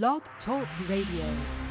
Blog Talk Radio.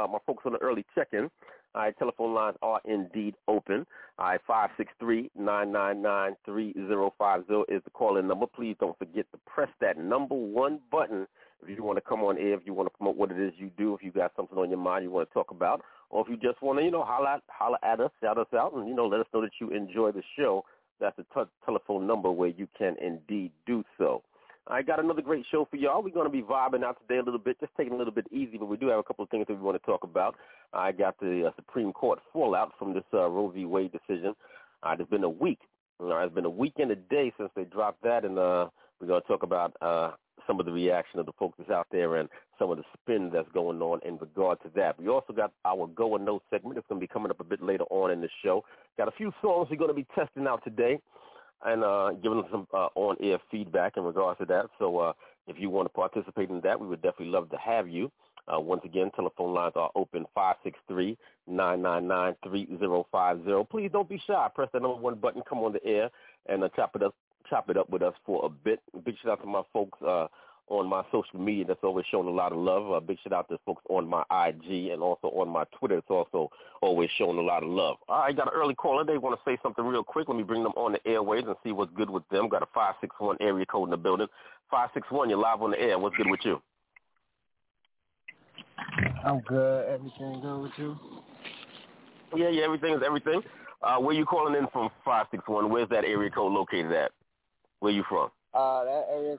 Uh, my folks on the early check-in. All right, telephone lines are indeed open. All right, five six three nine nine nine three zero five zero is the call-in number. Please don't forget to press that number one button if you want to come on air, if you want to promote what it is you do, if you got something on your mind you want to talk about, or if you just want to, you know, holler, holler at us, shout us out, and, you know, let us know that you enjoy the show. That's the telephone number where you can indeed do so. I got another great show for y'all. We're going to be vibing out today a little bit, just taking a little bit easy, but we do have a couple of things that we want to talk about. I got the uh, Supreme Court fallout from this uh, Roe v. Wade decision. Uh, it's been a week. It's been a week and a day since they dropped that, and uh, we're going to talk about uh, some of the reaction of the folks that's out there and some of the spin that's going on in regard to that. We also got our Go and No segment that's going to be coming up a bit later on in the show. Got a few songs we're going to be testing out today and uh, giving some uh, on-air feedback in regards to that. So uh, if you want to participate in that, we would definitely love to have you. Uh, once again, telephone lines are open, 563-999-3050. Please don't be shy. Press that number one button, come on the air, and uh, chop it up chop it up with us for a bit. Big shout out to my folks uh, on my social media that's always showing a lot of love. Uh, big shout out to folks on my IG and also on my Twitter. It's also always showing a lot of love. All right, got an early caller. They want to say something real quick. Let me bring them on the airways and see what's good with them. Got a 561 area code in the building. 561, you're live on the air. What's good with you? I'm good. Everything good with you? Yeah, yeah, everything is everything. Uh, where you calling in from 561? Where's that area code located at? Where you from? Uh, that area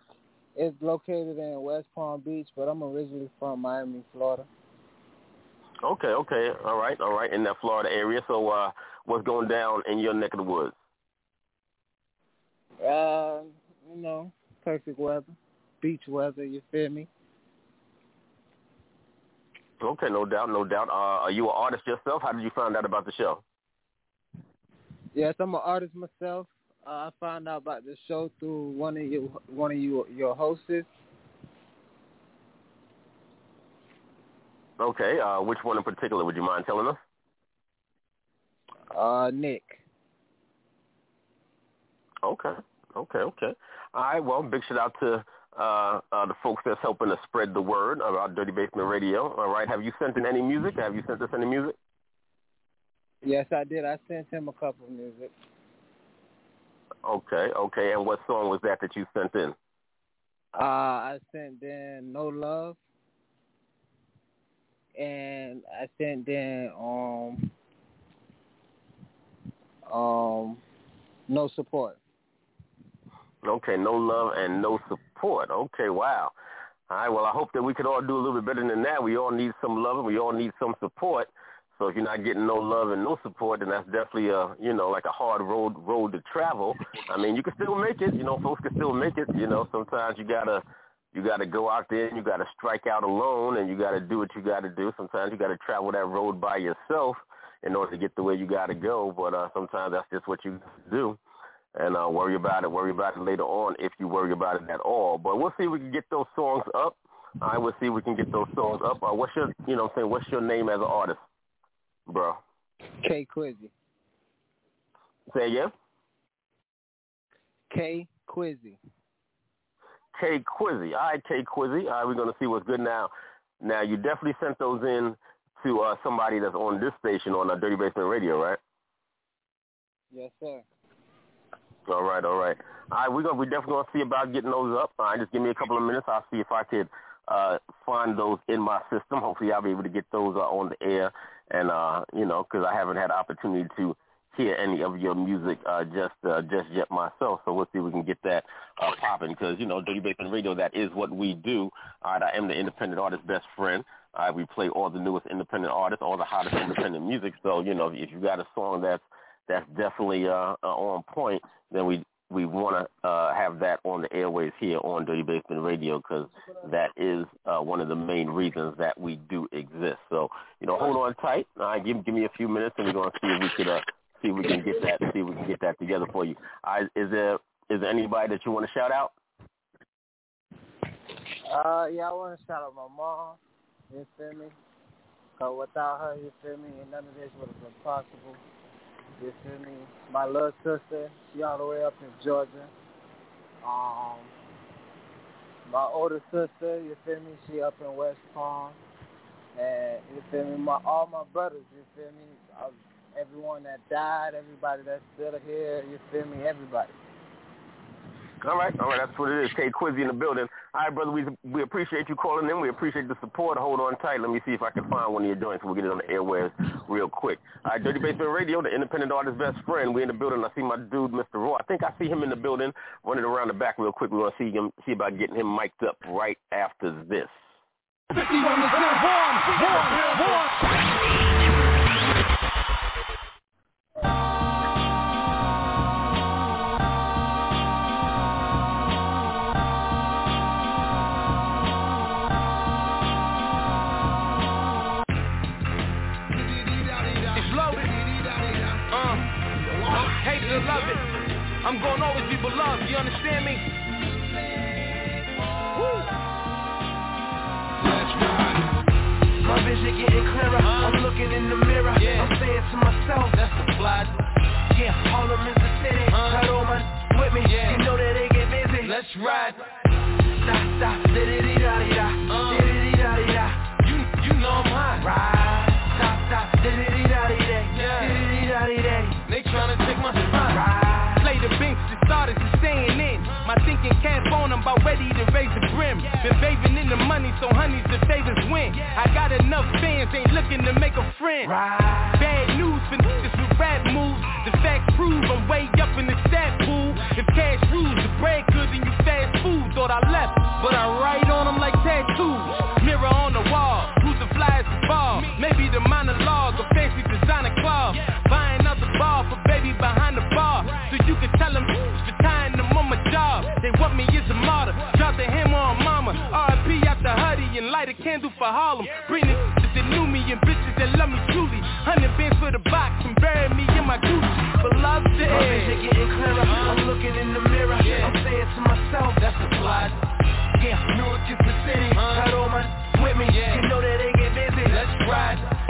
is located in West Palm Beach, but I'm originally from Miami, Florida. Okay, okay, all right, all right, in that Florida area. So, uh, what's going down in your neck of the woods? Uh, you know, perfect weather, beach weather. You feel me? Okay, no doubt, no doubt. Uh, are you an artist yourself? How did you find out about the show? Yes, I'm an artist myself. Uh, I found out about the show through one of you, one of you, your hosts. Okay, uh, which one in particular? Would you mind telling us? Uh, Nick. Okay, okay, okay. All right, well, big shout out to uh, uh, the folks that's helping us spread the word about Dirty Basement Radio. All right, have you sent in any music? Have you sent us any music? Yes, I did. I sent him a couple of music. Okay, okay. And what song was that that you sent in? Uh, I sent in No Love, and I sent in um um No Support. Okay, no love and no support. Okay, wow. All right, well, I hope that we could all do a little bit better than that. We all need some love and we all need some support. So if you're not getting no love and no support, then that's definitely a you know like a hard road road to travel. I mean, you can still make it. You know, folks can still make it. You know, sometimes you gotta you gotta go out there and you gotta strike out alone and you gotta do what you gotta do. Sometimes you gotta travel that road by yourself in order to get the way you gotta go. But uh, sometimes that's just what you do. And uh, worry about it. Worry about it later on if you worry about it at all. But we'll see if we can get those songs up. Right, we'll see if we can get those songs up. Uh, what's your, you know, what I'm saying, what's your name as an artist? Bro? K Quizzy. Say again? K Quizzy. K Quizzy. All right, K Quizzy. All right, we're gonna see what's good now. Now you definitely sent those in to uh, somebody that's on this station on uh, Dirty Basement Radio, right? Yes, sir. All right, all right. All right, we're gonna we definitely gonna see about getting those up. All right, just give me a couple of minutes. I'll see if I could uh, find those in my system. Hopefully, I'll be able to get those uh, on the air and uh, you know, because I haven't had opportunity to hear any of your music uh, just uh, just yet myself. So we'll see if we can get that uh, popping. Because you know, Dirty Basement Radio, that is what we do. All right, I am the independent artist best friend. All right, we play all the newest independent artists, all the hottest independent music. So you know, if you got a song that's that's definitely uh, uh, on point, then we we want to uh, have that on the airways here on Dirty Basement Radio because that is uh, one of the main reasons that we do exist. So, you know, hold on tight. Give give me a few minutes, and we're gonna see if we could uh, see if we can get that see if we can get that together for you. Is there is there anybody that you want to shout out? Uh, yeah, I want to shout out my mom. You feel me? Cause without her, you feel me, none of this would have been possible. You feel me? My little sister, she all the way up in Georgia. Um, my older sister, you feel me? She up in West Palm. And you feel me? My all my brothers, you feel me? Uh, everyone that died, everybody that's still here, you feel me? Everybody. All right, all right, that's what it is. K Quizzy in the building. All right, brother, we we appreciate you calling in. We appreciate the support. Hold on tight. Let me see if I can find one of your joints. We'll get it on the airwaves real quick. All right, Dirty Basement Radio, the independent artist's best friend. We in the building. I see my dude, Mr. Raw. I think I see him in the building, running around the back real quick. We want to see him, see about getting him mic'd up right after this. 51 is warm, warm, warm. I'm gonna always be beloved. You understand me? Woo. Let's ride. vision getting clearer. I'm looking in the mirror. I'm saying to myself, that's the fly. Yeah, Harlem is the city. Got all my with me. You know that they get busy. Let's ride. Stop, stop, da da da da da da da da da. You, you know I'm hot. Ride. Stop, stop, da da da da da da My thinking cap on, I'm about ready to raise the brim. Been bathing in the money, so honeys the favors win. I got enough fans, ain't looking to make a friend. Bad news for niggas with rap moves. The facts prove I'm way up in the stat pool. If cash rules, the bread good and you fast food. Thought I left, but I write on them like tattoos. Mirror on the wall, who's the flyest of ball? Maybe the monologue of fancy designer club. Buying out the bar for baby behind the They want me as a martyr. Drop the hammer on mama. R.I.P. after Huddy and light a candle for Harlem. Bring the that knew me and bitches that love me truly. Hundred bands for the box and bury me in my Gucci. But love the My vision getting clearer. I'm looking in the mirror. Yeah. I'm saying to myself, that's the fly. Yeah, Newark is the city. Got all my with me. You know that they get busy. Let's ride.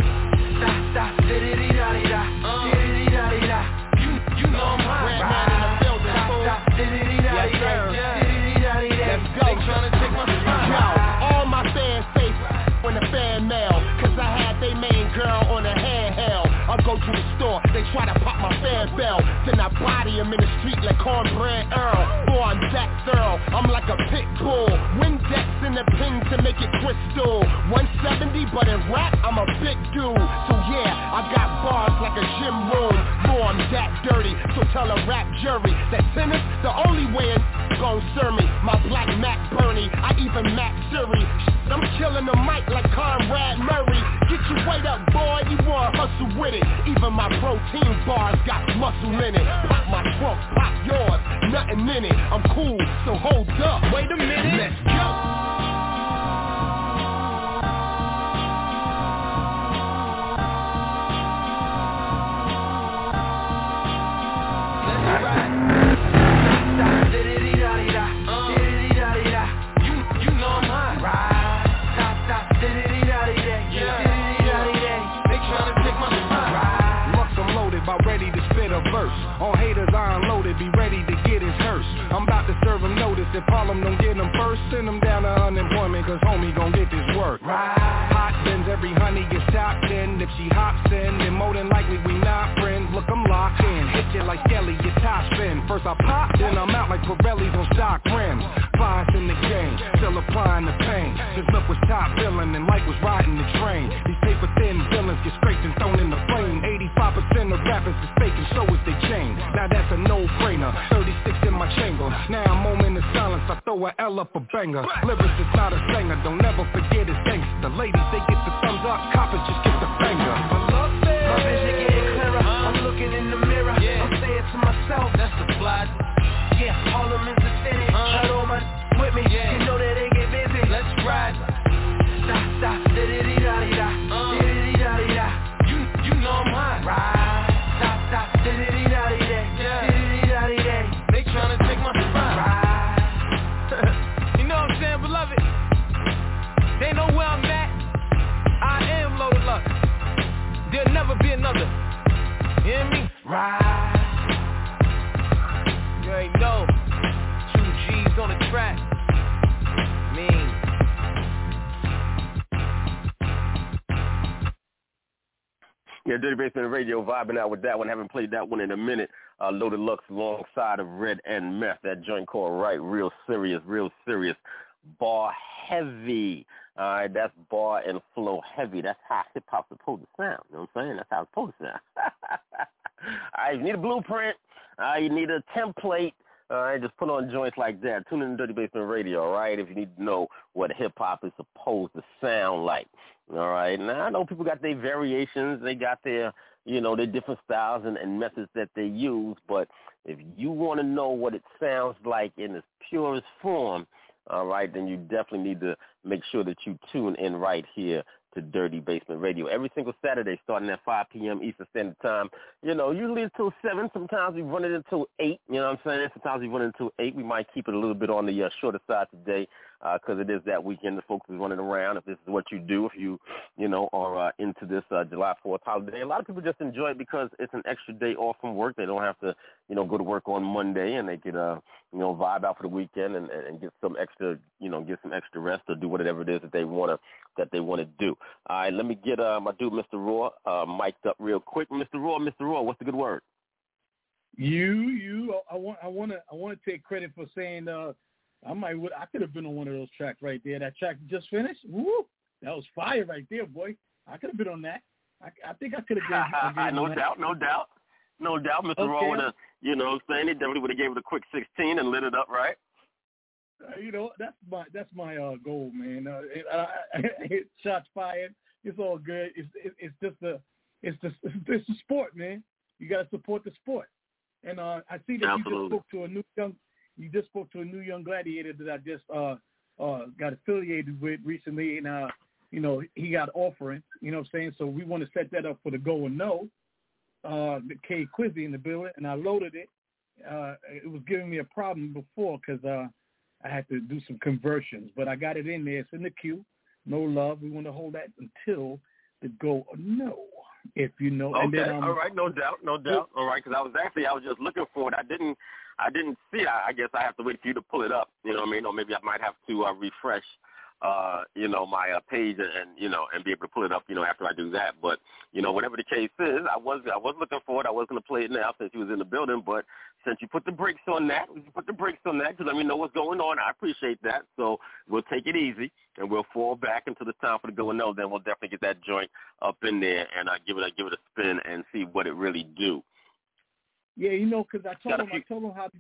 To the store they try to pop my fan bell. Then I body him in the street like cornbread Earl. Boy, I'm Jack Thurl, I'm like a pit bull. Windex in the pin to make it crystal. 170, but in rap, I'm a big dude. So yeah, I got bars like a gym room. Boy, I'm that dirty, so tell a rap jury That tennis, the only way a gon' serve me. My black Mac Bernie, I even Mac Siri. I'm killing the mic like Conrad Murray. Get your weight up, boy, you wanna hustle with it. Even my protein bars got muscle in it. Pop my trunk, pop yours, nothing in it. I'm cool, so hold up. Wait a minute, let's go. Let's spit. On haters, I unloaded, be ready to get his hearse. I'm about to serve him notice. If Harlem don't get him first, send him down to unemployment, cause homie gon' get this work. Ride. Hot bins, every honey gets top 10. If she hops in, then more than likely we not friends. Look, I'm locked in. Hit you like Skelly, your top spin. First I pop, then I'm out like Pirelli's on stock rims. Flies in the game, still applying the pain. Since Look was top billing and Mike was riding the train. These silence, I throw a L up a banger. Lyrics is not a singer, don't ever forget it's gangster. Ladies, they get the thumbs up, coppers just get the finger. I love My vision getting clearer. I'm looking in the mirror. I'm saying to myself, that's the fly. Yeah, Harlem is the city. Got all my with me. You know Ride. You ain't know. Two G's on the track. Mean. Yeah, Dirty Basement Radio vibing out with that one. Haven't played that one in a minute. Uh, Loaded Lux alongside of Red and Meth. That joint called Right. Real serious, real serious. Bar heavy. All right, that's bar and flow heavy. That's how hip hop's supposed to sound. You know what I'm saying? That's how it's supposed to sound. All right, you need a blueprint. Uh, you need a template. All right, just put on joints like that. Tune in to Dirty Basement Radio, all right, if you need to know what hip hop is supposed to sound like. All right. Now I know people got their variations, they got their you know, their different styles and, and methods that they use, but if you want to know what it sounds like in its purest form, all right, then you definitely need to make sure that you tune in right here to Dirty Basement Radio every single Saturday, starting at 5 p.m. Eastern Standard Time. You know, usually until 7. Sometimes we run it until 8. You know what I'm saying? Sometimes we run it until 8. We might keep it a little bit on the uh, shorter side today. Because it is that weekend. The folks is running around. If this is what you do, if you, you know, are uh, into this uh, July 4th holiday, a lot of people just enjoy it because it's an extra day off from work. They don't have to, you know, go to work on Monday, and they could, uh, you know, vibe out for the weekend and, and get some extra, you know, get some extra rest or do whatever it is that they want to that they want to do. All right, let me get uh, my dude, Mr. Raw, uh, mic'd up real quick. Mr. Raw, Mr. Raw, what's the good word? You, you, I want, I want to, I want to take credit for saying, uh, I might, I could have been on one of those tracks right there. That track just finished. Woo, that was fire right there, boy. I could have been on that. I, I think I could have been. no doubt, no doubt, no doubt. Mr. Okay. Raw would have, you know, saying he definitely would have gave it a quick sixteen and lit it up, right? Uh, you know, that's my that's my uh, goal, man. Uh, it, I, I, shots fired. It's all good. It's it, it's just a it's just it's a sport, man. You got to support the sport. And uh, I see that Absolutely. you just spoke to a new young you just spoke to a new young gladiator that I just uh uh got affiliated with recently and uh you know, he got offering, you know what I'm saying? So we want to set that up for the go and no. Uh the K Quizzy in the building and I loaded it. Uh it was giving me a problem before cuz uh I had to do some conversions, but I got it in there. It's in the queue. No love. We want to hold that until the go or no if you know. Okay, and then, um, all right, no doubt, no doubt. All right, because I was actually I was just looking for it. I didn't, I didn't see it. I, guess I have to wait for you to pull it up. You know what I mean? Or maybe I might have to uh, refresh uh, you know, my uh, page and, you know, and be able to pull it up, you know, after I do that. But you know, whatever the case is, I was I was looking for it. I was going to play it now since you was in the building, but since you put the brakes on that, you put the brakes on that to let me know what's going on. I appreciate that. So we'll take it easy and we'll fall back until the time for the go and no. Then we'll definitely get that joint up in there and uh, give it a give it a spin and see what it really do. Yeah, you know, because I told him I told him how to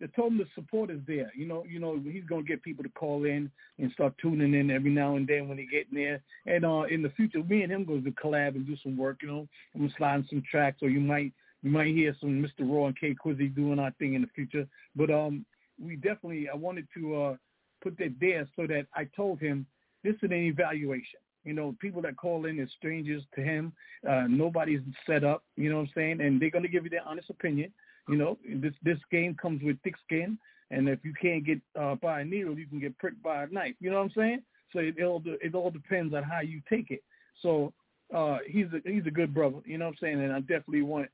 they told him the support is there. You know, you know he's gonna get people to call in and start tuning in every now and then when they get in there. And uh, in the future, me and him going to collab and do some work. You know, I'm gonna slide in some tracks, or you might you might hear some Mr. Raw and K Quizzy doing our thing in the future. But um, we definitely I wanted to uh put that there so that I told him this is an evaluation. You know, people that call in is strangers to him. Uh, nobody's set up. You know what I'm saying? And they're gonna give you their honest opinion. You know, this this game comes with thick skin, and if you can't get uh, by a needle, you can get pricked by a knife. You know what I'm saying? So it all it all depends on how you take it. So uh, he's a he's a good brother. You know what I'm saying? And I definitely want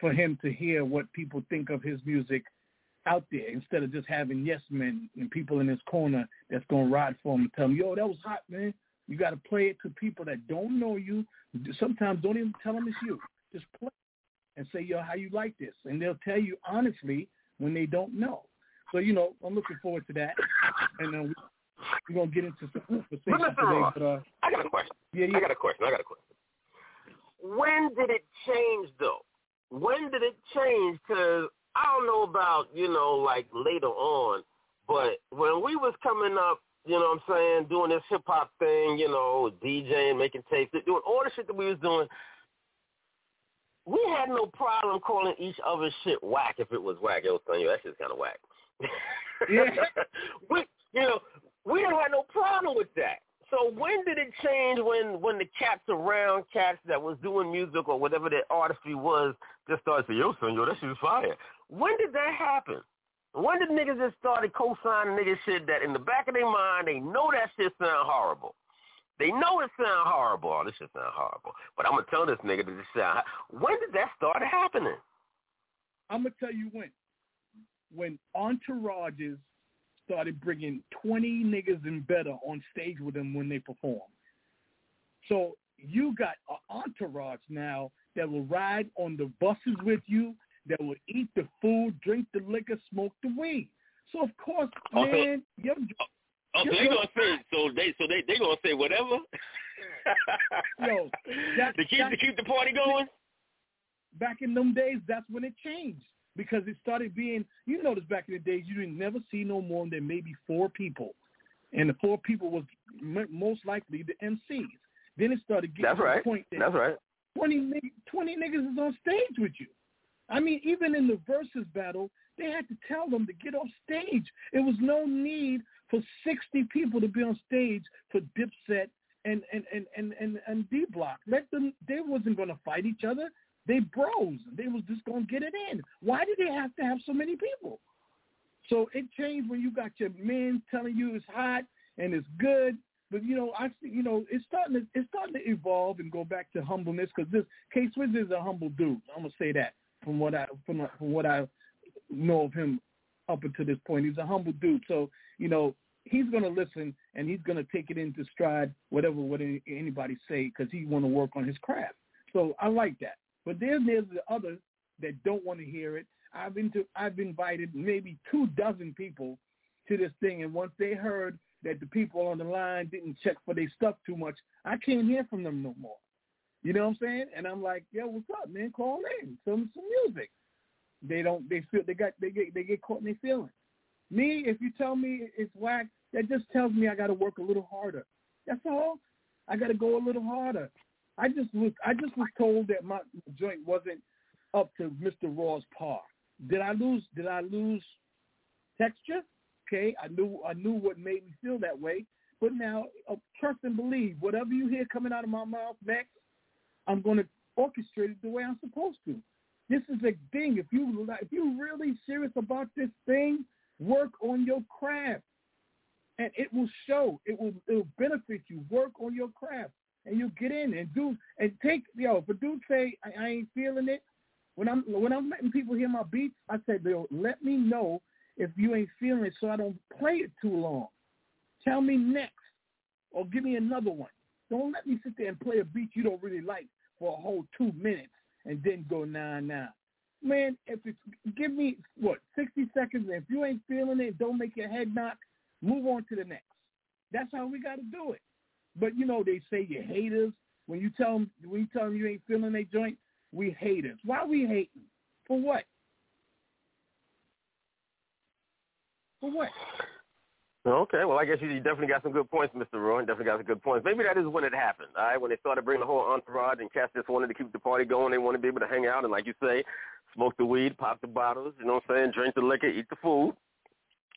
for him to hear what people think of his music out there instead of just having yes men and people in his corner that's gonna ride for him and tell him, yo, that was hot, man. You got to play it to people that don't know you. Sometimes don't even tell them it's you. Just play and say, yo, how you like this? And they'll tell you honestly when they don't know. So, you know, I'm looking forward to that. And then we're going to get into some conversation today. But, uh, I got a question. Yeah, yeah. I got a question. I got a question. When did it change, though? When did it change? Because I don't know about, you know, like later on, but when we was coming up, you know what I'm saying, doing this hip-hop thing, you know, DJing, making tapes, doing all the shit that we was doing, we had no problem calling each other shit whack if it was whack. It was saying, yo, that shit's kind of whack. Yeah. we, you know, we didn't have no problem with that. So when did it change when when the cats around cats that was doing music or whatever their artistry was just started saying, yo, son, yo, that shit's fire. When did that happen? When did niggas just started co-signing niggas shit that in the back of their mind they know that shit sound horrible? They know it sound horrible. Oh, this shit sound horrible. But I'm gonna tell this nigga that this sound. When did that start happening? I'm gonna tell you when. When entourages started bringing 20 niggas and better on stage with them when they perform. So you got an entourage now that will ride on the buses with you, that will eat the food, drink the liquor, smoke the weed. So of course, oh, man, your, Oh, so they gonna say so they so they they gonna say whatever. Yo, that- to keep that- to keep the party going. back in them days, that's when it changed because it started being. You notice back in the days, you didn't never see no more than maybe four people, and the four people was m- most likely the MCs. Then it started getting That's to right. the point that That's right. 20, 20 niggas is on stage with you. I mean, even in the versus battle, they had to tell them to get off stage. It was no need for 60 people to be on stage for Dipset and and and and and, and D Block. Let them. They wasn't going to fight each other. They bros. They was just going to get it in. Why did they have to have so many people? So it changed when you got your men telling you it's hot and it's good. But you know, I see, you know, it's starting to it's starting to evolve and go back to humbleness because this K Swiss is a humble dude. I'm gonna say that from what I from uh, from what I know of him up until this point. He's a humble dude. So you know, he's gonna listen and he's gonna take it into stride, whatever what anybody say, because he want to work on his craft. So I like that. But then there's the others that don't want to hear it. I've been to I've invited maybe two dozen people to this thing, and once they heard that the people on the line didn't check for their stuff too much, I can't hear from them no more. You know what I'm saying? And I'm like, yo, what's up, man? Call in, some some music. They don't. They feel they got they get they get caught in their feelings. Me, if you tell me it's whack, that just tells me I got to work a little harder. That's all. I got to go a little harder. I just was I just was told that my joint wasn't up to Mr. Raw's par. Did I lose? Did I lose texture? Okay, I knew I knew what made me feel that way. But now, uh, trust and believe. Whatever you hear coming out of my mouth next, I'm going to orchestrate it the way I'm supposed to. This is a thing. If you if you're really serious about this thing, work on your craft, and it will show. It will it will benefit you. Work on your craft, and you'll get in and do and take. Yo, if a dude say I, I ain't feeling it, when I'm when I'm letting people hear my beats, I say, "Yo, let me know if you ain't feeling it, so I don't play it too long. Tell me next, or give me another one. Don't let me sit there and play a beat you don't really like for a whole two minutes and then go nah nah. Man, if it's give me what sixty seconds, and if you ain't feeling it, don't make your head knock. Move on to the next. That's how we got to do it. But you know they say you haters when you tell them when you tell them you ain't feeling a joint we haters. Why we hating? For what? For what? Okay, well, I guess you definitely got some good points, Mr. Roy. Definitely got some good points. Maybe that is when it happened, all right? When they started bringing the whole entourage and cats just wanted to keep the party going. They wanted to be able to hang out and, like you say, smoke the weed, pop the bottles, you know what I'm saying, drink the liquor, eat the food,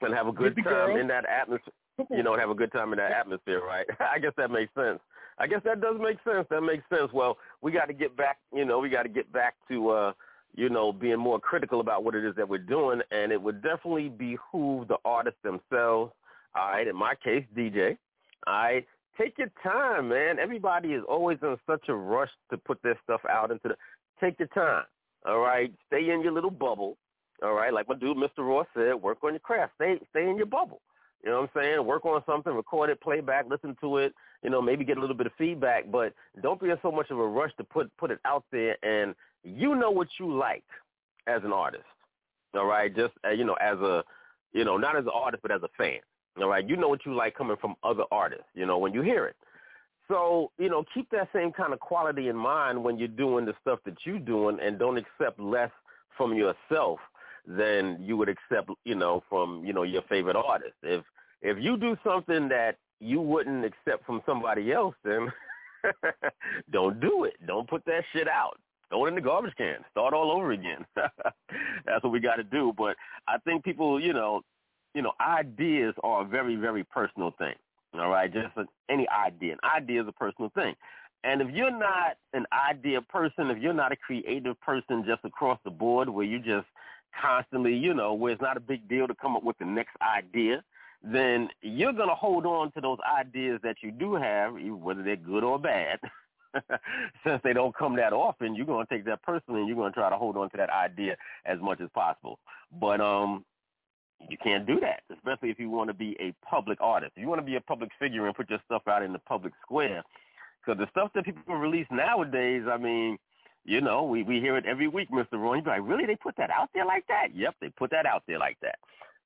and have a good time girl. in that atmosphere. You know, and have a good time in that atmosphere, right? I guess that makes sense. I guess that does make sense. That makes sense. Well, we got to get back. You know, we got to get back to uh, you know being more critical about what it is that we're doing, and it would definitely behoove the artists themselves. All right, in my case, DJ. All right, take your time, man. Everybody is always in such a rush to put their stuff out into the. Take your time. All right, stay in your little bubble. All right, like my dude, Mr. Ross said, work on your craft. Stay, stay in your bubble. You know what I'm saying? Work on something, record it, play back, listen to it, you know, maybe get a little bit of feedback, but don't be in so much of a rush to put put it out there and you know what you like as an artist. All right? Just uh, you know, as a you know, not as an artist but as a fan. All right? You know what you like coming from other artists, you know, when you hear it. So, you know, keep that same kind of quality in mind when you're doing the stuff that you're doing and don't accept less from yourself than you would accept, you know, from, you know, your favorite artist. If if you do something that you wouldn't accept from somebody else, then don't do it. Don't put that shit out. Throw it in the garbage can. Start all over again. That's what we got to do. But I think people, you know, you know, ideas are a very, very personal thing. All right, just any idea. An idea is a personal thing. And if you're not an idea person, if you're not a creative person just across the board where you just constantly, you know, where it's not a big deal to come up with the next idea, then you're going to hold on to those ideas that you do have, whether they're good or bad. Since they don't come that often, you're going to take that personally and you're going to try to hold on to that idea as much as possible. But um, you can't do that, especially if you want to be a public artist. If you want to be a public figure and put your stuff out in the public square, because the stuff that people release nowadays, I mean, you know, we, we hear it every week, Mr. Roy. You're like, really? They put that out there like that? Yep, they put that out there like that.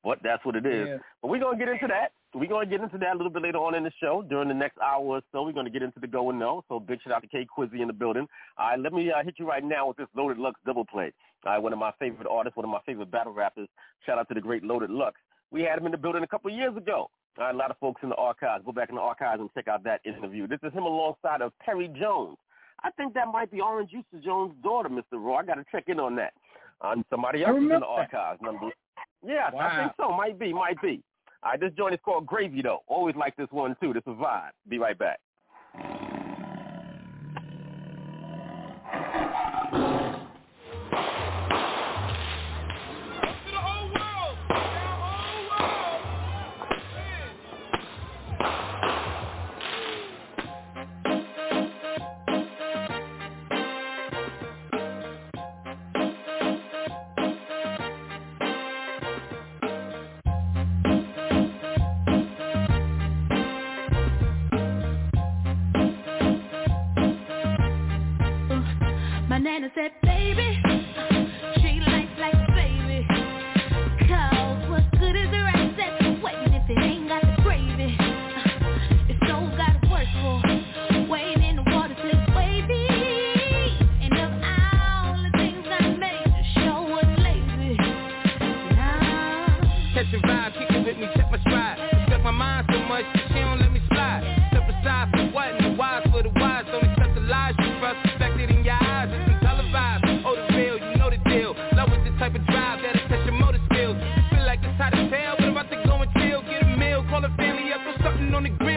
But that's what it is. Yeah. But we're going to get into that. We're going to get into that a little bit later on in the show. During the next hour or so, we're going to get into the go and no. So big shout out to K Quizzy in the building. All right, let me uh, hit you right now with this Loaded Lux double play. All right, one of my favorite artists, one of my favorite battle rappers. Shout out to the great Loaded Lux. We had him in the building a couple of years ago. All right, a lot of folks in the archives. Go back in the archives and check out that interview. This is him alongside of Perry Jones. I think that might be Orange Juice Jones' daughter, Mr. Raw. I got to check in on that. Um, somebody else in the archives. Number, yeah, wow. I think so. Might be, might be. All right, this joint is called Gravy, though. Always like this one, too. This is a vibe. Be right back. and I said, baby. on the grid.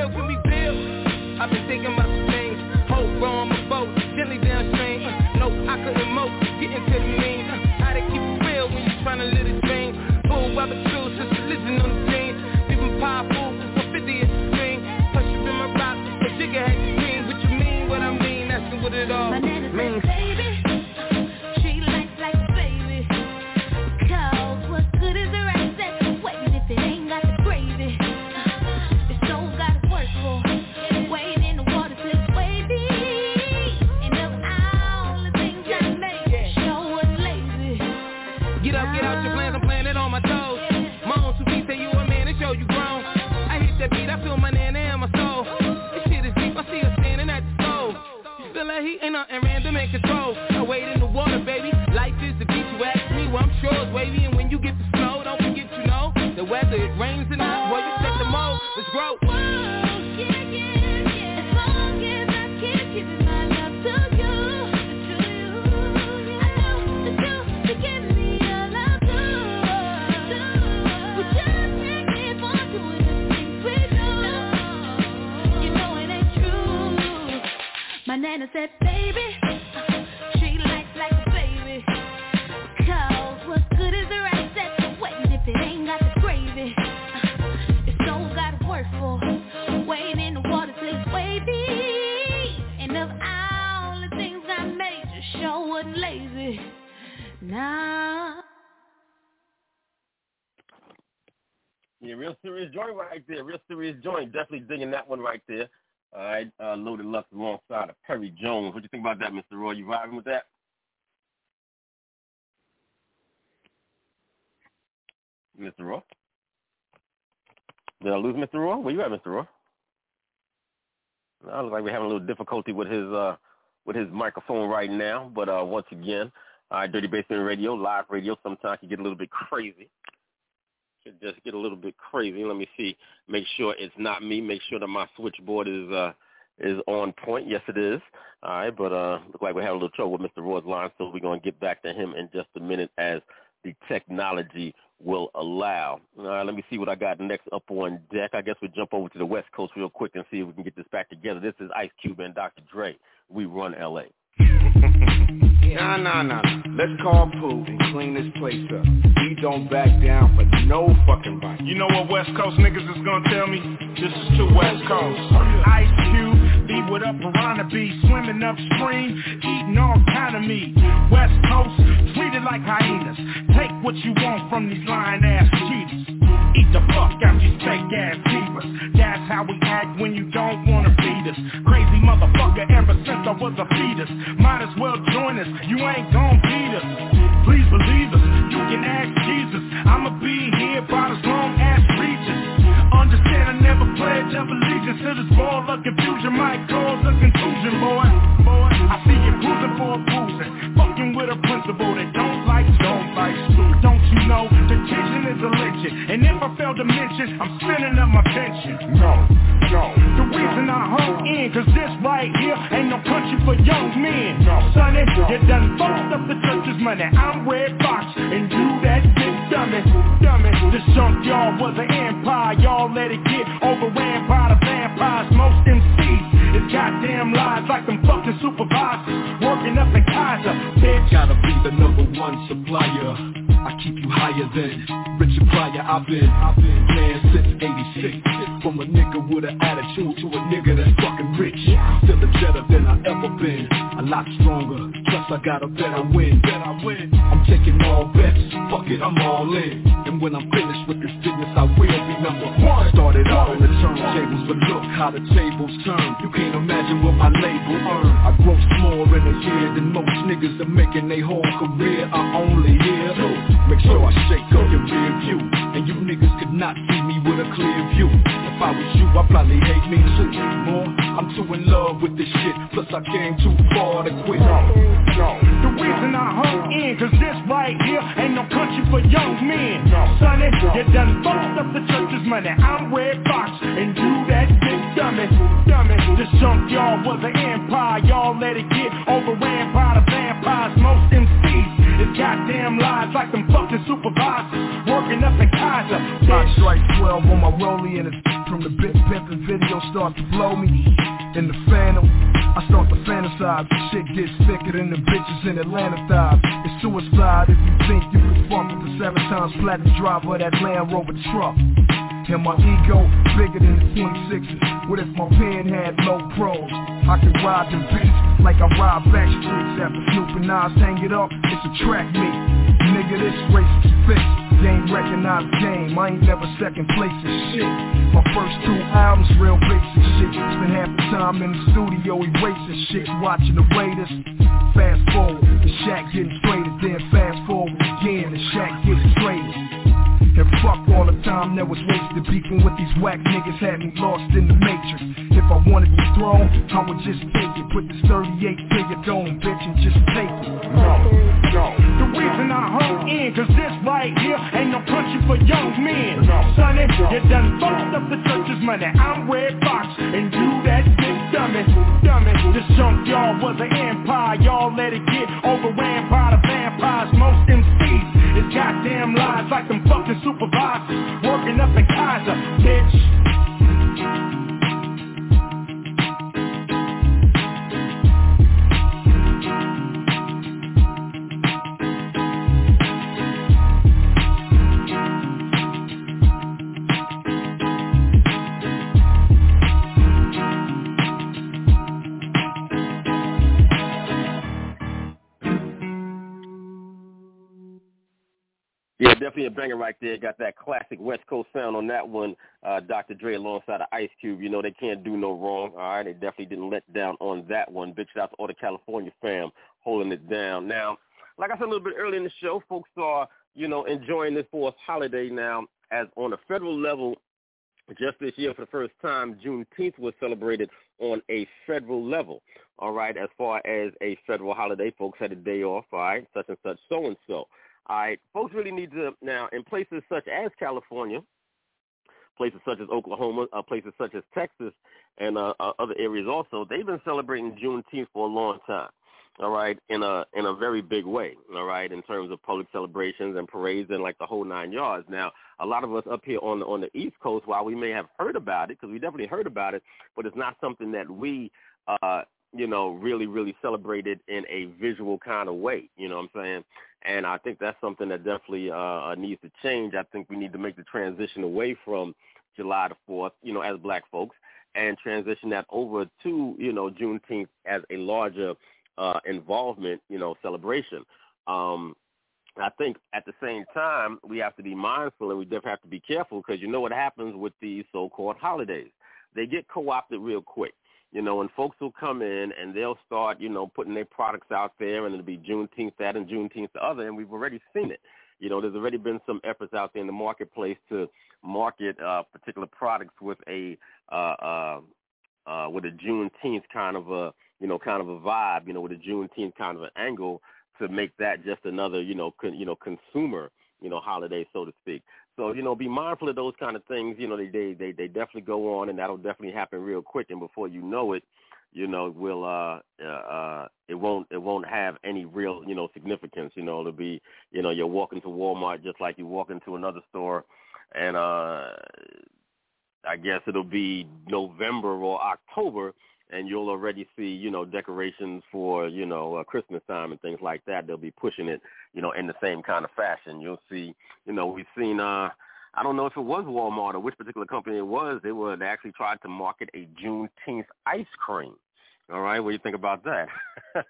Joint. Definitely digging that one right there. All right, uh, Loaded Lux alongside of Perry Jones. What do you think about that, Mr. Roy? You vibing with that? Mr. Roy? Did I lose Mr. Roy? Where you at, Mr. Roy? I look like we're having a little difficulty with his uh with his microphone right now. But uh once again, right, Dirty Basement Radio, live radio sometimes can get a little bit crazy. Just get a little bit crazy. Let me see. Make sure it's not me. Make sure that my switchboard is uh is on point. Yes, it is. All right, but uh look like we're having a little trouble with Mr. Roy's line, so we're gonna get back to him in just a minute as the technology will allow. All right, let me see what I got next up on deck. I guess we jump over to the West Coast real quick and see if we can get this back together. This is Ice Cube and Dr. Dre. We run LA. Nah, nah, nah. Let's call Pooh and clean this place up. We don't back down for no fucking bite. You know what West Coast niggas is gonna tell me? This is too West Coast. Ice Cube, be with a piranha be swimming upstream, eating all kind of meat. West Coast, treated like hyenas. Take what you want from these lying ass cheaters. Eat the fuck out these fake ass divas. That's how we act when you don't wanna feed us. Crazy motherfucker I was a fetus. Might as well join us, you ain't gon' beat us. Please believe us, you can ask Jesus. I'ma be here about as long as reaches. Understand I never pledge of allegiance to this ball of confusion. Might cause a contusion, boy. Boy, I see you cruising for a cruising. Fucking with a principle fail to mention, I'm spinning up my pension. No, no. The reason I hung in, cause this right here ain't no country for young men. No. Sonny, you done fucked up the church's money. I'm Redd Foxx, and you that big dummy. Dummy, this junkyard was an empire. Y'all let it get overran by the vampires. Most MCs is goddamn lies like them fucking supervisors. Working up in Kaiser, bitch. Gotta be the number one supplier. I keep you higher than Richard Pryor. I've been, I've been man since 86. From a nigga with an attitude to a nigga that's fucking rich. Still a better than I ever been. A lot stronger. Plus I got a better win. Better win. I'm taking all bets. Fuck it, I'm all in. And when I'm finished with this business, I will be number one. Started out on the turntables, but look how the tables turn. You can't imagine what my label earned. I grossed more in a year than most niggas are making their whole career. I only hear make sure I shake up your rear view. And you niggas could not see me with a clear view. If I was you, I'd probably hate me too. More, I'm too in love with this shit. Plus I came too far to quit. No, no. The reason I hung in, cause this right here ain't no country for young men. No. Sonny, you done fucked up the church's money. I'm Redd Foxx, and you that big dummy. Dummy, this junkyard was an empire. Y'all let it get overran by the vampires. Most is goddamn lies like them fucking supervisors. Working up in Kaiser. I strike 12 on my rollie and it's from the big pimpin' video start to blow me. In the phantom, I start to fantasize. Shit gets thicker than the bitches in Atlanta thighs. It's suicide if you think you can fuck with the seven times platinum driver of that Land Rover truck. And my ego bigger than the 26s. What if my pen had low pros? I could ride the beats like I ride back streets after Snoop and Nas hang it up. It's a track meet. Nigga, this race is fixed. Game recognized game. I ain't never second place in shit. My first two albums, real basic shit. Spent half the time in the studio erasing shit, watching the Raiders. Fast forward, the Shaq getting straighter, then fast forward again, the Shaq gets fuck all the time that was wasted Beefing with these whack niggas had me lost in the matrix. If I wanted the throne, I would just take it Put this 38 to your dome, bitch, and just take it. No, no. The reason I hung in, cause this right here Ain't no country for young men. No. Sonny, you done fucked up the church's money. I'm Redd Foxx, and you that big dummy Dummy, this junkyard was an empire. Y'all let it get overran by the vampires. Most is goddamn lies like them fucking supervisors. Working up in Kaiser, bitch Yeah, definitely a banger right there. Got that classic West Coast sound on that one. Uh, Dr. Dre alongside of Ice Cube. You know they can't do no wrong. All right, they definitely didn't let down on that one. Big shout out to all the California fam holding it down. Now, like I said a little bit earlier in the show, folks are you know enjoying this fourth holiday now. As on a federal level, just this year for the first time, Juneteenth was celebrated on a federal level. All right, as far as a federal holiday, folks had a day off. All right, such and such, so and so. All right, folks really need to now in places such as California, places such as Oklahoma, uh, places such as Texas, and uh, uh, other areas also. They've been celebrating Juneteenth for a long time. All right, in a in a very big way. All right, in terms of public celebrations and parades and like the whole nine yards. Now, a lot of us up here on the, on the East Coast, while we may have heard about it, because we definitely heard about it, but it's not something that we uh, you know, really, really celebrated in a visual kind of way. You know what I'm saying? And I think that's something that definitely uh, needs to change. I think we need to make the transition away from July the 4th, you know, as black folks, and transition that over to, you know, Juneteenth as a larger uh, involvement, you know, celebration. Um, I think at the same time, we have to be mindful and we definitely have to be careful because you know what happens with these so-called holidays. They get co-opted real quick you know, and folks will come in and they'll start, you know, putting their products out there and it'll be Juneteenth that and Juneteenth the other, and we've already seen it. You know, there's already been some efforts out there in the marketplace to market uh, particular products with a uh, uh, uh, with a Juneteenth kind of a you know kind of a vibe, you know, with a Juneteenth kind of an angle to make that just another you know con- you know consumer you know holiday so to speak. So you know, be mindful of those kind of things. You know, they they they, they definitely go on, and that'll definitely happen real quick. And before you know it, you know, will uh, uh, uh, it won't it won't have any real you know significance. You know, it'll be you know you're walking to Walmart just like you walk into another store, and uh, I guess it'll be November or October, and you'll already see, you know, decorations for, you know, uh, Christmas time and things like that. They'll be pushing it, you know, in the same kind of fashion. You'll see, you know, we've seen, uh, I don't know if it was Walmart or which particular company it was. They were they actually tried to market a Juneteenth ice cream. All right, what do you think about that?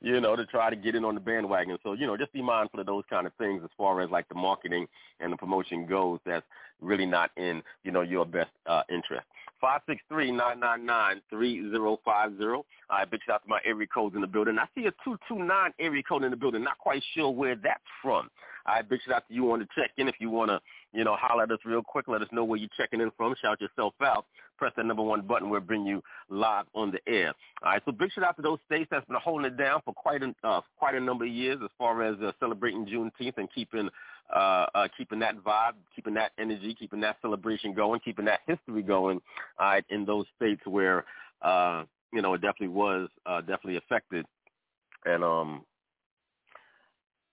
you know, to try to get in on the bandwagon. So, you know, just be mindful of those kind of things as far as like the marketing and the promotion goes. That's really not in, you know, your best uh, interest. Five six three nine nine nine three zero five zero. I big shout out to my area codes in the building. I see a two two nine area code in the building. Not quite sure where that's from. I big shout out to you on the check in if you want to, you know, holler at us real quick. Let us know where you're checking in from. Shout yourself out. Press that number one button. We'll bring you live on the air. All right. So big shout out to those states that's been holding it down for quite a uh, quite a number of years as far as uh, celebrating Juneteenth and keeping uh, uh, keeping that vibe, keeping that energy, keeping that celebration going, keeping that history going uh, in those states where uh, you know it definitely was uh, definitely affected, and um,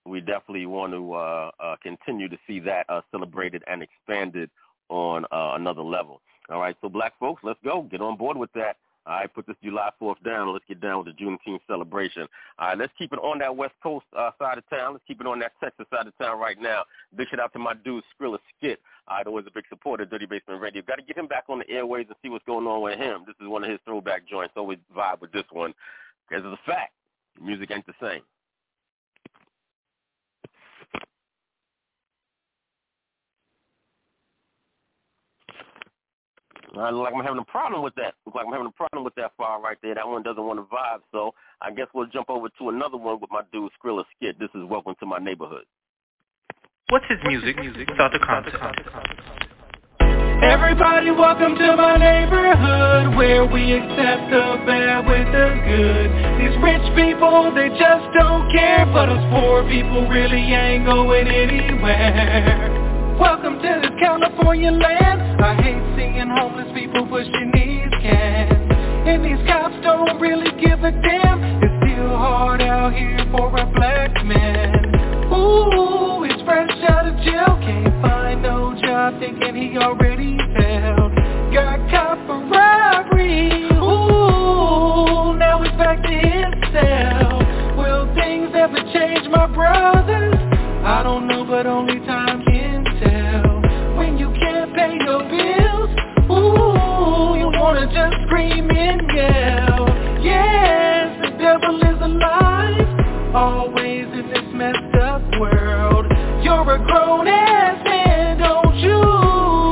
we definitely want to uh, uh, continue to see that uh, celebrated and expanded on uh, another level. All right, so black folks, let's go. Get on board with that. All right, put this July 4th down. Let's get down with the Juneteenth celebration. All right, let's keep it on that West Coast uh, side of town. Let's keep it on that Texas side of town right now. Big shout out to my dude, Skrilla Skit. All right, always a big supporter of Dirty Basement Radio. Got to get him back on the airways and see what's going on with him. This is one of his throwback joints. Always vibe with this one because of the fact music ain't the same. I look like I'm having a problem with that. Look like I'm having a problem with that file right there. That one doesn't want to vibe, so I guess we'll jump over to another one with my dude Skrilla Skit. This is Welcome to My Neighborhood. What's his music music? without the concept? Everybody welcome to my neighborhood Where we accept the bad with the good These rich people, they just don't care But us poor people really ain't going anywhere Welcome to this California land. I hate seeing homeless people pushing these cans. And these cops don't really give a damn. It's still hard out here for a black man. Ooh, he's fresh out of jail. Can't find no job thinking he already failed. Got caught for robbery. Ooh, now he's back to his cell. Will things ever change my brothers? I don't know but only just scream and yell Yes, the devil is alive. Always in this messed up world. You're a grown ass man, don't you?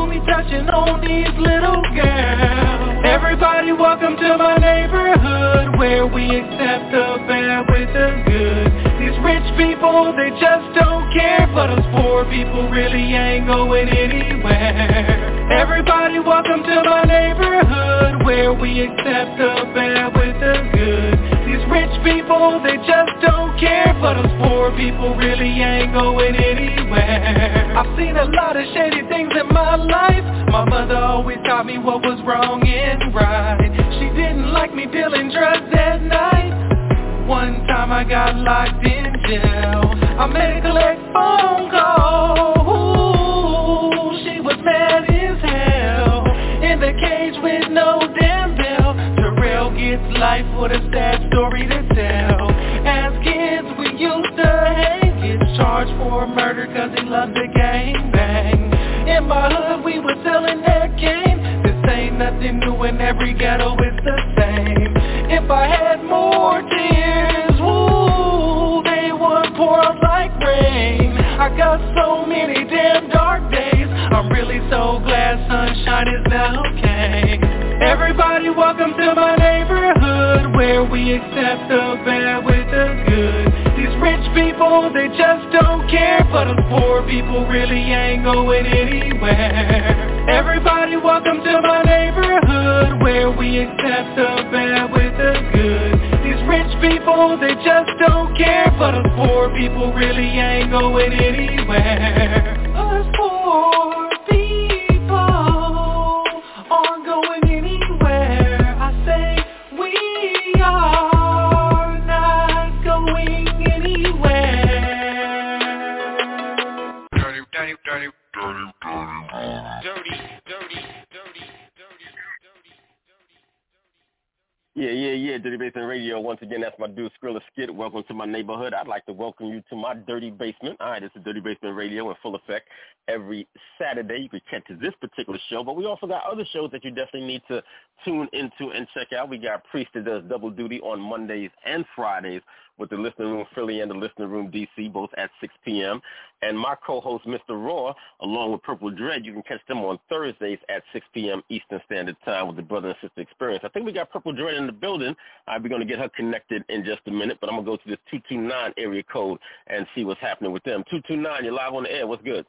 Be touching on these little girls. Everybody welcome to my neighborhood Where we accept the bad with the good. These rich people, they just don't care But us poor people really ain't going anywhere Everybody welcome to my neighborhood Where we accept the bad with the good. These rich people, they just don't care But us poor people really ain't going anywhere. I've seen a lot of shady things in my life. My mother always taught me what was wrong and right. She didn't like me dealing drugs at night. One time I got locked in jail. I made a collect phone call. Ooh, She was mad Gets life. With a sad story to tell. As kids we used to hang. Gets charged for murder cause he loved the gang bang. In my hood we were selling that cane This ain't nothing new in every ghetto it's the same. If I had more tears, woo They would pour like we accept the bad with the good. These rich people, they just don't care But us poor people really ain't going anywhere. Everybody welcome to my neighborhood Where we accept the bad with the good. These rich people, they just don't care But us poor people really ain't going anywhere. Us poor Radio. Once again, that's my dude Skrilla Skit. Welcome to my neighborhood. I'd like to welcome you to my dirty basement. All right, this is Dirty Basement Radio in full effect every Saturday. You can catch this particular show, but we also got other shows that you definitely need to tune into and check out. We got Priest that does double duty on Mondays and Fridays with the Listening Room Philly and the Listening Room DC, both at 6 p.m. And my co-host, Mr. Raw, along with Purple Dread, you can catch them on Thursdays at 6 p.m. Eastern Standard Time with the Brother and Sister Experience. I think we got Purple Dread in the building. I'll be going to get her connected in just a minute, but I'm going to go to this 229 area code and see what's happening with them. 229, you're live on the air. What's good?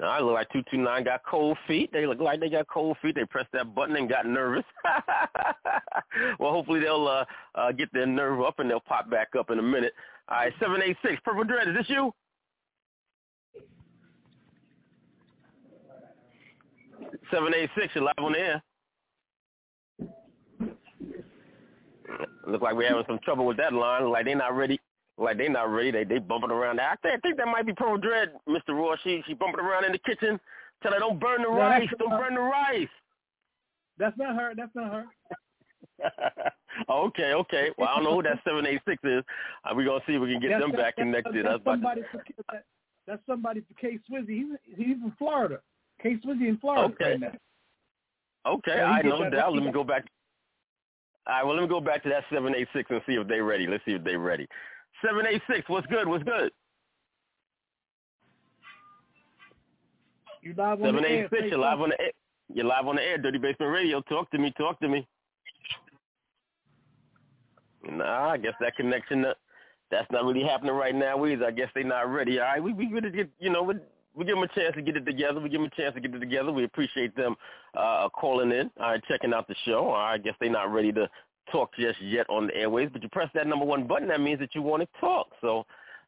I look like 229 got cold feet. They look like they got cold feet. They pressed that button and got nervous. well, hopefully they'll uh, uh, get their nerve up and they'll pop back up in a minute. All right, 786. Purple Dread, is this you? Seven eight six, you're live on the air. Look like we're having some trouble with that line. Like they're not ready. Like they not ready. They they bumping around. I think, I think that might be Purple Dread, Mr. Raw. She she bumping around in the kitchen. Tell her don't burn the No, rice. Don't not- burn the rice. That's not her. That's not her. okay, okay. Well, I don't know who that seven eight six is. Uh, we're gonna see if we can get That's- them back that's- connected. That's, That's about somebody for that, that's somebody for K Swizzy. He's he's from Florida. K Swizzy in Florida Okay. right now. Okay, Yeah, I know that- doubt. Let me go back. All right, well, let me go back to that seven eight six and see if they're ready. Let's see if they're ready. Seven eight six. What's good? What's good? You live on Seven eight six. You're live on the air. You're live on the air. Dirty Basement Radio. Talk to me. Talk to me. Nah, I guess that connection. Uh, that's not really happening right now either. I guess they're not ready. All right, we we gonna get you know we we give them a chance to get it together. We give them a chance to get it together. We appreciate them uh calling in, all right, checking out the show. All right, I guess they're not ready to talk just yet on the airways, but you press that number one button, that means that you want to talk. So,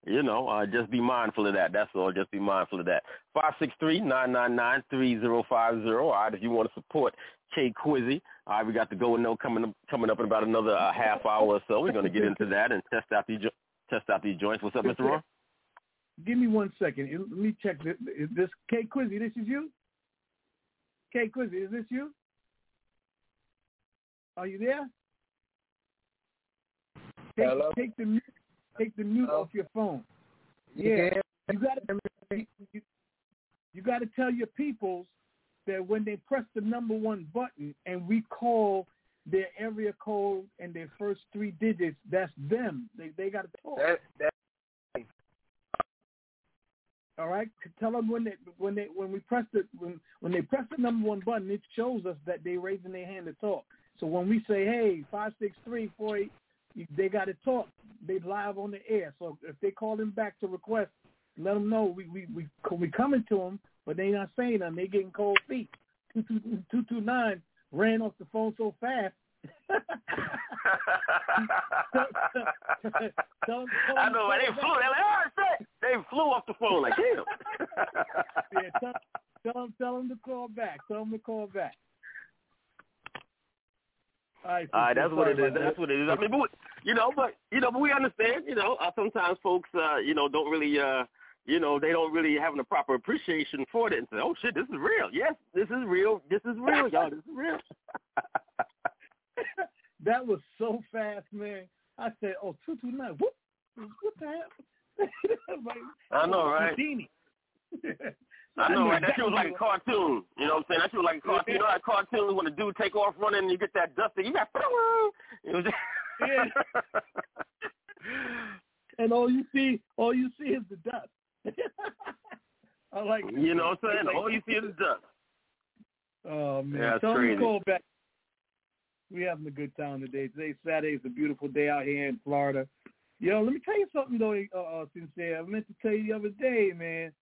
you know, uh, just be mindful of that. That's all. Just be mindful of that. Five six three nine nine nine three zero five zero. All right, if you want to support K Quizzy, all right, we got the go and no coming up, coming up in about another uh, half hour or so. We're going to get into that and test out these jo- test out these joints. What's up, Mr. Ron? Give me one second. Let me check. This, is this K Quizzy? This is you? K Quizzy, is this you? Are you there? Take, Hello? take the mute, take the mute off your phone. Yeah, you got to you, you got to tell your peoples that when they press the number one button and we call their area code and their first three digits, that's them. They they got to talk. That, that, All right, tell them when they when they when we press the when when they press the number one button, it shows us that they raising their hand to talk. So when we say, "Hey, five six three four eight, they got to talk. They live on the air. So if they call them back to request, let them know we we we we coming to them, but they not saying nothing. They getting cold feet. Two two two two nine ran off the phone so fast. tell them, tell I know, they flew. They're like, oh, shit. They flew off the phone like, damn. yeah, tell, tell them, tell them to call back. Tell them to call back. All right, that's what it is. about That's what it is. I mean, but, we- you know, but you know, but we understand. You know, uh, sometimes folks, uh, you know, don't really, uh, you know, they don't really have the proper appreciation for it and say, "Oh shit, this is real." Yes, this is real. This is real, y'all. This is real. that was so fast, man. I said, "Oh, two two nine. What? What the hell?" like, I know, right? Houdini. I know, right? That shit was like a cartoon. You know what I'm saying? That shit was like a cartoon. You know, like cartoons when the dude take off running and you get that dust you got. It was just, Yeah. and all you see, all you see is the dust. I like. it. you know what I'm saying? All you see is dust. Oh man, Yeah, tell crazy. call back. We having a good time today. Today's Saturday. It's a beautiful day out here in Florida. Yo, let me tell you something though, uh, uh, sincere. I meant to tell you the other day, man.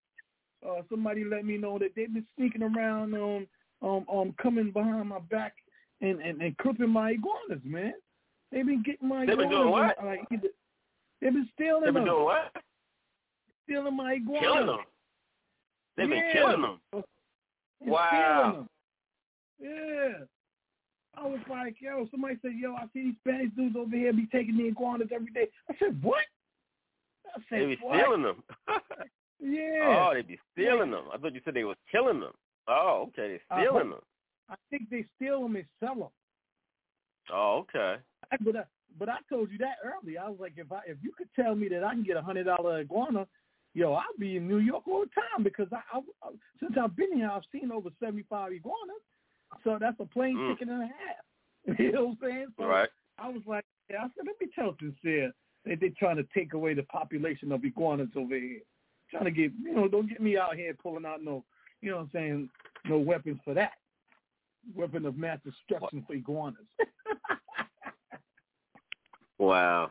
Uh, somebody let me know that they've been sneaking around on um um coming behind my back and and, and clipping my iguanas, man. They've been getting my They've been doing what? Like, either, they've been stealing them. They've been them. doing what? Stealing my iguanas. Killing them. They've been killing them. And Wow. them. Yeah. I was like, yo, somebody said, yo, I see these Spanish dudes over here be taking the iguanas every day. I said, what? I said, They be what? stealing them. Yeah. Oh, they be stealing them. I thought you said they was killing them. Oh, okay. They stealing them. I think they steal them and sell them. Oh, okay. I, but I, but I told you that earlier. I was like, if I if you could tell me that I can get a hundred dollar iguana, yo, I'll be in New York all the time because I, I, I since I've been here, I've seen over seventy five iguanas. So that's a plane Mm. ticket and a half. you know what I'm saying? So Right. I was like, yeah, I said, let me tell sincere that they're trying to take away the population of iguanas over here. Trying to get, you know, don't get me out here pulling out no, you know what I'm saying, no weapons for that. Weapon of mass destruction for iguanas. Wow.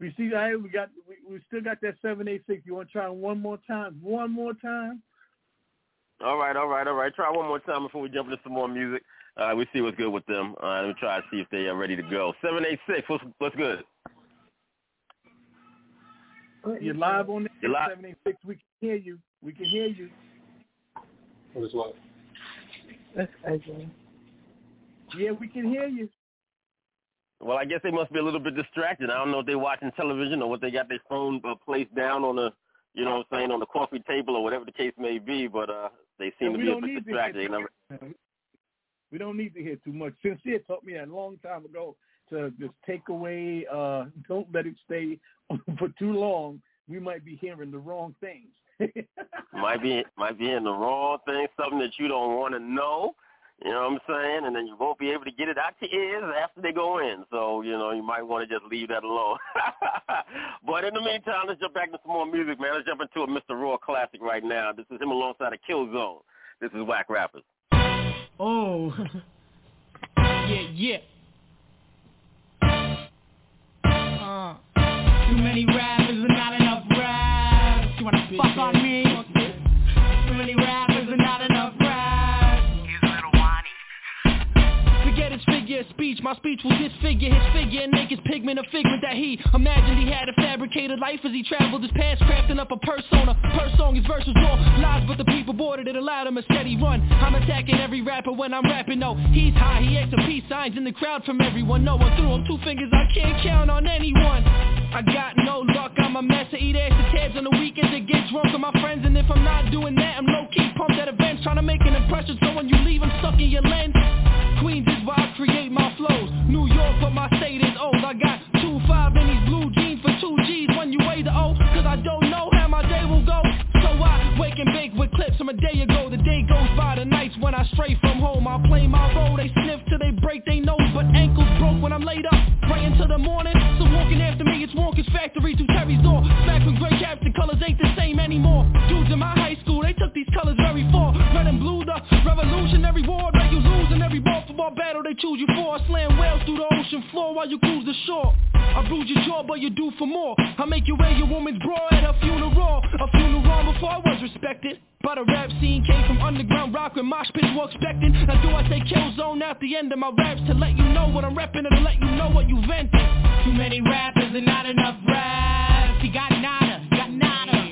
we see, hey, we got, we, we still got that seven eight six. You want to try one more time? One more time? All right, all right, all right. Try one more time before we jump into some more music. Uh, we see what's good with them. Uh, let me try to see if they are ready to go. Seven eight six. What's what's good? You're live on the You're live. seven eight six. We can hear you. We can hear you. What is what? That's AJ. Yeah, we can hear you. Well, I guess they must be a little bit distracted. I don't know if they're watching television or what they got their phone uh, placed down on the, you know, what I'm saying on the coffee table or whatever the case may be. But uh, they seem And to we be a bit need to distracted. never. We don't need to hear too much. Sincere taught me that a long time ago to just take away. uh Don't let it stay for too long. We might be hearing the wrong things. might be might be in the wrong thing, something that you don't want to know. You know what I'm saying? And then you won't be able to get it out your ears after they go in. So, you know, you might want to just leave that alone. but in the meantime, let's jump back to some more music, man. Let's jump into a Mr. Raw classic right now. This is him alongside of Killzone. This is Whack Rappers. Oh. yeah, yeah. Too many rappers and not enough raps. You wanna fuck on me? Figure of speech, my speech will disfigure his figure and make his pigment a figment that he imagined he had a fabricated life as he traveled his past, crafting up a persona. Per song, his verse was all lies, but the people boarded it allowed him a steady run. I'm attacking every rapper when I'm rapping, no, he's high, he acts some peace signs in the crowd from everyone. No one threw him two fingers, I can't count on anyone. I got no luck, I'm a mess, I eat ass and tabs on the weekends and get drunk with my friends, and if I'm not doing that, I'm low-key pumped at events, trying to make an impression, so when you leave, I'm stuck in your lens. Queens is where I create my flows. New York, but my state is old. I got two five in these blue jeans for two G's when you weigh the O. Cause I don't know how my day will go. So I wake and bake with clips from a day ago. The day goes by, the nights when I stray from home. I play my role, they sniff till they break they nose. But ankles broke when I'm laid up, right into the morning. So walking after me, it's Walker's factory to Terry's door. Back when gray caps, the colors ain't the same anymore. Dudes in my high school, they took these colors very far. Red and blue, the revolutionary war. Make you lose football battle they choose you for. I slam whales through the ocean floor while you cruise the shore. I bruise your jaw, but you do for more. I make you wear your woman's bra at her funeral. A funeral before I was respected. But a rap scene came from underground rock when mosh pits were expecting. Now do I say kill zone at the end of my raps to let you know what I'm repping and to let you know what you vented? Too many rappers and not enough raps. You got nada, got nada.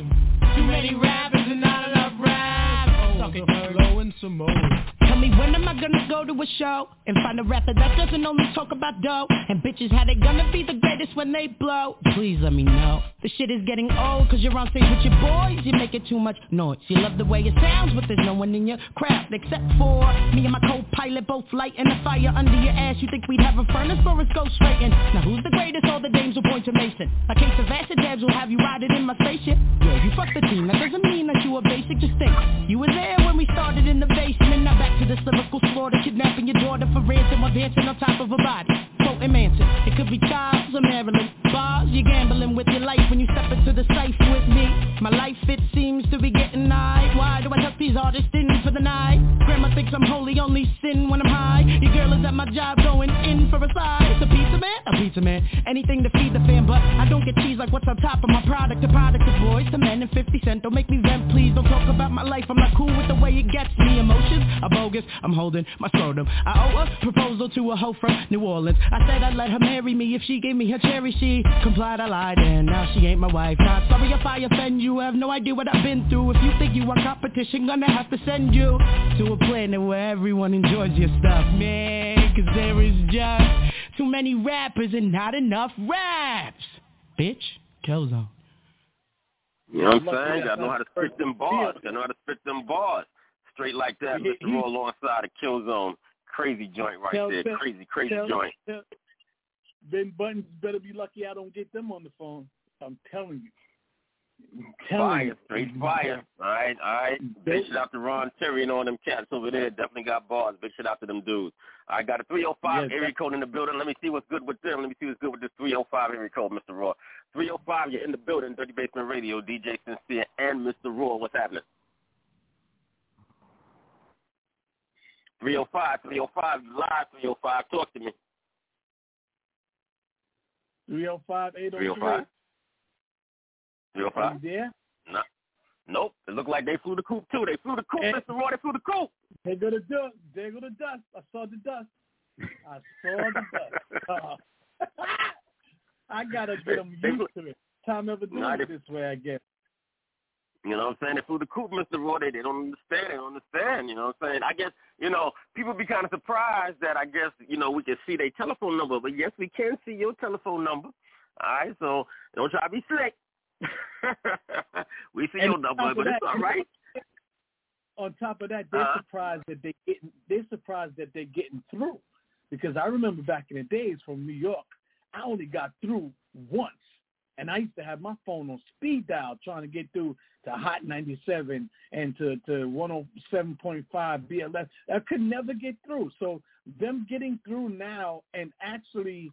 Too many rappers and not enough raps. Suck it, Flow and more. Tell me when am I gonna go to a show and find a rapper that doesn't only talk about dough and bitches how they gonna be the greatest when they blow? Please let me know. The shit is getting old cause you're on stage with your boys. You make it too much noise. You love the way it sounds, but there's no one in your crowd except for me and my co-pilot both lighting a fire under your ass. You think we'd have a furnace for us go straight in? Now who's the greatest? All the dames will point to Mason. A case of acid dabs will have you riding in my spaceship. Yeah, you fucked the team. That doesn't mean that you a basic. Just think, you were there when we started in the basement. Now back to the lyrical slaughter, kidnapping your daughter for ransom while dancing on top of a body. Quoting Manson, it could be Charles or Marilyn. Bars, you're gambling with your life when you step into the safe with me. My life, it seems to be getting high. Why do I these artists in for the night? Grandma thinks I'm holy, only sin when I'm high. Your girl is at my job going in for a side. The pizza man, a pizza man. Anything to feed the fam, but I don't get cheese like what's on top of my product. The product of boys, the men and 50 cent. Don't make me vent, please. Don't talk about my life. I'm not cool with the way it gets me. Emotions are bogus. I'm holding my scrotum. I owe a proposal to a hoe from New Orleans. I said I'd let her marry me if she gave me her cherry. She complied, I lied, and now she ain't my wife. Not sorry if I offend you. Have no idea what I've been through. If you think you are competition, gonna have to send you to a planet where everyone enjoys your stuff, man. Cause there is just too many rappers and not enough raps. Bitch, Killzone. You know what I'm saying? Gotta know how to spit them bars. Gotta know how to spit them bars. Straight like that, He- Mr. Raw alongside a kill zone. Crazy joint right Tell- there. Crazy, crazy tell- joint. tell- Ben Buttons better be lucky I don't get them on the phone. I'm telling you. I'm telling Fire, you. straight fire. All right, all right. Big shout out to Ron Terry and all them cats over there. Definitely got bars. Big shout out to them dudes. I got a 305 Yes, area code in the building. Let me see what's good with them. Let me see what's good with this 305 area code, Mr. Raw. 305, you're in the building. Dirty Basement Radio, DJ Sincere, and Mr. Raw. What's happening? 305, 305, live 305. Talk to me. 305 305. 305. You there? No. Nope. It looked like they flew the coop too. They flew the coop, Mr. Raw. They flew the coop. They go to dust. They go to dust. I saw the dust. I saw the dust. Uh, I gotta get them used to it. Time ever do Nah, it this way, I guess. You know what I'm saying? They flew the coop, Mr. Raw. They, they don't understand. They don't understand. You know what I'm saying? I guess, you know, people be kind of surprised that I guess, you know, we can see their telephone number. But yes, we can see your telephone number. All right? So don't try to be slick. we see And your number, but it's that, all right. On top of that, they're Uh-huh. surprised that they getting they're surprised that they're getting through. Because I remember back in the days from New York, I only got through once. And I used to have my phone on speed dial trying to get through to Hot 97 and to, to 107.5 BLS. I could never get through. So them getting through now and actually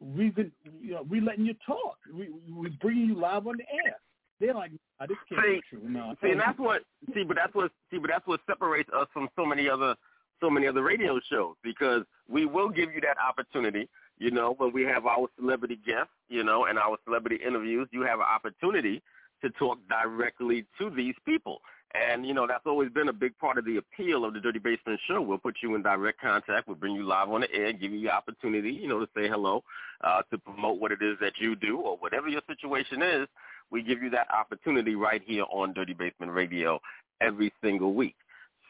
we been you know we letting you talk. We we bringing you live on the air. They're like, nah, this can't See, be true. No, See, and that's what see, but that's what see, but that's what separates us from so many other so many other radio shows because we will give you that opportunity You know, when we have our celebrity guests, you know, and our celebrity interviews, you have an opportunity to talk directly to these people. And, you know, that's always been a big part of the appeal of the Dirty Basement Show. We'll put you in direct contact. We'll bring you live on the air, give you the opportunity, you know, to say hello, uh, to promote what it is that you do or whatever your situation is. We give you that opportunity right here on Dirty Basement Radio every single week.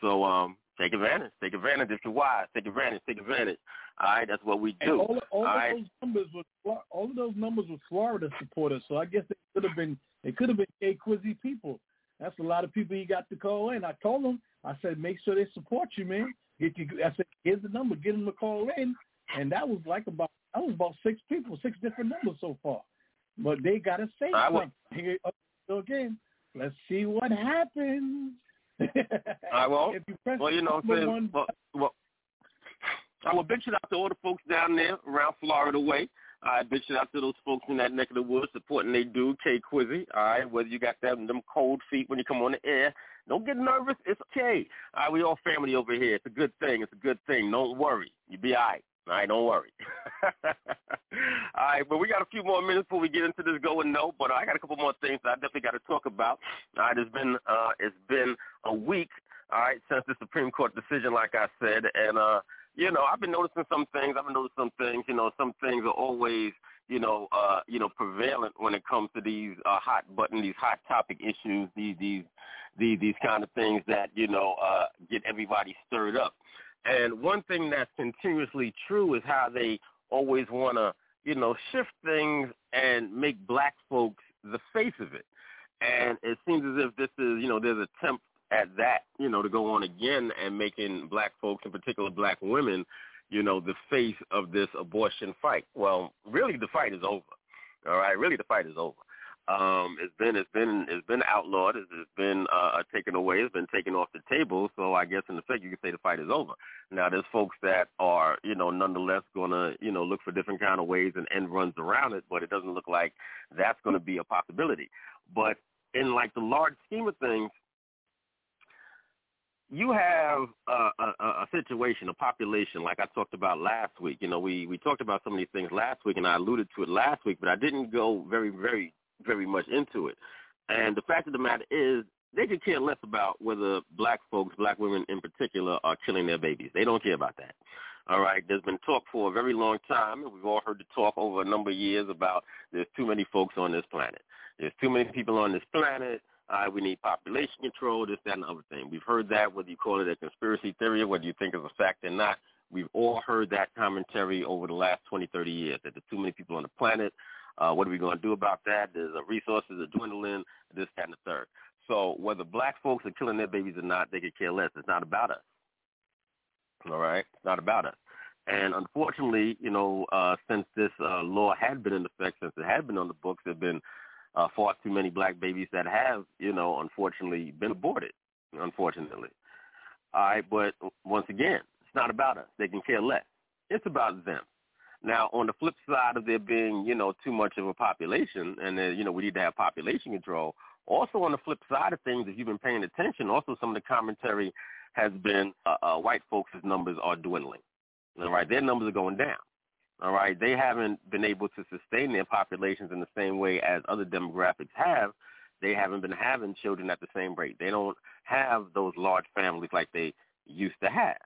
So um, take advantage. Take advantage if you're wise. Take advantage. Take advantage. All right, that's what we do. And all, all, all of right? those numbers were all of those numbers were Florida supporters. So I guess they could have been they could have been K Quizzy people. That's a lot of people you got to call in. I told them, I said, make sure they support you, man. Get you, I said, here's the number, get them to call in, and that was like about that was about six people, six different numbers so far. But they got to say I something. Here, oh, so again, let's see what happens. I won't. If you press well, you know what I'm saying? one- Well, well, I will shout out to all the folks down there around Florida way. All right, big shout out to those folks in that neck of the woods supporting they do, K Quizzy. All right, whether you got them them cold feet when you come on the air, don't get nervous. It's okay. All right, we all family over here. It's a good thing. It's a good thing. Don't worry. You be all right. All right, don't worry. all right, but we got a few more minutes before we get into this go and no. But I got a couple more things that I definitely got to talk about. All right, it's been uh, it's been a week. All right, since the Supreme Court decision, like I said, and uh, you know, I've been noticing some things. I've been noticing some things. You know, some things are always, you know, uh, you know, prevalent when it comes to these uh, hot button, these hot topic issues, these these these these kind of things that you know uh, get everybody stirred up. And one thing that's continuously true is how they always want to, you know, shift things and make black folks the face of it. And it seems as if this is, you know, there's an attempt at that, you know, to go on again and making black folks, in particular black women, you know, the face of this abortion fight. Well, really the fight is over. All right, really the fight is over. Um, it's been it's been it's been outlawed. It's, it's been uh, taken away. It's been taken off the table. So I guess in effect you could say the fight is over. Now there's folks that are you know nonetheless going to you know look for different kind of ways and end runs around it, but it doesn't look like that's going to be a possibility. But in like the large scheme of things, you have a, a, a situation, a population, like I talked about last week. You know, we we talked about some of these things last week, and I alluded to it last week, but I didn't go very, very, very much into it. And the fact of the matter is, they could care less about whether black folks, black women in particular, are killing their babies. They don't care about that. All right, there's been talk for a very long time, and we've all heard the talk over a number of years about there's too many folks on this planet. There's too many people on this planet. Uh, we need population control, this, that, and the other thing. We've heard that, whether you call it a conspiracy theory or whether you think it's a fact or not. We've all heard that commentary over the last 20, 30 years, that there's too many people on the planet. Uh, what are we going to do about that? There's uh, resources are dwindling, this, that, and the third. So whether black folks are killing their babies or not, they could care less. It's not about us. All right? It's not about us. And unfortunately, you know, uh, since this uh, law had been in effect, since it had been on the books, there have been uh, far too many black babies that have, you know, unfortunately been aborted, unfortunately. All right, but once again, it's not about us. They can care less. It's about them. Now, on the flip side of there being, you know, too much of a population and, uh, you know, we need to have population control, also on the flip side of things, if you've been paying attention, also some of the commentary has been uh, uh, white folks' numbers are dwindling. All right, their numbers are going down. All right, they haven't been able to sustain their populations in the same way as other demographics have. They haven't been having children at the same rate. They don't have those large families like they used to have.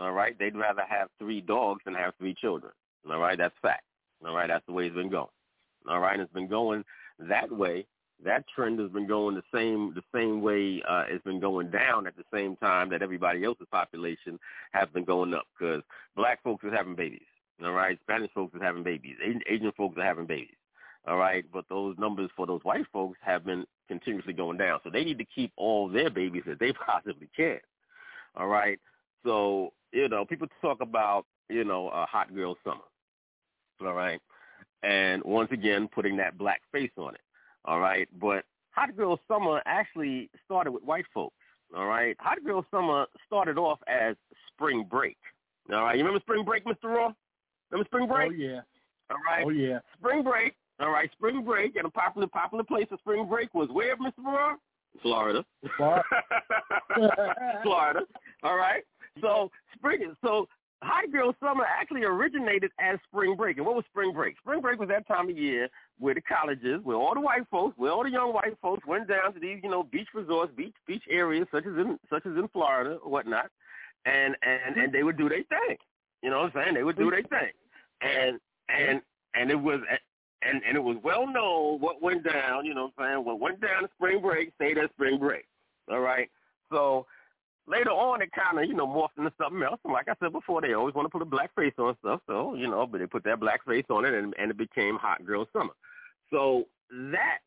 All right, they'd rather have three dogs than have three children. All right, that's fact. All right, that's the way it's been going. All right, it's been going that way. That trend has been going the same the same way uh, it's been going down at the same time that everybody else's population has been going up because black folks are having babies. All right, Spanish folks are having babies. Asian, folks are having babies. All right, but those numbers for those white folks have been continuously going down. So they need to keep all their babies that they possibly can. All right, so you know people talk about you know a hot girl summer. All right, and once again putting that black face on it. All right, but hot girl summer actually started with white folks. All right, hot girl summer started off as spring break. All right, you remember spring break, Mr. Raw? Remember spring break? Oh yeah. All right. Oh yeah. Spring break. All right, spring break, and a popular popular place for spring break was where, Mr. Barrar? Florida. Florida. Florida. All right. So spring. So Hot Girl Summer actually originated as spring break. And what was spring break? Spring break was that time of year where the colleges, where all the white folks, where all the young white folks went down to these, you know, beach resorts, beach beach areas such as in such as in Florida or whatnot, and and and they would do their thing. You know what I'm saying? They would do their thing, and and and it was and and it was well known what went down. You know what I'm saying? What went down at spring break stayed at spring break. All right. So later on, it kind of, you know, morphed into something else. And like I said before, they always want to put a black face on stuff. So, you know, but they put that black face on it and, and it became Hot Girl Summer. So that,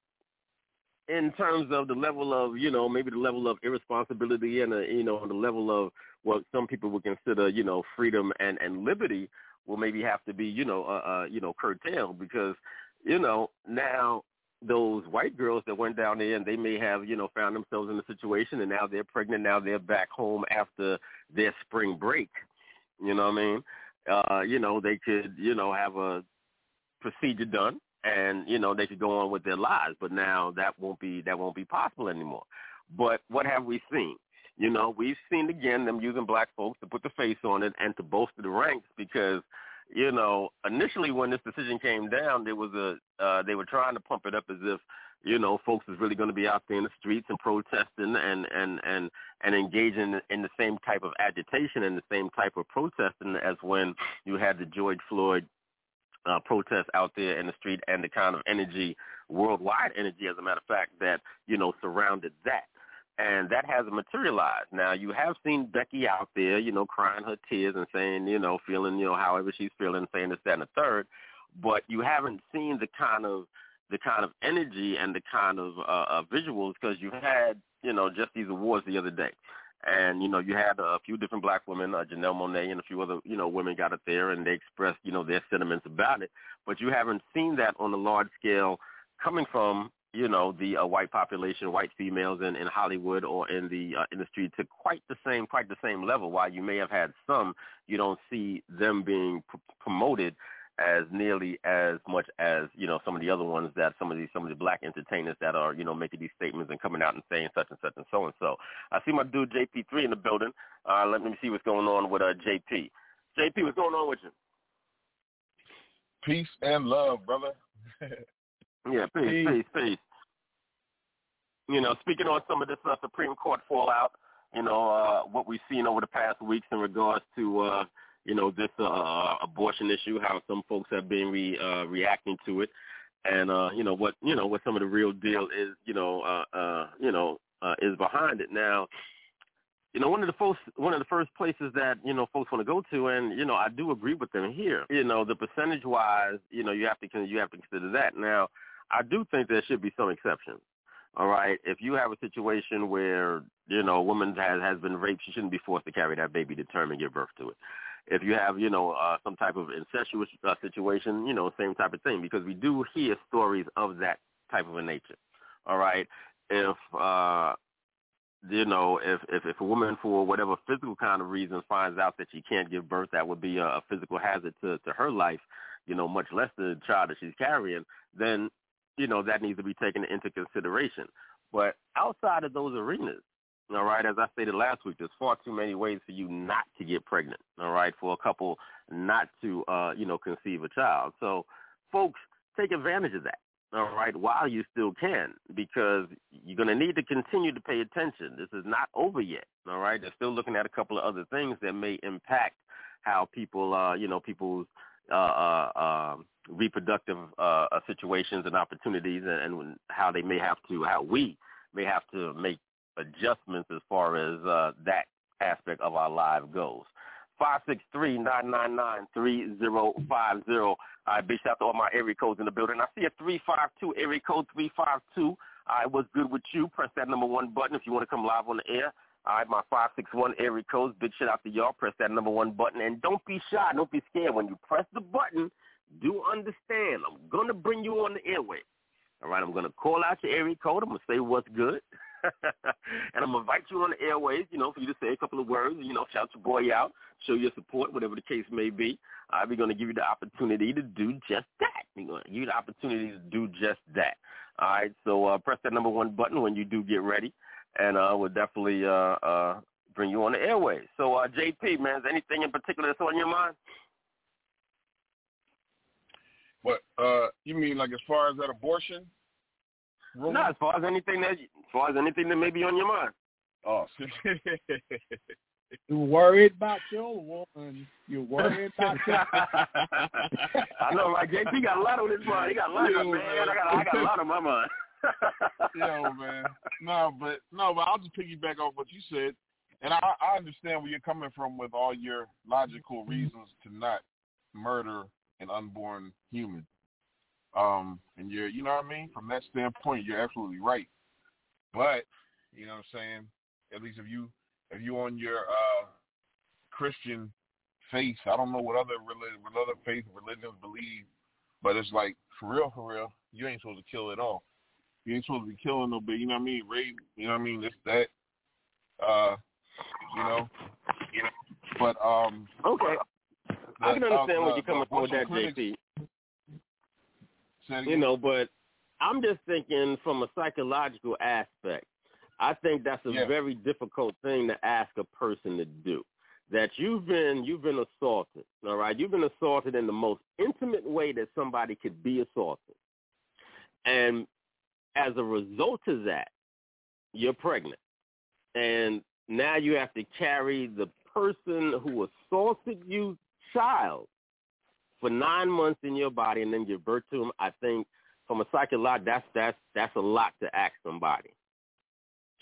in terms of the level of, you know, maybe the level of irresponsibility and, uh, you know, the level of what some people would consider, you know, freedom and, and liberty will maybe have to be, you know, uh, uh, you know, curtailed because, you know, now those white girls that went down there and they may have, you know, found themselves in a situation and now they're pregnant, now they're back home after their spring break. You know what I mean? Uh, you know, they could, you know, have a procedure done and, you know, they could go on with their lives. But now that won't be that won't be possible anymore. But what have we seen? You know, we've seen again them using black folks to put the face on it and to bolster the ranks because you know, initially when this decision came down, there was a uh, they were trying to pump it up as if you know folks is really going to be out there in the streets and protesting and and and and engaging in the same type of agitation and the same type of protesting as when you had the George Floyd uh, protests out there in the street and the kind of energy, worldwide energy, as a matter of fact, that you know surrounded that and that hasn't materialized. Now you have seen Becky out there, you know, crying her tears and saying, you know, feeling, you know, however she's feeling, saying this, that, and the third, but you haven't seen the kind of the kind of energy and the kind of uh, uh, visuals because you had, you know, just these awards the other day. And, you know, you had a few different black women, uh, Janelle Monáe and a few other, you know, women got up there and they expressed, you know, their sentiments about it. But you haven't seen that on a large scale coming from you know the uh, white population, white females in, in Hollywood or in the uh, industry to quite the same quite the same level. While you may have had some, you don't see them being pr- promoted as nearly as much as you know some of the other ones that some of these some of the black entertainers that are you know making these statements and coming out and saying such and such and so and so. I see my dude JP3 in the building. Uh, let me see what's going on with uh, JP. JP, what's going on with you? Peace and love, brother. Yeah, peace, peace, peace. You know, speaking on some of this uh, Supreme Court fallout, you know, uh, what we've seen over the past weeks in regards to, uh, you know, this uh, abortion issue, how some folks have been re, uh, reacting to it, and uh, you know what, you know what some of the real deal is, you know, uh, uh, you know, uh, is behind it. Now, you know, one of the first one of the first places that you know folks want to go to, and you know, I do agree with them here. You know, the percentage wise, you know, you have to you have to consider that. Now, I do think there should be some exceptions. All right, if you have a situation where you know a woman has has been raped, she shouldn't be forced to carry that baby to term and give birth to it. If you have you know uh, some type of incestuous uh, situation, you know same type of thing because we do hear stories of that type of a nature. All right, if uh, you know if, if if a woman for whatever physical kind of reasons finds out that she can't give birth, that would be a, a physical hazard to to her life. You know, much less the child that she's carrying. Then you know, that needs to be taken into consideration. But outside of those arenas, all right, as I stated last week, there's far too many ways for you not to get pregnant, all right, for a couple not to, uh, you know, conceive a child. So, folks, take advantage of that, all right, while you still can, because you're going to need to continue to pay attention. This is not over yet, all right? They're still looking at a couple of other things that may impact how people, uh, you know, people's uh, uh, um, reproductive uh, uh, situations and opportunities, and, and how they may have to, how we may have to make adjustments as far as uh, that aspect of our life goes. Five six three nine nine nine three zero five zero. I bitch out to all my area codes in the building. I see a three five two area code three five two. I was good with you. Press that number one button if you want to come live on the air. All right, my 561 area codes. Big shit out to y'all. Press that number one button. And don't be shy. Don't be scared. When you press the button, do understand. I'm going to bring you on the airway. All right, I'm going to call out your area code. I'm going to say what's good. and I'm going to invite you on the airways, you know, for you to say a couple of words, you know, shout your boy out, show your support, whatever the case may be. Be going to give you the opportunity to do just that. We're going to give you the opportunity to do just that. All right, so uh, press that number one button when you do get ready and uh, we'll definitely uh, uh, bring you on the airways. So, uh, JP, man, is anything in particular that's on your mind? What uh, you mean, like as far as that abortion? No, as far as anything that, as far as anything that may be on your mind. Oh, You worried about your woman. You worried about your. I know, like JP got a lot on his mind. He got a lot, Yo, man. man. I got, I got a lot on my mind. Yo, man. No, but no, but I'll just piggyback off what you said, and I, I understand where you're coming from with all your logical reasons to not murder an unborn human. Um, and you're, you know what I mean? From that standpoint, you're absolutely right. But you know what I'm saying? At least if you if you on your uh Christian faith, I don't know what other religion, what other faith religions believe, but it's like for real, for real, you ain't supposed to kill at all. You ain't supposed to be killing no baby. You know what I mean? Rape. You know what I mean? This that. Uh, you know. You know. But um. Okay. I can understand uh, where you're coming the from with that, abortion JP. You know, but I'm just thinking from a psychological aspect. I think that's a Yeah. very difficult thing to ask a person to do. That you've been you've been assaulted, all right? You've been assaulted in the most intimate way that somebody could be assaulted. And as a result of that, you're pregnant. And now you have to carry the person who assaulted you child for nine months in your body and then give birth to him. I think from a psychological, that's that's that's a lot to ask somebody.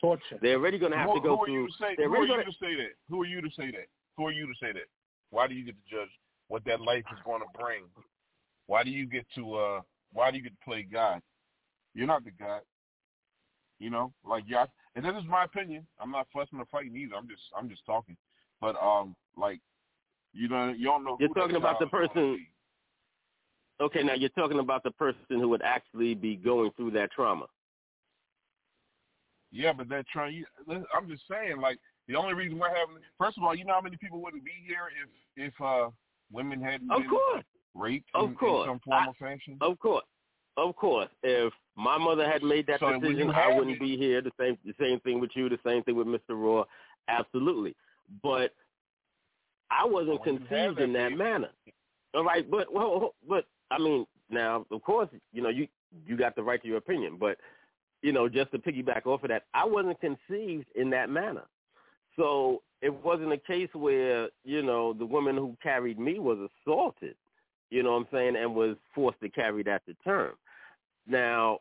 Torture. They're already going to have who, to go who are through. you say? they're Who are you gonna, to say that? Who are you to say that? Who are you to say that? Why do you get to judge what that life is going to bring? Why do you get to? uh Why do you get to play God? You're not the God. You know, like yeah, and this is my opinion. I'm not fussing or fighting either. I'm just I'm just talking. But um, like you don't you don't know. You're talking about the person. Okay, now you're talking about the person who would actually be going through that trauma. Yeah, but that. You, I'm just saying, like the only reason we're having. First of all, you know how many people wouldn't be here if if uh women hadn't Of been course. raped Of in, course. in some form I- or fashion. Of course, of course. If my mother had made that So decision, I wouldn't it- be here. The same, the same thing with you. The same thing with Mr. Raw. Absolutely. But I wasn't When conceived in that baby- manner. All right, but well, but I mean, now of course, you know, you you got the right to your opinion, but you know, just to piggyback off of that, I wasn't conceived in that manner. So it wasn't a case where, you know, the woman who carried me was assaulted, you know what I'm saying, and was forced to carry that to term. Now,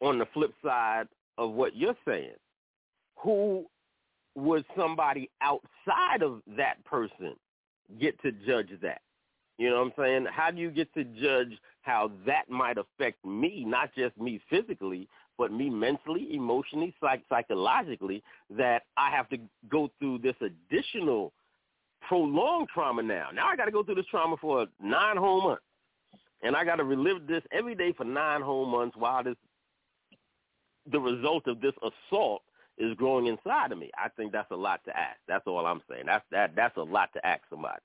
on the flip side of what you're saying, who would somebody outside of that person get to judge that? You know what I'm saying? How do you get to judge how that might affect me, not just me physically, but me mentally, emotionally, psych- psychologically, that I have to go through this additional prolonged trauma now. Now I got to go through this trauma for nine whole months. And I got to relive this every day for nine whole months while this, the result of this assault is growing inside of me. I think that's a lot to ask. That's all I'm saying. That's that. That's a lot to ask somebody.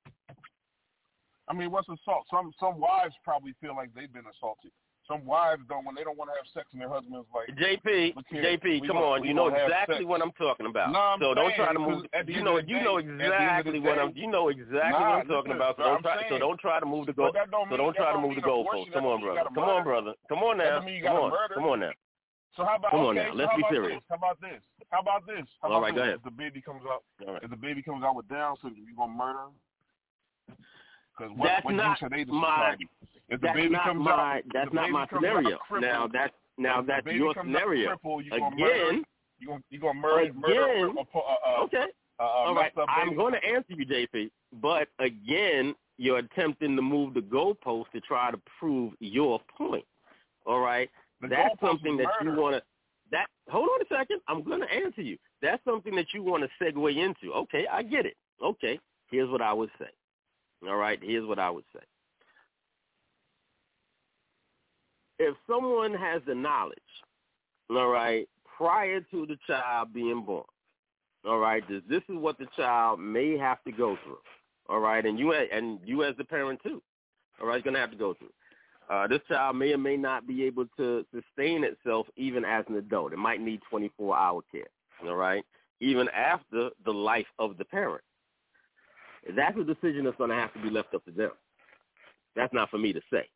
I mean, what's assault? Some some wives probably feel like they've been assaulted. Some wives don't when they don't want to have sex and their husband's like JP, here, JP, come on, you know exactly what I'm talking about. So don't try to move. the You know, you know day- at the end of the exactly what I'm. You know exactly what I'm talking about. So don't try. So don't try to move the goal. So don't try to move the goalpost. Come on, don't mean you brother. Come on, brother. Come on now. don't mean you Come on. Come on now. So how about Come on okay, now, let's be serious. This? How about this? How about this? How about right, this? go ahead. If the baby comes out, All right. if the baby comes out with Down syndrome, you gonna murder him? Because what, That's what not use are they. If the That's baby not comes my. out, That's not my scenario. crippled, Now that's now that's your scenario. crippled, you murder Again. him? You gonna you gonna murder murder Again. Okay. All right, I'm going to answer you, JP. But again, you're attempting to move the goalpost to try to prove your point. All right, The that's something that you want to. That hold on a second. I'm going to answer you. That's something that you want to segue into. Okay, I get it. Okay, here's what I would say. All right, here's what I would say. If someone has the knowledge, all right, prior to the child being born, all right, this, this is what the child may have to go through, all right, and you and you as the parent too, all right, going to have to go through. Uh, this child may or may not be able to sustain itself even as an adult. It might need 24-hour care, all right. even after the life of the parent. That's a decision that's going to have to be left up to them. That's not for me to say.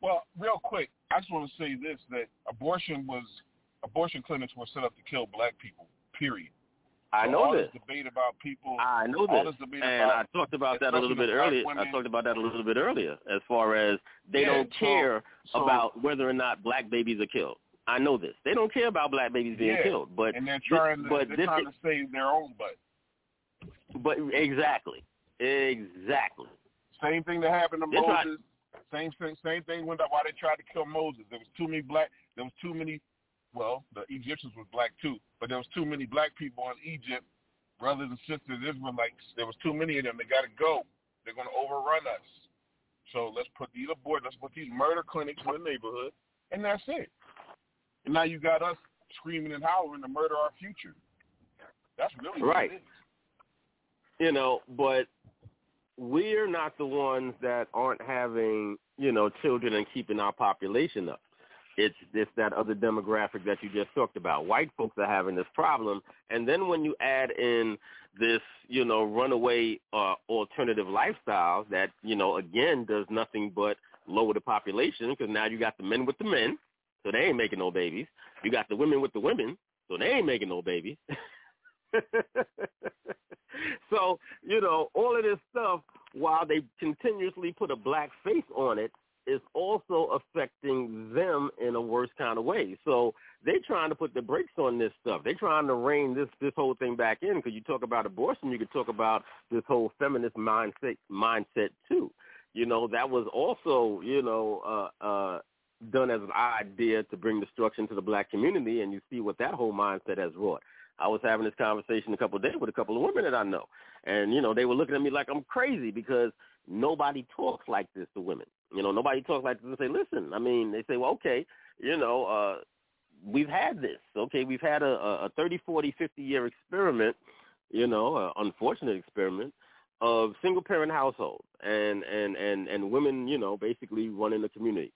Well, real quick, I just want to say this: that abortion was abortion clinics were set up to kill black people. Period. I So know all this. debate about people. I know this, this and I talked about that a little bit earlier. women- I talked about that a little bit earlier, as far as they Yeah, don't so- care so- about whether or not black babies are killed. I know this. They don't care about black babies being yeah, killed, but and they're this- trying to but they're this, trying to save their own butt. but exactly, exactly. Same thing that happened to They're Moses. Same thing. Same thing when why they tried to kill Moses. There was too many black. There was too many. Well, the Egyptians were black too, but there was too many black people in Egypt, brothers and sisters, Israelites. There was too many of them. They got to go. They're going to overrun us. So let's put these abort. Let's put these murder clinics in the neighborhood, and that's it. And now you got us screaming and hollering to murder our future. That's really Right. you know, but we're not the ones that aren't having, you know, children and keeping our population up. It's it's that other demographic that you just talked about. White folks are having this problem, and then when you add in this, you know, runaway uh, alternative lifestyle that, you know, again does nothing but lower the population because now you got the men with the men, so they ain't making no babies. You got the women with the women, so they ain't making no babies. so, you know, all of this stuff, while they continuously put a black face on it, is also affecting them in a worse kind of way. So they're trying to put the brakes on this stuff. They're trying to rein this this whole thing back in because you talk about abortion, you could talk about this whole feminist mindset mindset too. You know, that was also, you know, uh uh done as an idea to bring destruction to the black community and you see what that whole mindset has wrought. I was having this conversation a couple of days with a couple of women that I know. And, you know, they were looking at me like I'm crazy because nobody talks like this to women. You know, nobody talks like this and say, listen, I mean, they say, well, okay, you know, uh, we've had this. Okay, we've had a, a 30, 40, 50 year experiment, you know, an unfortunate experiment of single parent households and, and, and, and women, you know, basically running the community.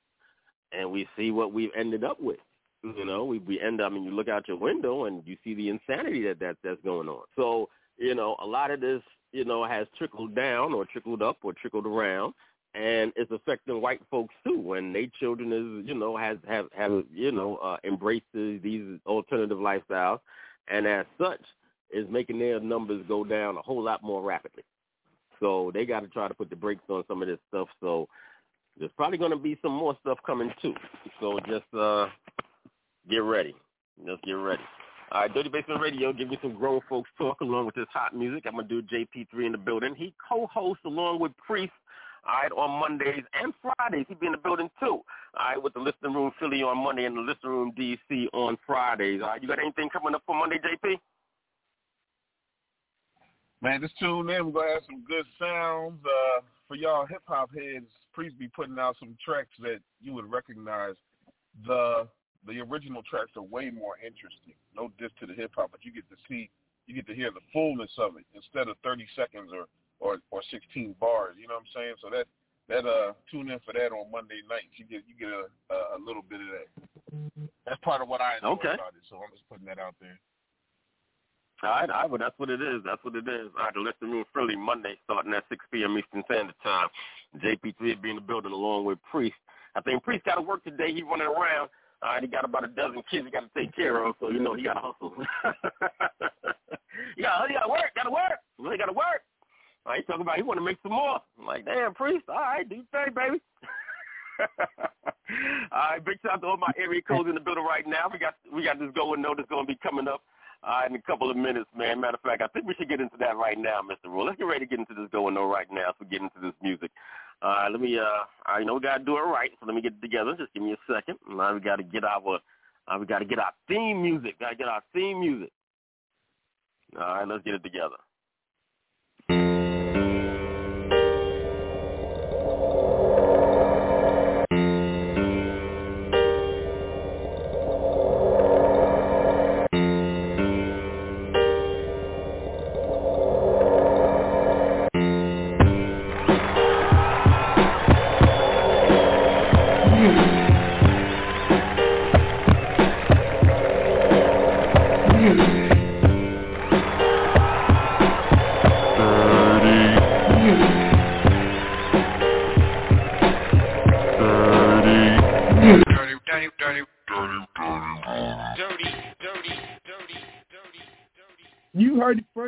And we see what we've ended up with. You know, we we end up. I mean, you look out your window and you see the insanity that that that's going on. So, you know, a lot of this, you know, has trickled down or trickled up or trickled around, and it's affecting white folks too. When they children is, you know, has have have you know uh, embraced these alternative lifestyles, and as such, is making their numbers go down a whole lot more rapidly. So they got to try to put the brakes on some of this stuff. So there's probably going to be some more stuff coming too. So just uh get ready. Just get ready. All right, Dirty Basement Radio, give me some grown folks talk along with this hot music. I'm going to do JP3 in the building. He co-hosts along with Priest, all right, on Mondays and Fridays. He be in the building too, all right, with the Listening Room Philly on Monday and the Listening Room DC on Fridays. All right, you got anything coming up for Monday, JP? Man, just tune in. We're gonna have some good sounds uh, for y'all hip hop heads. Please be putting out some tracks that you would recognize. The the original tracks are way more interesting. No diss to the hip hop, but you get to see, you get to hear the fullness of it instead of 30 seconds or or or 16 bars. You know what I'm saying? So that that uh tune in for that on Monday nights. You get you get a a, little bit of that. That's part of what I enjoy Okay. about it. So I'm just putting that out there. All right, all right, well, that's what it is. That's what it is. All right, the Listening Room Philly, Monday, starting at 6 p.m. Eastern Standard Time. JP3 will be in the building along with Priest. I think Priest got to work today. He's running around. All right, he got about a dozen kids he got to take care of, so, you know, he got to hustle. Yeah, he got to work, got to work. Know, got to work. All right, he talking about he want to make some more. I'm like, damn, Priest, all right, do your thing, baby. all right, big shout out to all my area codes in the building right now. We got we got this going notice going to be coming up uh, in a couple of minutes, man. Matter of fact, I think we should get into that right now, Mr. Rule. Let's get ready to get into this going on right now. So get into this music. Uh, let me. Uh, I know we gotta do it right, so let me get it together. Just give me a second. Now we gotta get our. Uh, we gotta get our theme music. Gotta get our theme music. All right, let's get it together.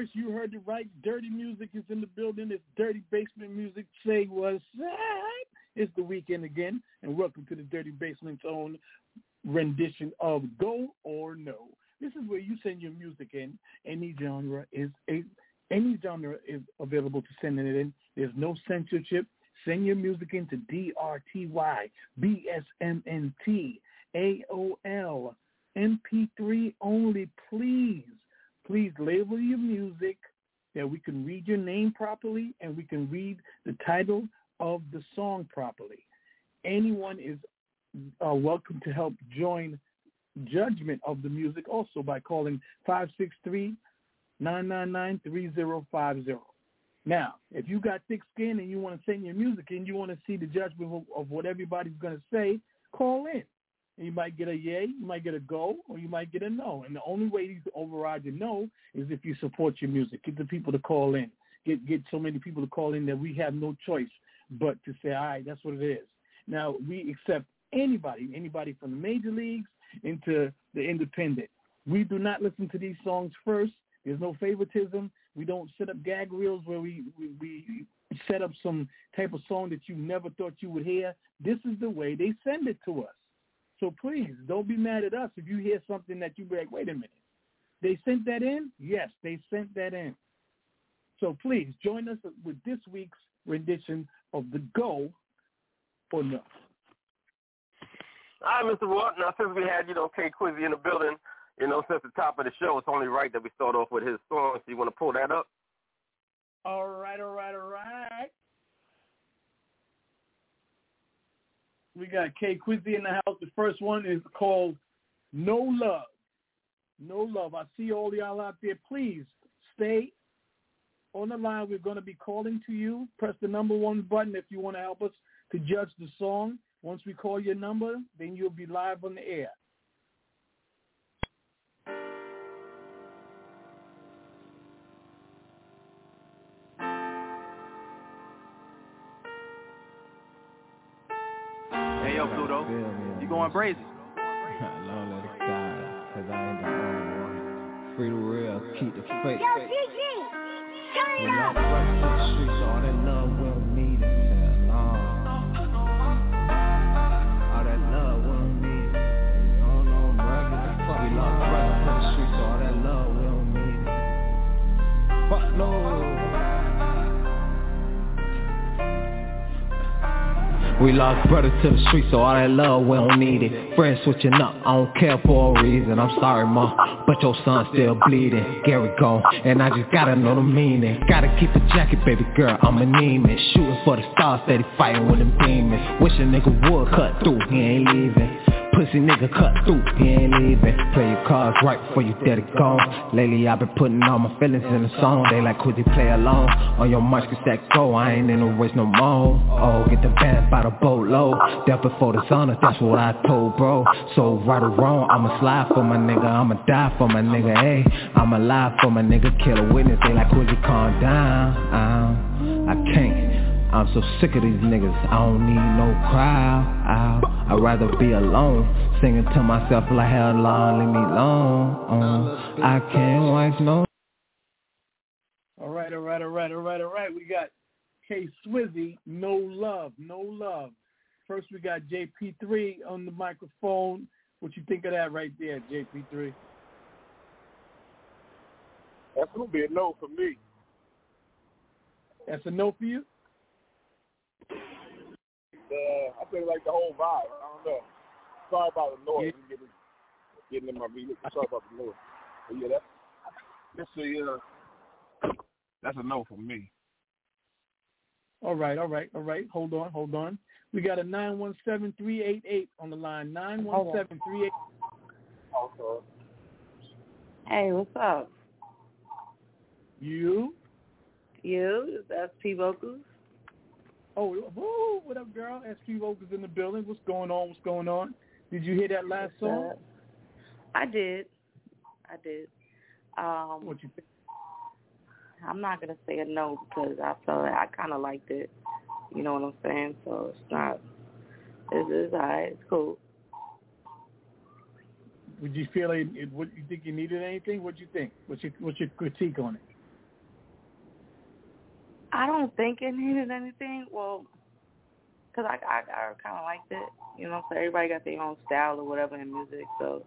First. You heard it right. Dirty music is in the building. It's dirty basement music. Say what's up. It's the weekend again, and welcome to the Dirty Basement's own rendition of Go or No. This is where you send your music in. Any genre is a any genre is available to send it in. There's no censorship. Send your music in to DRTY, BSMNT, AOL, MP3 only, please. Please label your music that we can read your name properly and we can read the title of the song properly. Anyone is uh, welcome to help join judgment of the music also by calling 563-999-3050. Now, if you got thick skin and you want to send your music and you want to see the judgment of, of what everybody's going to say, call in. And you might get a yay, you might get a go, or you might get a no. And the only way can override your no is if you support your music. Get the people to call in. Get get so many people to call in that we have no choice but to say, all right, that's what it is. Now we accept anybody, anybody from the major leagues into the independent. We do not listen to these songs first. There's no favoritism. We don't set up gag reels where we, we, we set up some type of song that you never thought you would hear. This is the way they send it to us. So please don't be mad at us if you hear something that you be like, wait a minute. They sent that in? Yes, they sent that in. So please join us with this week's rendition of the Go or No. All right, Mr. Ward. Now, since we had, you know, K Quizzy in the building, you know, since the top of the show, it's only right that we start off with his song. So you want to pull that up? All right, all right, all right. We got K Quizzy in the house. The first one is called No Love. No Love. I see all y'all out there. Please stay on the line. We're going to be calling to you. Press the number one button if you want to help us to judge the song. Once we call your number, then you'll be live on the air. Going crazy? Long let it die, cause I ain't the only one. Free the real, keep the fake. Yo, Gigi, turn it up. to run to the streets, all that love We lost brothers to the streets, so all that love, we don't need it. Friends switching up, I don't care for a reason. I'm sorry, ma, but your son still bleeding. Gary gone, and I just gotta know the meaning. Gotta keep the jacket, baby girl, I'm anemic. Shooting for the stars, steady fighting with them demons. Wish a nigga would cut through, he ain't leaving. Pussy nigga cut through, he ain't leaving. Play your cards right before you dead it gone. Lately I've been putting all my feelings in the song. They like, could you play along? On your march, get that go. I ain't in no race no more. Oh, get the band by the boatload. Death before the sun, that's what I told bro. So right or wrong, I'ma slide for my nigga. I'ma die for my nigga. Hey, I'ma lie for my nigga. Kill a witness. They like, could you calm down? I can't. I'm so sick of these niggas, I don't need no crowd I'll, I'd rather be alone Singing to myself like hell long, leave me alone uh, I can't watch no All right, all right, all right, all right, all right. We got K Swizzy, No Love, No Love. First, we got JP3 on the microphone. What you think of that right there, JP3? That's gonna be a no for me. That's a no for you? Uh, I think like the whole vibe. I don't know. Sorry about the noise. I'm Getting, getting in my vehicle. Sorry about the noise. But yeah, that's that's a uh, that's a no for me. All right, all right, all right. Hold on, hold on. We got a 917-388 on the line. 917-388. Also, Hey, what's up? You? You? That's P Vocals. Oh, woo, what up, girl? SP Vocals in the building. What's going on? What's going on? Did you hear that last song? I did. I did. Um, What you think? I'm not gonna say a no because I felt like I kind of liked it. You know what I'm saying? So it's not. It's, it's alright. It's cool. Would you feel it? it would you think you needed anything? What do you think? What's your what's your critique on it? I don't think it needed anything. Well, because I I, I kind of liked it. You know, so everybody got their own style or whatever in music. So,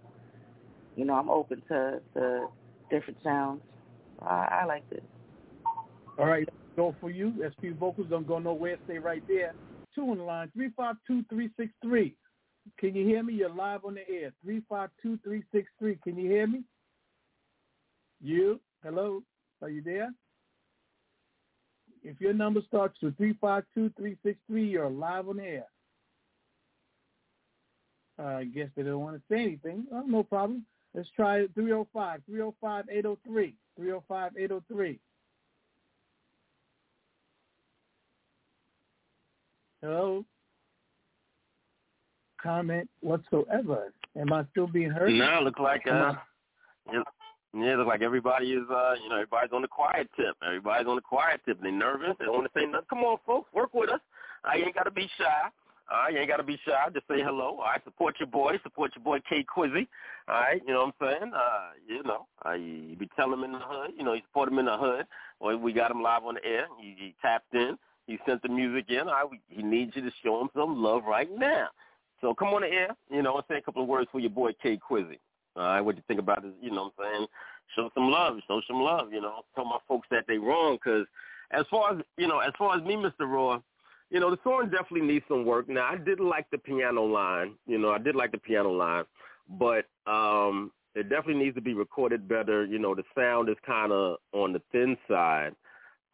you know, I'm open to to different sounds. I, I liked it. All right, go for you. SP vocals don't go nowhere. Stay right there. Two on the line. Three five two three six three. Can you hear me? You're live on the air. Three five two three six three. Can you hear me? You? Hello? Are you there? If your number starts with three five two three six three, you're live on the air. Uh, I guess they don't want to say anything. Oh, no problem. Let's try it. 305 305 803 305 803. Hello? Comment whatsoever. Am I still being heard? No, look like uh, it, yeah, look like everybody is uh, you know, everybody's on the quiet tip. Everybody's on the quiet tip. They're nervous. They don't want to say nothing. Come on, folks, work with us. Uh, you ain't got to be shy. Right, you ain't got to be shy. Just say hello. All right, support your boy. Support your boy K Quizzy. All right, you know what I'm saying? Uh, you know, uh, you be telling him in the hood. You know, you support him in the hood. Well, we got him live on the air. You, you tapped in. He sent the music in. All right, he needs you to show him some love right now. So come on the air. You know, and say a couple of words for your boy K Quizzy. All right, what you think about it? You know what I'm saying? Show some love. Show some love. You know, tell my folks that they wrong because as far as you know, as far as me, Mr. Raw, you know, the song definitely needs some work. Now, I did like the piano line. You know, I did like the piano line, but um it definitely needs to be recorded better. You know, the sound is kind of on the thin side.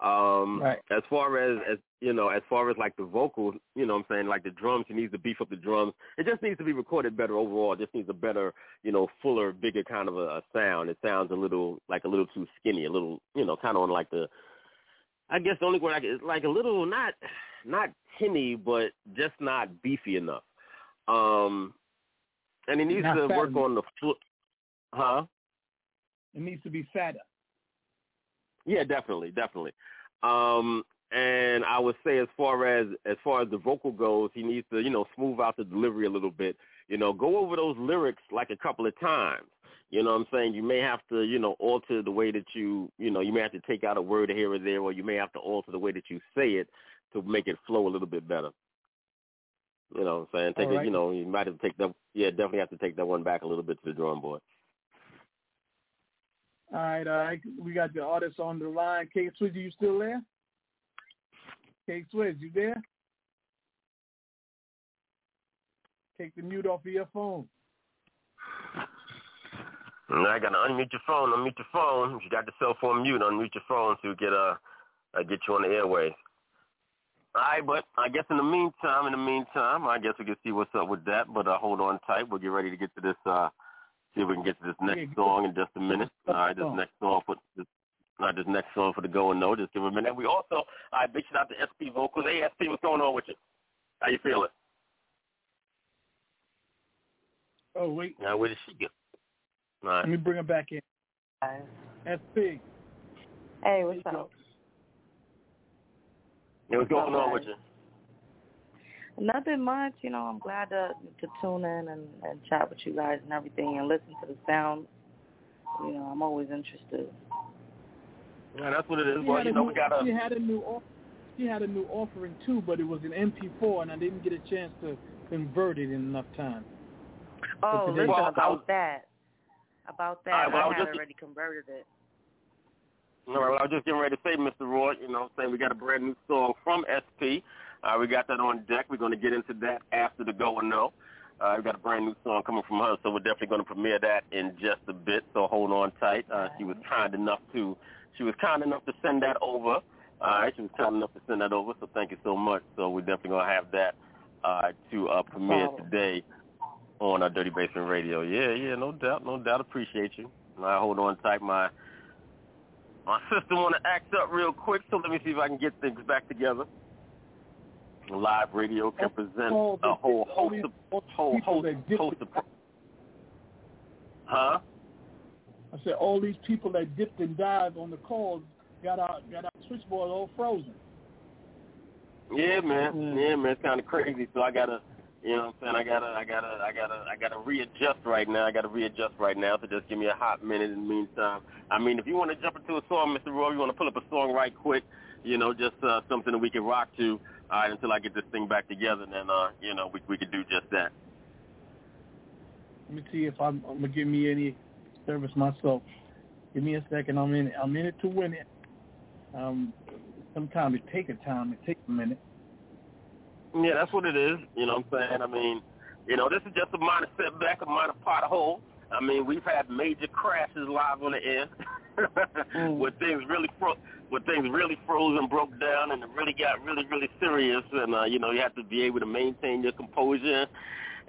Um Right. as far as as you know, as far as like the vocals, you know what I'm saying, like the drums, he needs to beef up the drums. It just needs to be recorded better overall. It just needs a better, you know, fuller, bigger kind of a, a sound. It sounds a little like a little too skinny, a little, you know, kind of on like the I guess the only word I could, it's like a little not not tinny, but just not beefy enough. Um, and he needs Not to fat work on the foot, huh? It needs to be fatter. Yeah, definitely, definitely. Um, and I would say as far as as far as the vocal goes, he needs to you know smooth out the delivery a little bit. You know, go over those lyrics like a couple of times. You know what I'm saying? You may have to, you know, alter the way that you, you know, you may have to take out a word here or there, or you may have to alter the way that you say it to make it flow a little bit better. You know what I'm saying? Take All it, you know, you might have to take that, yeah, definitely have to take that one back a little bit to the drawing board. All right, all right. We got the artist on the line. K Swizz, you still there? K Swizz, you there? Take the mute off of your phone. And I gotta unmute your phone, unmute your phone. You got the cell phone mute, unmute your phone so we get uh, uh get you on the airways. All right, but I guess in the meantime, in the meantime, I guess we can see what's up with that. But uh, hold on tight. We'll get ready to get to this. uh See if we can get to this next song in just a minute. All right, this next song for this. Not this next song for the go and no. Just give it a minute. We also, all right, big shout out to SP Vocals. Hey, SP, what's going on with you? How you feeling? Oh wait, Now, where did she go? All right. let me bring her back in. SP. Hey, what's up? Hey, what's going on with you? Nothing much, you know. I'm glad to to tune in and, and chat with you guys and everything, and listen to the sound. You know, I'm always interested. Yeah, that's what it is. She Well, you know, new- we got a. She had a new off- she had a new offering too, but it was an MP4, and I didn't get a chance to convert it in enough time. Oh, listen Well, about was- that. About that, All right, well, I I had just- already converted it. All right, well, I was just getting ready to say, Mr. Roy, you know saying? We got a brand new song from SP. Uh, we got that on deck. We're going to get into that after the go and no. Uh, we got a brand new song coming from her, so we're definitely going to premiere that in just a bit. So hold on tight. Uh, she was kind enough to, she was kind enough to send that over. All right, she was kind enough to send that over. So thank you so much. So we're definitely going to have that uh, to uh, premiere today on our Dirty Basement Radio. Yeah, yeah, no doubt, no doubt. Appreciate you. All right, hold on tight. My my sister want to act up real quick, so let me see if I can get things back together. Live radio can present a whole host of whole people host, host of huh? I said all these people that dipped and dived on the calls got our got our switchboard all frozen. Yeah, man. Mm-hmm. Yeah, man. It's kind of crazy. So I gotta, You know what I'm saying? I gotta, I gotta, I gotta, I gotta readjust right now. I gotta readjust right now. So just give me a hot minute in the meantime. I mean, if you want to jump into a song, Mr. Roy, you want to pull up a song right quick. You know, just uh, something that we can rock to. Right, until I get this thing back together, And then uh, you know, we we could do just that. Let me see if I'm, I'm gonna give me any service myself. Give me a second. I'm in. I'm in it to win it. Um, sometimes it takes a time. It takes a minute. Yeah, that's what it is. You know what I'm saying? I mean, you know, this is just a minor setback, a minor pothole. I mean, we've had major crashes live on the air where things really fro- where things really froze and broke down and it really got really, really serious. And, uh, you know, you have to be able to maintain your composure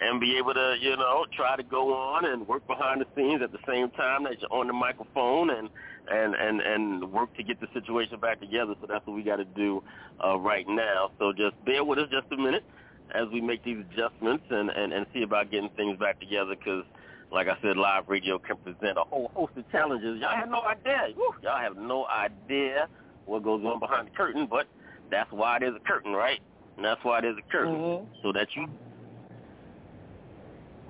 and be able to, you know, try to go on and work behind the scenes at the same time that you're on the microphone and and and and work to get the situation back together. So that's what we got to do uh, right now. So just bear with us just a minute as we make these adjustments and and and see about getting things back together because. Like I said, live radio can present a whole host of challenges. Y'all have no idea. Woo, y'all have no idea what goes on behind the curtain, but that's why there's a curtain, right? And that's why there's a curtain, Mhm. so that you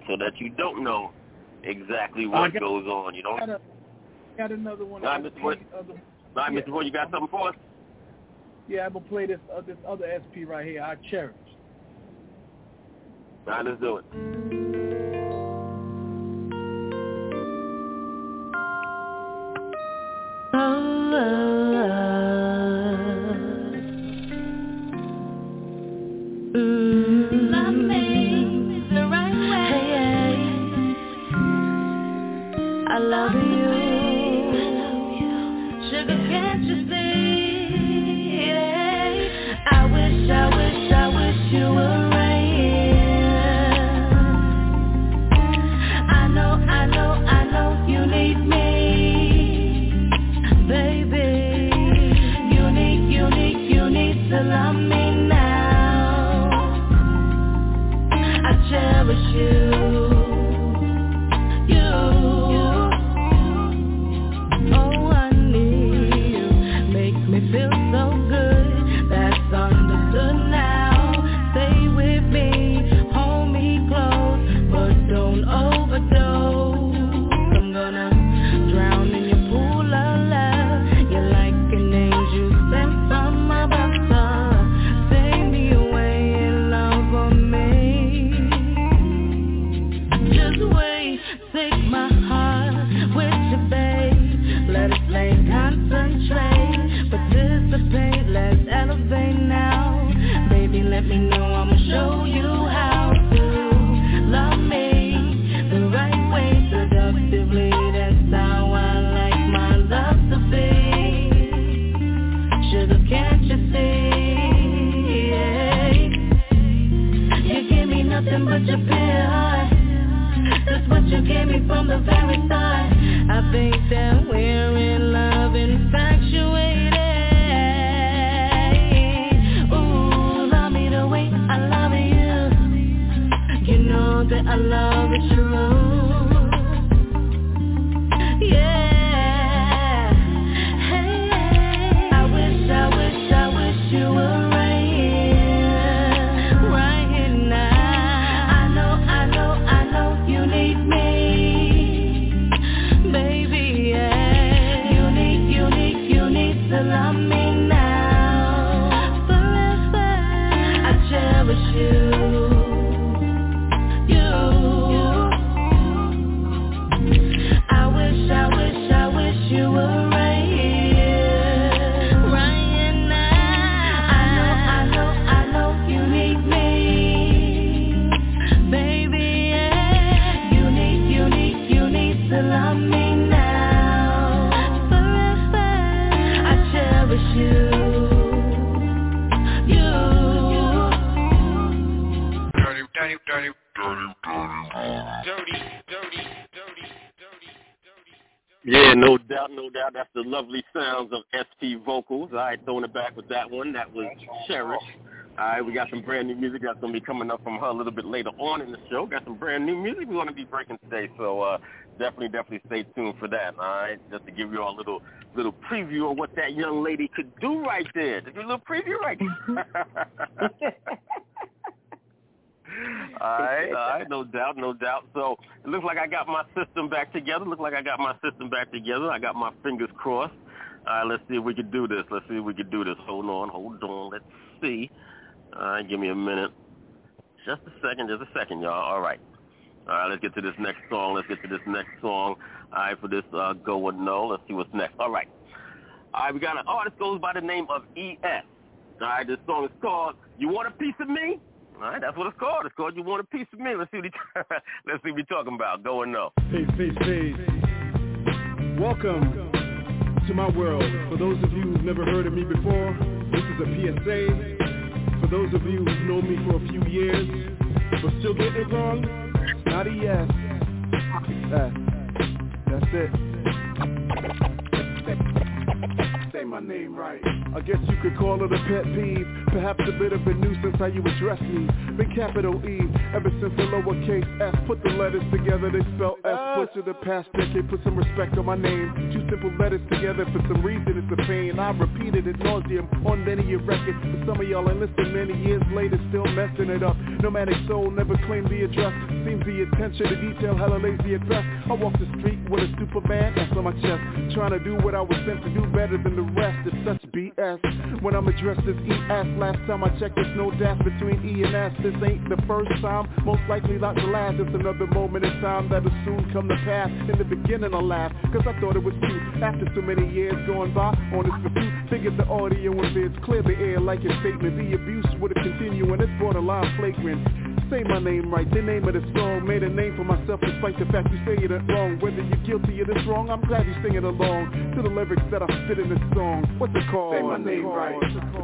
so that you don't know exactly what got- goes on. You don't. Got, a, got another one. All right, Mr. Wood. other- All right, yeah. Mr. Wood, you got something for us? Yeah, I'm gonna play this uh, this other SP right here. I cherish. All right, let's do it. Love from the very Yeah, no doubt, no doubt. That's the lovely sounds of SP vocals. All right, throwing it back with that one. That was Cherish. All right, we got some brand new music that's going to be coming up from her a little bit later on in the show. Got some brand new music we're going to be breaking today, so uh, definitely, definitely stay tuned for that. All right, just to give you all a little little preview of what that young lady could do right there. Just a little preview right there. all right, all right, no doubt, no doubt. So it looks like I got my system back together. Looks like I got my system back together. I got my fingers crossed. All right, let's see if we can do this. Let's see if we can do this. Hold on, hold on. Let's see. All right, give me a minute. Just a second, just a second, y'all. All right. All right, let's get to this next song. Let's get to this next song. All right, for this uh, Go with No. Let's see what's next. All right. All right, we got an artist goes by the name of E.S. All right, this song is called You Want a Piece of Me? All right, that's what it's called. It's called You Want a Piece of Me. Let's see what he, let's see what we talking about. Go and know. Peace, peace, peace. Welcome to my world. For those of you who've never heard of me before, this is a PSA. For those of you who've known me for a few years, but still getting it wrong, not a yes. That's it say my name right. I guess you could call it a pet peeve, perhaps a bit of a nuisance how you address me. Big capital E, ever since the lowercase s, put the letters together, they spell S. Uh. Put to the past decade, put some respect on my name. Two simple letters together for some reason, it's a pain. I've repeated it nauseum on many a record, but some of y'all ain't listening many years later, still messing it up. Nomadic soul never claimed the address. Seems the attention to detail hella lazy best. I walk the street with a Superman S on my chest, trying to do what I was sent to do better than the rest is such BS When I'm addressed as ES Last time I checked there's no dash between E and S. This ain't the first time, most likely not the last. It's another moment in time that'll soon come to pass. In the beginning I laughed, cause I thought it was cute. After so many years going by on this pursuit Figured the audio and vids clear the air like a statement. The abuse would have continued and it's borderline flagrant say my name right, the name of the song Made a name for myself despite the fact you say it wrong Whether you're guilty of this wrong, I'm glad you're singing along To the lyrics that I spit in this song What's it called? Say my name right,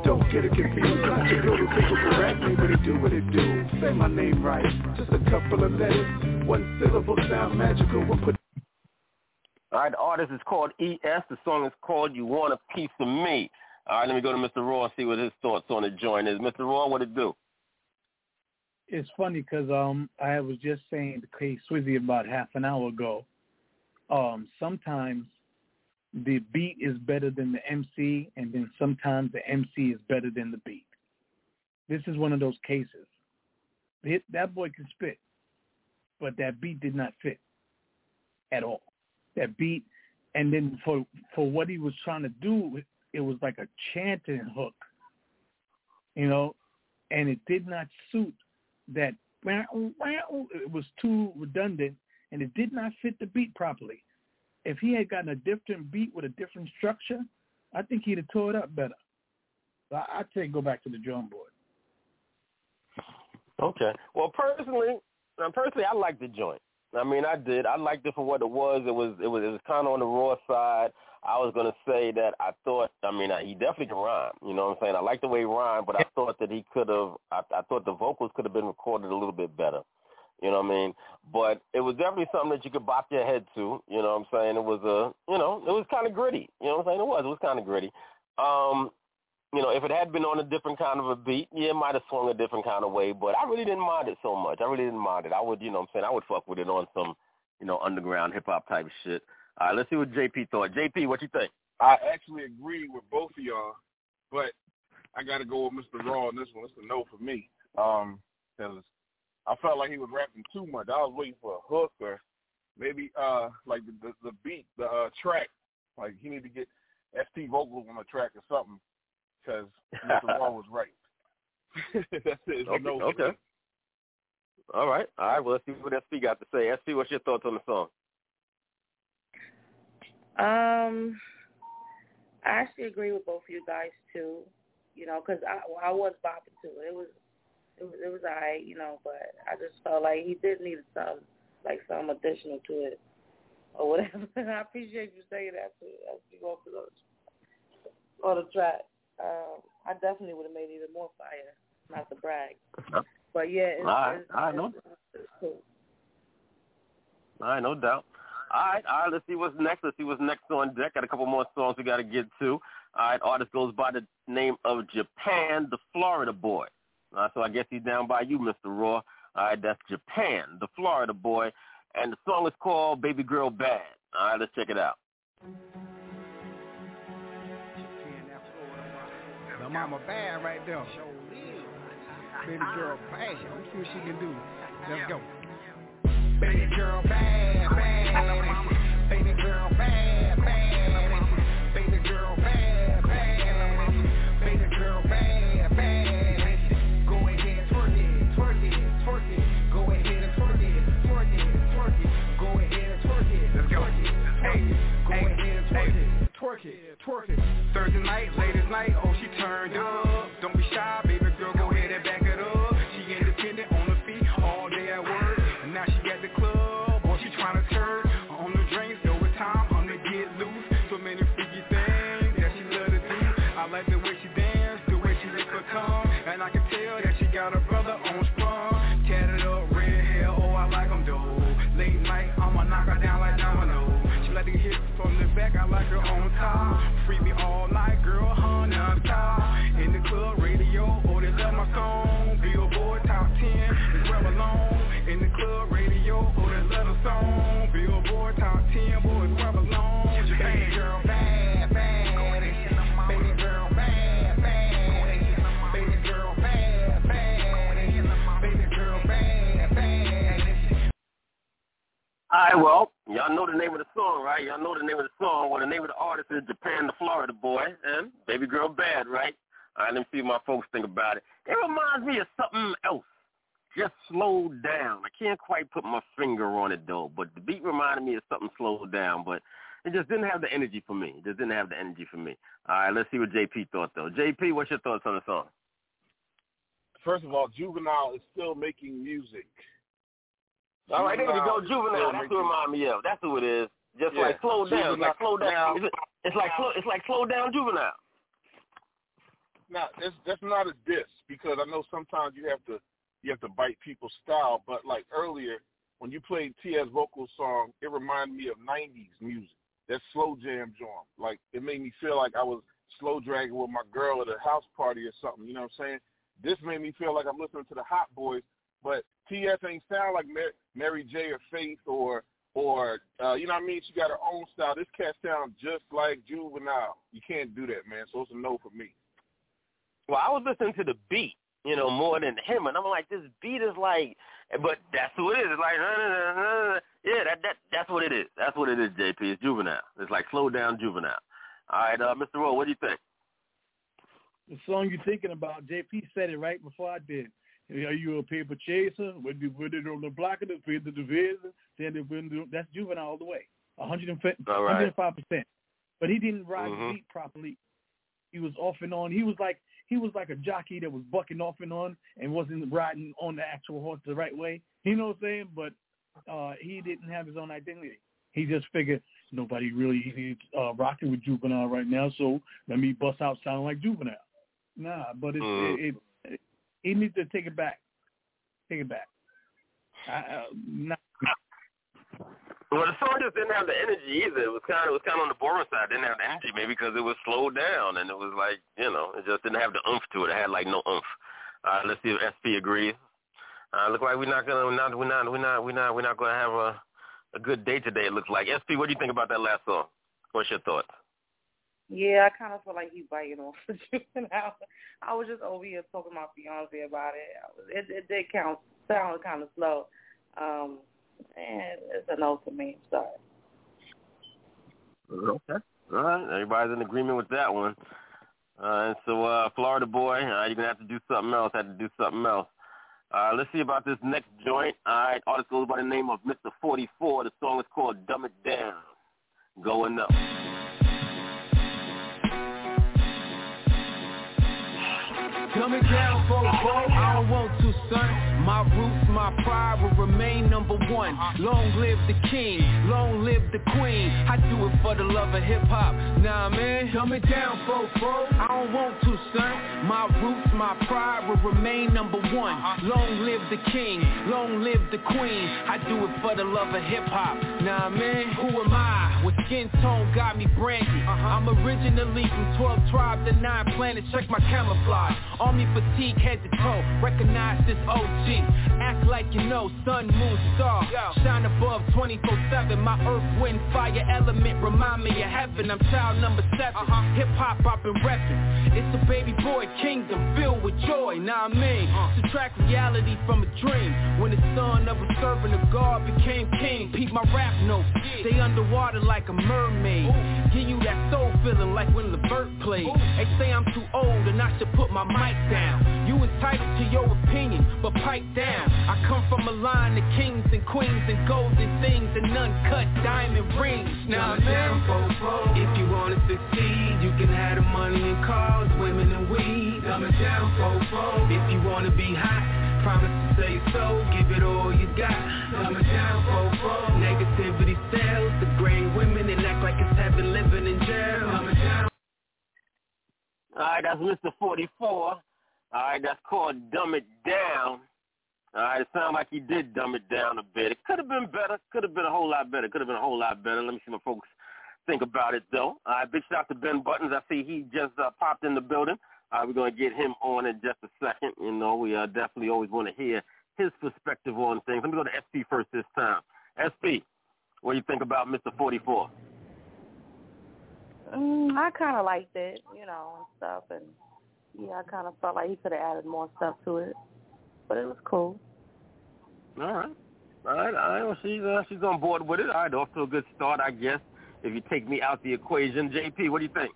don't get it confused Not your little people correct me, but it do what it do Say my name right, just a couple of letters One syllable sound magical when put all right, the artist is called E.S. The song is called You Want a Piece of Me. All right, let me go to Mr. Raw and see what his thoughts on the joint is. Mr. Raw, what it do? It's funny because um I was just saying to K Swizzy about half an hour ago. Um, sometimes the beat is better than the MC, and then sometimes the MC is better than the beat. This is one of those cases. It, that boy can spit, but that beat did not fit at all. That beat, and then for for what he was trying to do, it was like a chanting hook, you know, and it did not suit that it was too redundant and it did not fit the beat properly. If he had gotten a different beat with a different structure, I think he'd have tore it up better. I'd say go back to the drum board. Okay. Well, personally, personally, I like the joint. I mean, I did. I liked it for what it was. It was it was it was kind of on the raw side. I was gonna say that I thought. I mean, he definitely can rhyme. You know what I'm saying? I like the way he rhymed, but I thought that he could have. I, I thought the vocals could have been recorded a little bit better. You know what I mean? But it was definitely something that you could bop your head to. You know what I'm saying? It was a, you know, it was kind of gritty. You know what I'm saying? It was. It was kind of gritty. Um, you know, if it had been on a different kind of a beat, yeah, it might have swung a different kind of way. But I really didn't mind it so much. I really didn't mind it. I would, you know, what I'm saying I would fuck with it on some, you know, underground hip hop type shit. All right, let's see what JP thought. JP, what you think? I actually agree with both of y'all, but I got to go with Mr. Raw on this one. It's a no for me. Um, cause I felt like he was rapping too much. I was waiting for a hook or maybe uh like the the, the beat, the uh, track. Like he need to get SP vocals on the track or something, because Mr. Raw was right. That's it. It's okay. no okay. All right. All right. Well, let's see what SP got to say. SP, what's your thoughts on the song? Um, I actually agree with both of you guys too. You know, because I I was bopping to it. Was it was it was alright, you know, but I just felt like he did need some like some additional to it or whatever. I appreciate you saying that too as you go for those on the track. Um, I definitely would have made even more fire, not to brag. But yeah, it's, right, it's, right, no, it's, it's cool. Right, no doubt. All right, all right. Let's see what's next. Let's see what's next on deck. Got a couple more songs we got to get to. All right, artist goes by the name of Japan, the Florida Boy. So I guess he's down by you, Mr. Raw. All right, that's Japan, the Florida Boy, and the song is called "Baby Girl Bad." All right, let's check it out. The mama bad right there. Baby girl bad. Let's see what she can do. Let's go. Baby girl bad, bad. Twerk it, twerk it. Thursday night, latest night, oh she turned up. Don't be shy, baby girl, go ahead and back it up. She independent on the feet all day at work. Now she at the club, boy she tryna turn on the drinks, overtime, on the get loose. So many freaky things that she love to do. I like the way she dance, the way she lick her tongue, and I can tell that she got a brother on sprung. Tatted up, red hair, oh I like like 'em though. Late night, I'ma knock her down like domino. She like to hit from the back, I like her on top. Free me all night, girl. In the club, radio, my song. Billboard top 10, it's well alone. In the club, radio, song. Billboard top 10, boys, well alone. Baby girl, bad, bad. Baby girl, bad, bad. Baby girl, bad, bad. Baby girl, bad, bad. All right, well, y'all know the name of the song, right? Y'all know the name of the song. Well, the name of the artist is Japan the Florida Boy, and Baby Girl Bad, right? Let me see my folks think about it. It reminds me of something else. Just slowed down. I can't quite put my finger on it though, but the beat reminded me of something slowed down, but it just didn't have the energy for me. It just didn't have the energy for me. All right, let's see what JP thought though. JP, what's your thoughts on the song? First of all, Juvenile is still making music. All right, there you go, Juvenile Juvenile. That's it remind me of. That's who it is. Just Yeah, like slow down. It's like slow down. Juvenile. It's, it's like slow. It's like slow down, Juvenile. Now, that's that's not a diss because I know sometimes you have to you have to bite people's style. But like earlier, when you played SP vocal song, it reminded me of '90s music. That slow jam joint. Like it made me feel like I was slow dragging with my girl at a house party or something. You know what I'm saying? This made me feel like I'm listening to the Hot Boys, but SP ain't sound like Mary, Mary J. or Faith or or uh, you know what I mean. She got her own style. This cat sounds just like Juvenile. You can't do that, man. So it's a no for me. Well, I was listening to the beat, you know, more than him, and I'm like, this beat is like, but that's who it is. It's like, uh, uh, uh, yeah, that that that's what it is. That's what it is, JP. It's juvenile. It's like slow down, juvenile. All right, uh, Mr. Rowe, what do you think? The song you're thinking about, JP said it right before I did. Are you a paper chaser? When you put it on the block of the the division, then it when that's juvenile all the way. 105 All right. 105%. But he didn't ride Mhm. the beat properly. He was off and on. He was like he was like a jockey that was bucking off and on and wasn't riding on the actual horse the right way. You know what I'm saying? But uh he didn't have his own identity. He just figured nobody really is uh, rocking with Juvenile right now, so let me bust out sounding like Juvenile. Nah, but it's, Mm. it, it, he needs to take it back. Take it back. I, uh, not, Well, the song just didn't have the energy either. It was kind of it was kind of on the boring side. Didn't have the energy, maybe because it was slowed down and it was like you know it just didn't have the oomph to it. It had like no oomph. Uh, let's see if SP agrees. Uh, look like we're not gonna we're not we're not we're not we're not we're not gonna have a a good day today. It looks like SP. What do you think about that last song? What's your thoughts? Yeah, I kind of feel like he biting off the juvenile. I was just over here talking to my fiance about it. It, it did count, sound kind of slow. Um, and it's a no for me. I'm sorry. Okay. All right. Everybody's in agreement with that one. Uh, and so, uh, Florida boy, uh, you're gonna have to do something else. Have to do something else. Uh, let's see about this next joint. All right. Artist goes by the name of Mr. 44. The song is called "Dumb It Down." Going up. Coming down for a boat, I don't want to, son. My roots, my pride will remain number one. Long live the king, long live the queen. I do it for the love of hip hop. Nah, man. Coming down for a boat, I don't want to, son. My roots, my pride will remain number one. Long live the king, long live the queen. I do it for the love of hip hop. Nah, man. Who am I? With skin tone got me branded. Uh-huh. I'm originally from 12 tribes and 9 planets. Check my camouflage. Army fatigue head to toe. Recognize this OG. Act like you know, sun, moon, star. Shine above 24-7. My earth, wind, fire element remind me of heaven. I'm child number 7 uh-huh. Hip hop, I've been reppin'. It's a baby boy kingdom filled with joy. Now I mean, uh. subtract reality from a dream. When the son of a servant of God became king, peep my rap notes. Stay underwater like a mermaid. Give you that soul feeling like when Levert played. They say I'm too old and I should put my mic down. You entitled to your opinion, but pipe down. I come from a line of kings and queens and golden things and uncut diamond rings. Now down, If you wanna succeed, you can have the money and cars, women and weed. Dumb it down, fofo. If you wanna be hot, promise to say so. Give it all you got. Dumb it down, fofo. Negativity sells, degrade women and act like it's heaven living in jail. Dumb it down. All right, that's Mr. 44. All right, that's called Dumb It Down. All right, it sounds like he did dumb it down a bit. It could have been better. Could have been a whole lot better. Could have been a whole lot better. Let me see what folks think about it, though. All right, big shout out to Ben Buttons. I see he just uh, popped in the building. Uh, we're going to get him on in just a second. You know, we uh, definitely always want to hear his perspective on things. Let me go to SP first this time. SP, what do you think about Mr. 44? Mm, I kind of liked it, you know, and stuff, and yeah, I kind of felt like he could have added more stuff to it, but it was cool. All right, all right, all right. Well, she's uh, she's on board with it. All right, off to a good start, I guess. If you take me out the equation, JP, what do you think?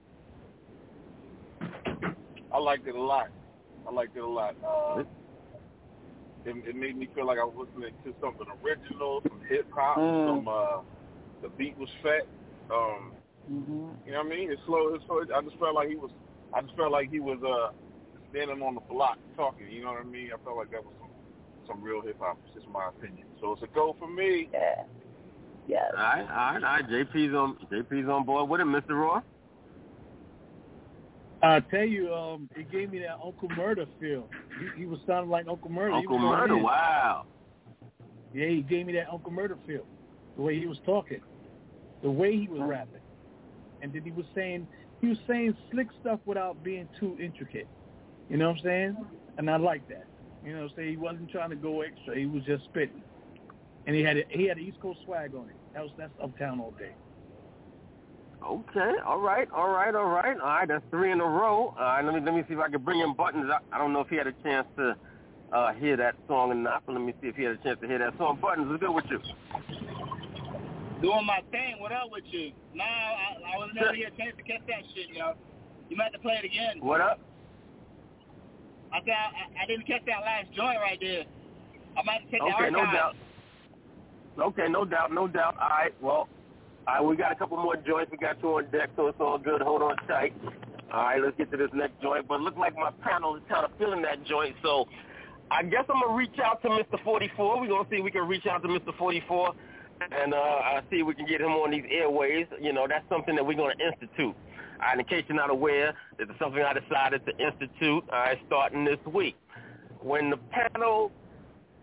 I liked it a lot. I liked it a lot. Uh, it, it made me feel like I was listening to something original, some hip hop, Mm. some uh, the beat was fat. Um, hmm you know what I mean? It's slow. It's slow. I just felt like he was. I just felt like he was uh, standing on the block talking. You know what I mean? I felt like that was some some real hip hop. It's just my opinion. So it's a go for me. Yeah. Yes. All right, all right, all right. JP's on JP's on board with it, Mr. Roy. I tell you, um, it gave me that Uncle Murder feel. He, he was sounding like Uncle Murder. Uncle was Murder, in. wow. Yeah, he gave me that Uncle Murder feel. The way he was talking, the way he was rapping, and then he was saying he was saying slick stuff without being too intricate. You know what I'm saying? And I like that. You know, what I'm saying he wasn't trying to go extra. He was just spitting, and he had a, he had an East Coast swag on it. That was that's uptown all day. Okay, all right, all right, all right, all right. That's three in a row. All right, let me let me see if I can bring in buttons. I, I don't know if he had a chance to uh, hear that song or not, but let me see if he had a chance to hear that song. Buttons, what's good with you? Doing my thing. What up with you? Nah, I, I was never get a chance to catch that shit, yo. You might have to play it again. What up? I said I, I didn't catch that last joint right there. I might have to take the Okay, no archive. doubt. Okay, no doubt, no doubt. All right, well, all right, we got a couple more joints. We got you on deck, so it's all good. Hold on tight. All right, let's get to this next joint. But it look like my panel is kind of feeling that joint, so I guess I'm gonna reach out to Mr. 44. We're gonna see if we can reach out to Mr. 44 and uh, uh, see if we can get him on these airways. You know, that's something that we're gonna institute. Right, in case you're not aware, this is something I decided to institute. All right, starting this week. When the panel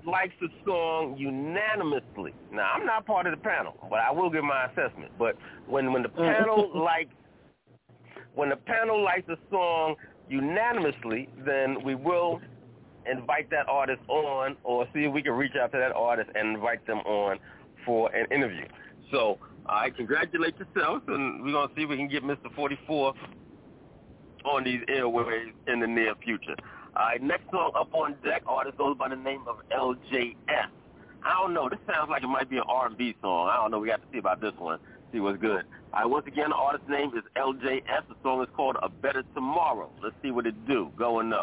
likes a song unanimously. Now, I'm not part of the panel, but I will give my assessment. But when when the panel mm. likes when the panel likes a song unanimously, then we will invite that artist on or see if we can reach out to that artist and invite them on for an interview. So, I congratulate yourself, and we're to see if we can get Mr. 44 on these airways in the near future. All right, next song up on deck, artist goes by the name of LJS. I don't know. This sounds like it might be an R&B song. I don't know. We got to see about this one. See what's good. All right, once again, the artist's name is LJS. The song is called A Better Tomorrow. Let's see what it do. Go and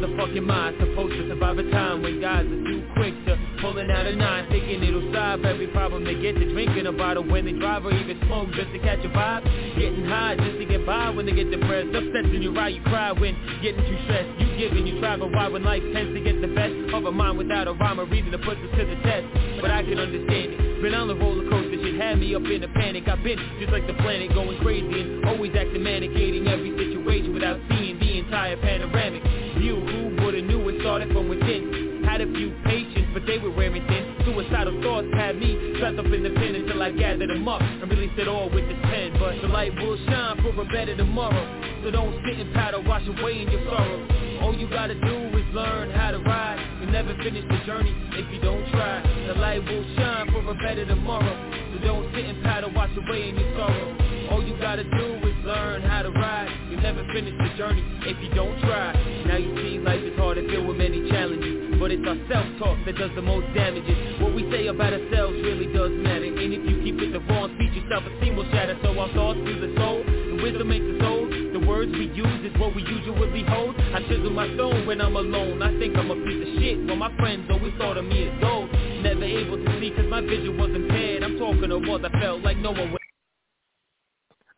the fuck am I supposed to survive a time when guys are too quick to pulling out a nine, thinking it'll solve every problem they get to drinking a bottle when they drive or even smoke just to catch a vibe, getting high just to get by when they get depressed, upset when you're ride, you cry when getting too stressed, you give and you try, but why when life tends to get the best of a mind without a rhyme or reason to put this to the test, but I can understand it, been on the roller coaster, had me up in a panic, I've been just like the planet going crazy and always acting manic, hating every situation without seeing the entire panoramic. View, who would've knew it started from within, had a few patients, but they were wearing thin, suicidal thoughts had me trapped up in the pen until I gathered them up, and released it all with the pen. But the light will shine for a better tomorrow. So don't sit and paddle, wash away in your sorrow. All you gotta do is learn how to ride You'll never finish the journey if you don't try. The light will shine for a better tomorrow. So don't sit and paddle, wash away in your sorrow. All you gotta do is learn how to ride You'll never finish the journey if you don't try. Now you see life is hard and filled with many challenges But it's our self-talk that does the most damages. What we say about ourselves really does matter. And if you keep it the wrong speech, your self-esteem will shatter. So our thoughts through the soul, the wisdom makes us old The words we use is what we usually hold. I chisel my stone when I'm alone. I think I'm a piece of shit But my friends always thought of me as gold. Never able to see cause my vision was impaired I'm talking of what I felt like no one would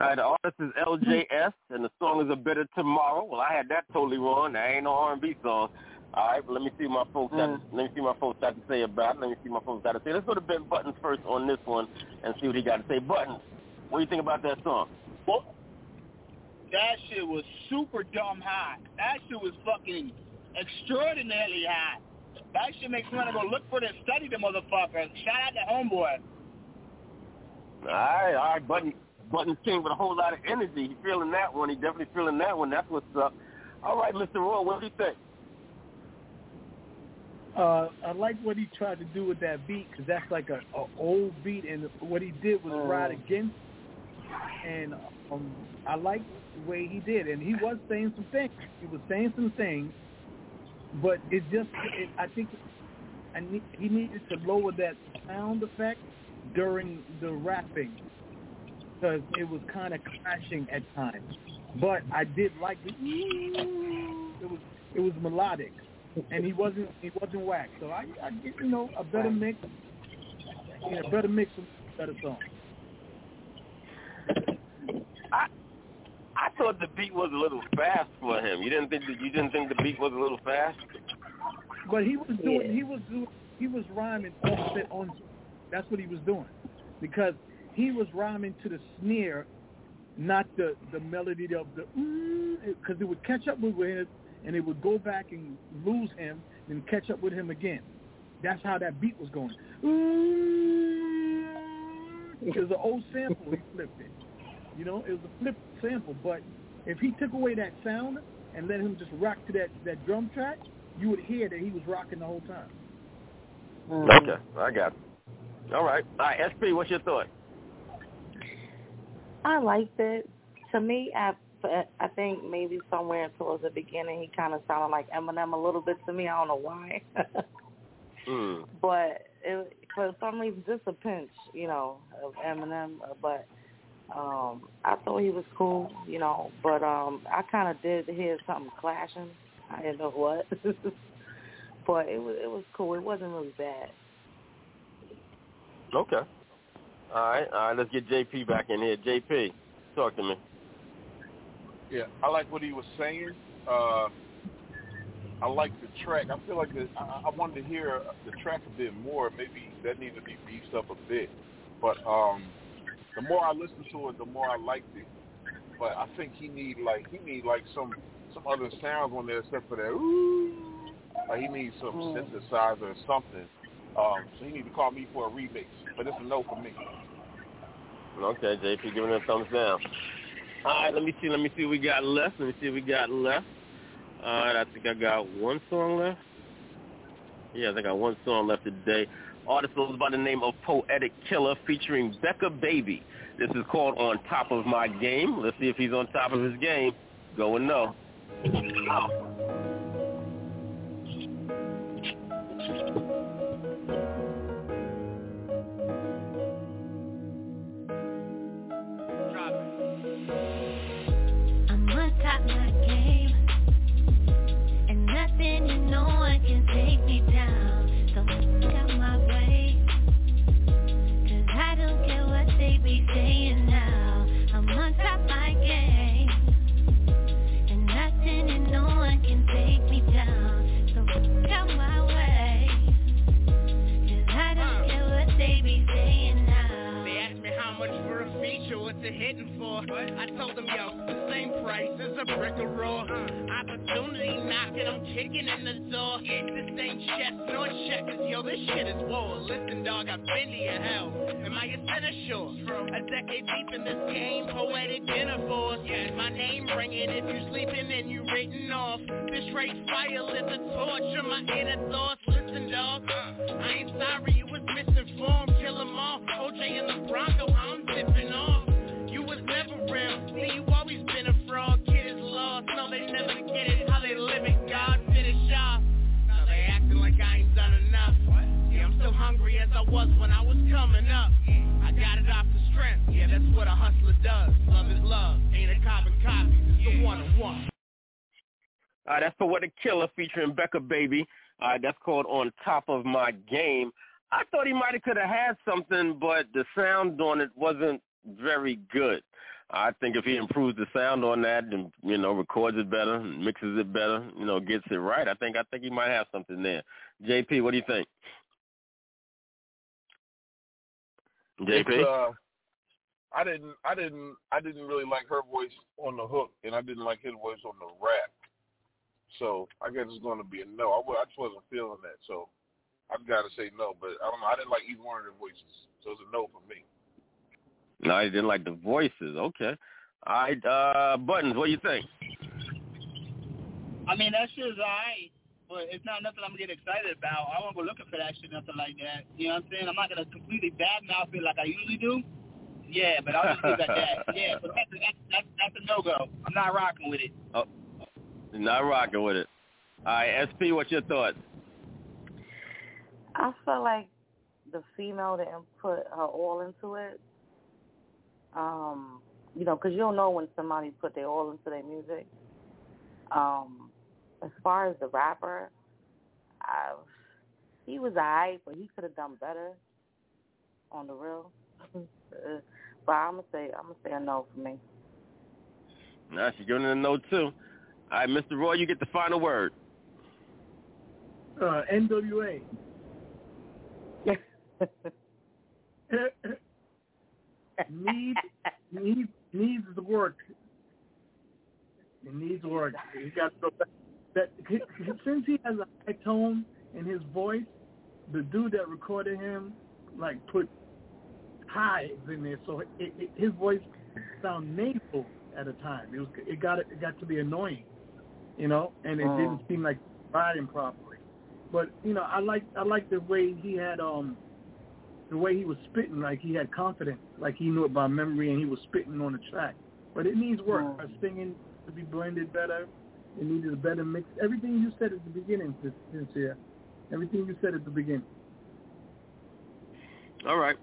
all right, the artist is LJS, and the song is A Better Tomorrow. Well, I had that totally wrong. That ain't no R&B song. All right, let me see what my folks got. Mm. Let me see what my folks got to say about it. Let me see what my folks got to say. Let's go to Ben Buttons first on this one and see what he got to say. Buttons, what do you think about that song? Well, that shit was super dumb hot. That shit was fucking extraordinarily hot. That shit makes me want to go look for it and study the motherfucker. Shout out to homeboy. All right, all right, Buttons. Buttons came with a whole lot of energy. He feeling that one. He definitely feeling that one. That's what's up. All right, Mr. Roy, what do you think? Uh, I like what he tried to do with that beat because that's like a, a old beat, and what he did was ride against. And um, I like the way he did, and he was saying some things. He was saying some things, but it just, it, I think, I need, he needed to lower that sound effect during the rapping because it was kind of crashing at times. But I did like the it was it was melodic, and he wasn't he wasn't whack. So I I get you know a better mix, yeah, a better mix, a better song. I I thought the beat was a little fast for him. You didn't think that you didn't think the beat was a little fast? But he was doing he was doing he was rhyming offset on. That's what he was doing, because he was rhyming to the snare, not the the melody of the mm, because it would catch up with him and it would go back and lose him and catch up with him again. That's how that beat was going. It was an old sample. He flipped it. You know, it was a flipped sample. But if he took away that sound and let him just rock to that that drum track, you would hear that he was rocking the whole time. Mm-hmm. Okay, I got it. All right. All right, SP, what's your thought? I liked it. To me, I I think maybe somewhere towards the beginning he kind of sounded like Eminem a little bit to me. I don't know why, Mm. but it, for some reason just a pinch, you know, of Eminem. But um I thought he was cool, you know. But um I kind of did hear something clashing. I didn't know what, but it was it was cool. It wasn't really bad. Okay. All right, all right. Let's get JP back in here. JP, talk to me. Yeah, I like what he was saying. Uh, I like the track. I feel like the, I, I wanted to hear the track a bit more. Maybe that needed to be beefed up a bit. But um, the more I listened to it, the more I liked it. But I think he need like he need like some some other sounds on there except for that. Ooh, like he needs some synthesizer or something. Um, so he need to call me for a remix. But it's a no for me. Okay, JP giving it a thumbs down. All right, let me see. Let me see what we got left. Let me see what we got left. All right, I think I got one song left. Yeah, I think I got one song left today. Artist goes by the name of Poetic Killer featuring Becca Baby. This is called On Top of My Game. Let's see if he's on top of his game. Go and know. Oh. hitting for. I told them, yo, the same price as a brick of raw. Opportunity knocking, I'm kicking in the door. This ain't chess nor checkers, yo, this shit is war. Listen, dog, I've been to your hell. Am I a your sure? A decade deep in this game, poetic metaphors. My name ringing, if you sleeping and you written off. This right fire lit the torch of my inner thoughts. Listen, dog, I ain't sorry you was misinformed. Kill 'em all, OJ and the Bronco. No, they never get it. How they living, God finish off. Now they acting like I ain't done enough. Yeah, I'm still hungry as I was when I was coming up. I got it off the strength. Yeah, that's what a hustler does. Love is love. Ain't a. It's the one on one. All right, that's for what a killer featuring Becca Baby. Right, that's called On Top of My Game. I thought he might have could have had something, but the sound on it wasn't very good. I think if he improves the sound on that and you know records it better, mixes it better, you know gets it right, I think I think he might have something there. JP, what do you think? JP, uh, I didn't, I didn't, I didn't really like her voice on the hook, and I didn't like his voice on the rap. So I guess it's going to be a no. I, I just wasn't feeling that, so I've got to say no. But I don't know. I didn't like either one of their voices, so it's a no for me. No, he didn't like the voices. Okay, all right, uh, buttons, what do you think? I mean, that shit is alright, but it's not nothing I'm gonna get excited about. I won't go looking for that shit, nothing like that. You know what I'm saying? I'm not gonna completely badmouth it like I usually do. Yeah, but I'll just leave it at that. Yeah, but that's that's that's, that's a no go. I'm not rocking with it. Oh, not rocking with it. All right, SP, what's your thoughts? I feel like the female didn't put her all into it. Um, you know, because you don't know when somebody put their all into their music. Um, as far as the rapper, I, he was alright, but he could have done better. On the real, but I'm gonna say I'm gonna say a no for me. Nah, she's giving it a no too. All right, Mr. Roy, you get the final word. Uh, NWA. needs needs needs the work. It needs work. He got back. That since he has a high tone in his voice, the dude that recorded him like put highs in there, so it, it, his voice sound nasal at a time. It was it got it got to be annoying, you know, and it Oh. didn't seem like riding properly. But you know, I like I like the way he had um the way he was spitting, like he had confidence, like he knew it by memory, and he was spitting on the track. But it needs work. Mm. Her singing to be blended better. It needed a better mix. Everything you said at the beginning, Sincere. Everything you said at the beginning. All right.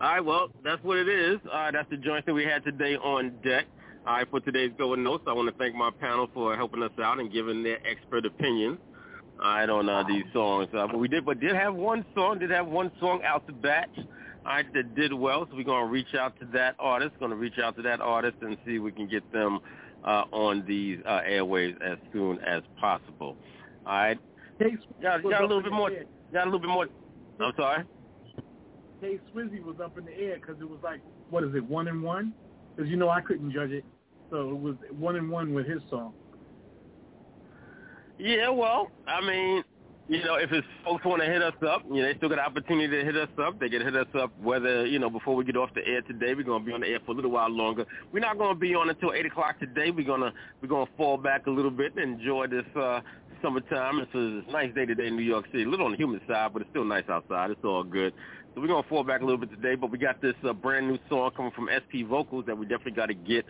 All right, well, that's what it is. Right, that's the joint that we had today on deck. All right, for today's Going Notes, I want to thank my panel for helping us out and giving their expert opinions. Right, on uh, these songs. Uh, but we did, but did have one song, did have one song out the batch. All right, that did well. So we're gonna reach out to that artist. Gonna reach out to that artist and see if we can get them uh, on these uh, airways as soon as possible. All right. Case Got, got a little bit more. air. Got a little bit more. I'm sorry. K Swizzy was up in the air because it was like, what is it, one and one? Because you know I couldn't judge it, so it was one and one with his song. Yeah, well, I mean, you know, if it's folks want to hit us up, you know, they still got an opportunity to hit us up. They can hit us up whether, you know, before we get off the air today. We're going to be on the air for a little while longer. We're not going to be on until 8 o'clock today. We're going to we're gonna fall back a little bit and enjoy this uh, summertime. It's a nice day today in New York City. A little on the humid side, but it's still nice outside. It's all good. So we're going to fall back a little bit today, but we got this uh, brand new song coming from SP Vocals that we definitely got to get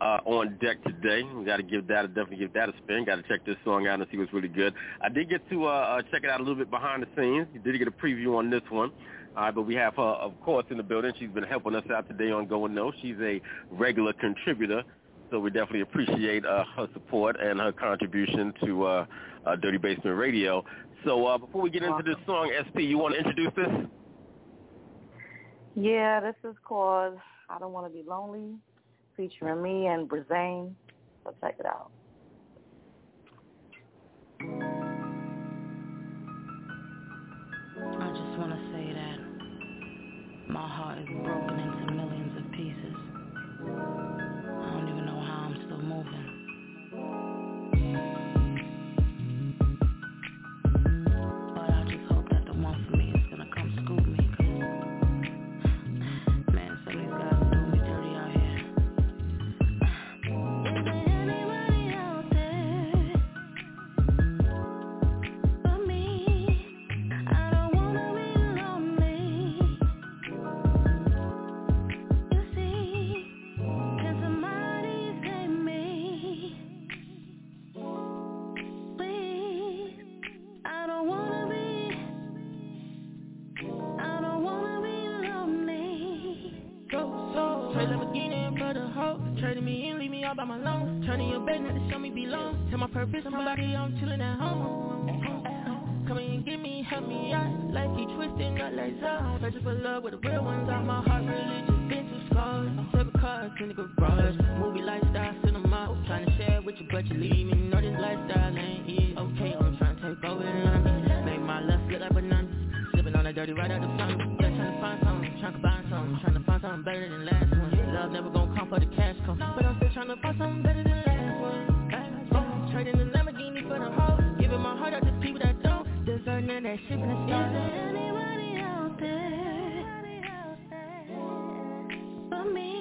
uh, on deck today. We got to give that, definitely give that a spin. Got to check this song out and see what's really good. I did get to uh, uh, check it out a little bit behind the scenes. You did get a preview on this one. Uh, but we have her, of course, in the building. She's been helping us out today on Going No. She's a regular contributor, so we definitely appreciate uh, her support and her contribution to uh, uh, Dirty Basement Radio. So uh, before we get into this song, SP, you want to introduce this? Yeah, this is called I Don't Want to Be Lonely, featuring me and Brazane. So check it out. I just want to say that my heart is broken get me, help me out. Like he twisting up like so. Searching for love with the real ones. Out my heart really just been too scarred. Seven cars in the garage. Movie lifestyle, cinema. Trying to share with you, but you leave me. Know this lifestyle ain't it. Okay, I'm trying to take over the line. Make my lust look like bananas. Sipping on that dirty right out the sun. Yeah, trying to find something, trying to find something. Trying to find something better than last one. Love never gonna come for the cash come. But I'm still trying to find something better than that in the start. Is there anybody out there for me?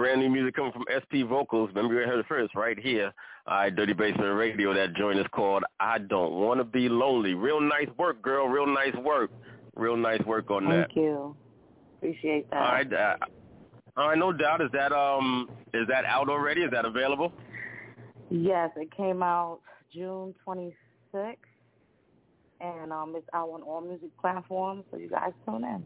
Brand new music coming from SP Vocals. Remember you heard it first right here. All right, Dirty Basement Radio. That joint is called I Don't Want to Be Lonely. Real nice work, girl. Real nice work. Real nice work on that. Thank you. Appreciate that. All right. Uh, all right, no doubt. Is that um is that out already? Is that available? Yes, it came out June 26th, and um, it's out on all music platforms, so you guys tune in.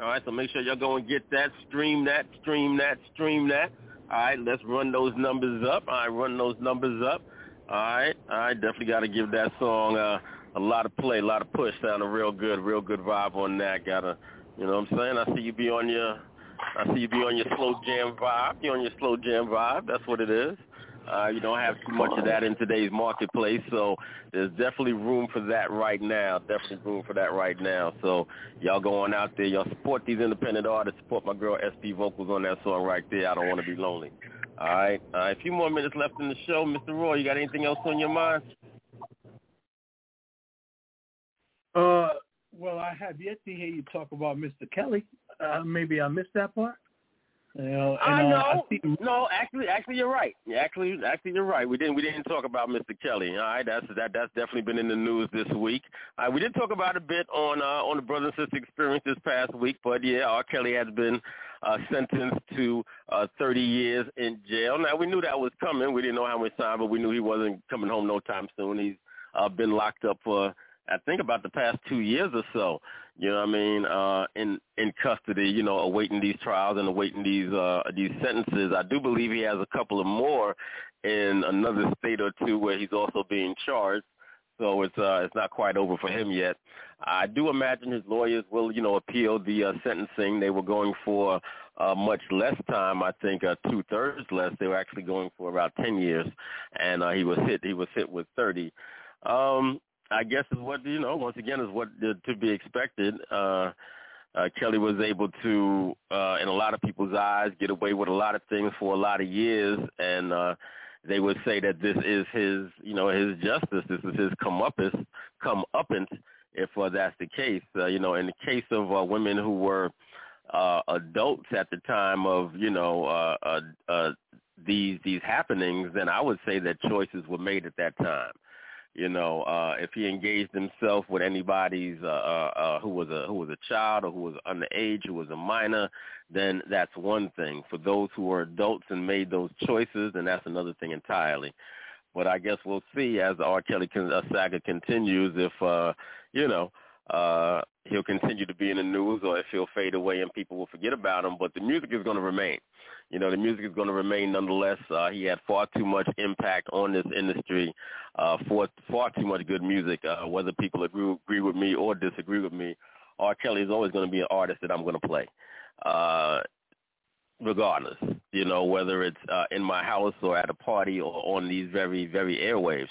All right, so make sure y'all go and get that, stream that, stream that, stream that. All right, let's run those numbers up. All right, run those numbers up. All right, right, definitely got to give that song uh, a lot of play, a lot of push. Sounding real good, real good vibe on that. Got to, you know what I'm saying? I see you be on your, I see you be on your slow jam vibe. You on your slow jam vibe. That's what it is. Uh, you don't have too much of that in today's marketplace, so there's definitely room for that right now. Definitely room for that right now. So y'all going out there, y'all support these independent artists. Support my girl SP Vocals on that song right there. I don't want to be lonely. All right, uh, a few more minutes left in the show, Mr. Roy. You got anything else on your mind? Uh, well, I have yet to hear you talk about Mr. Kelly. Uh, maybe I missed that part. You know, and, I uh, know. see- no, actually, actually, you're right. Actually, actually, you're right. We didn't, we didn't talk about Mr. Kelly. All right, that's that, that's definitely been in the news this week. Right, we did talk about a bit on uh, on the brother and sister experience this past week, but yeah, R. Kelly has been uh, sentenced to uh, 30 years in jail. Now we knew that was coming. We didn't know how much time, but we knew he wasn't coming home no time soon. He's uh, been locked up for I think about the past two years or so. You know what I mean? Uh, in in custody, you know, awaiting these trials and awaiting these uh, these sentences. I do believe he has a couple of more in another state or two where he's also being charged. So it's uh, it's not quite over for him yet. I do imagine his lawyers will, you know, appeal the uh, sentencing. They were going for uh, much less time. I think uh, two thirds less. They were actually going for about ten years, and uh, he was hit. He was hit with thirty. Um, I guess is what you know. Once again, is what to be expected. Uh, uh, Kelly was able to, uh, in a lot of people's eyes, get away with a lot of things for a lot of years, and uh, they would say that this is his, you know, his justice. This is his comeuppance, comeuppance, if uh, that's the case. Uh, you know, in the case of uh, women who were uh, adults at the time of, you know, uh, uh, uh, these these happenings, then I would say that choices were made at that time. You know, uh, if he engaged himself with anybody's uh, uh, uh, who was a who was a child or who was underage, who was a minor, then that's one thing. For those who were adults and made those choices, then that's another thing entirely. But I guess we'll see as the R. Kelly uh, saga continues if uh, you know uh, he'll continue to be in the news or if he'll fade away and people will forget about him. But the music is going to remain. You know, the music is going to remain nonetheless. Uh, he had far too much impact on this industry, uh, for far too much good music. Uh, whether people agree, agree with me or disagree with me, R. Kelly is always going to be an artist that I'm going to play. Uh, regardless, you know, whether it's uh, in my house or at a party or on these very, very airwaves,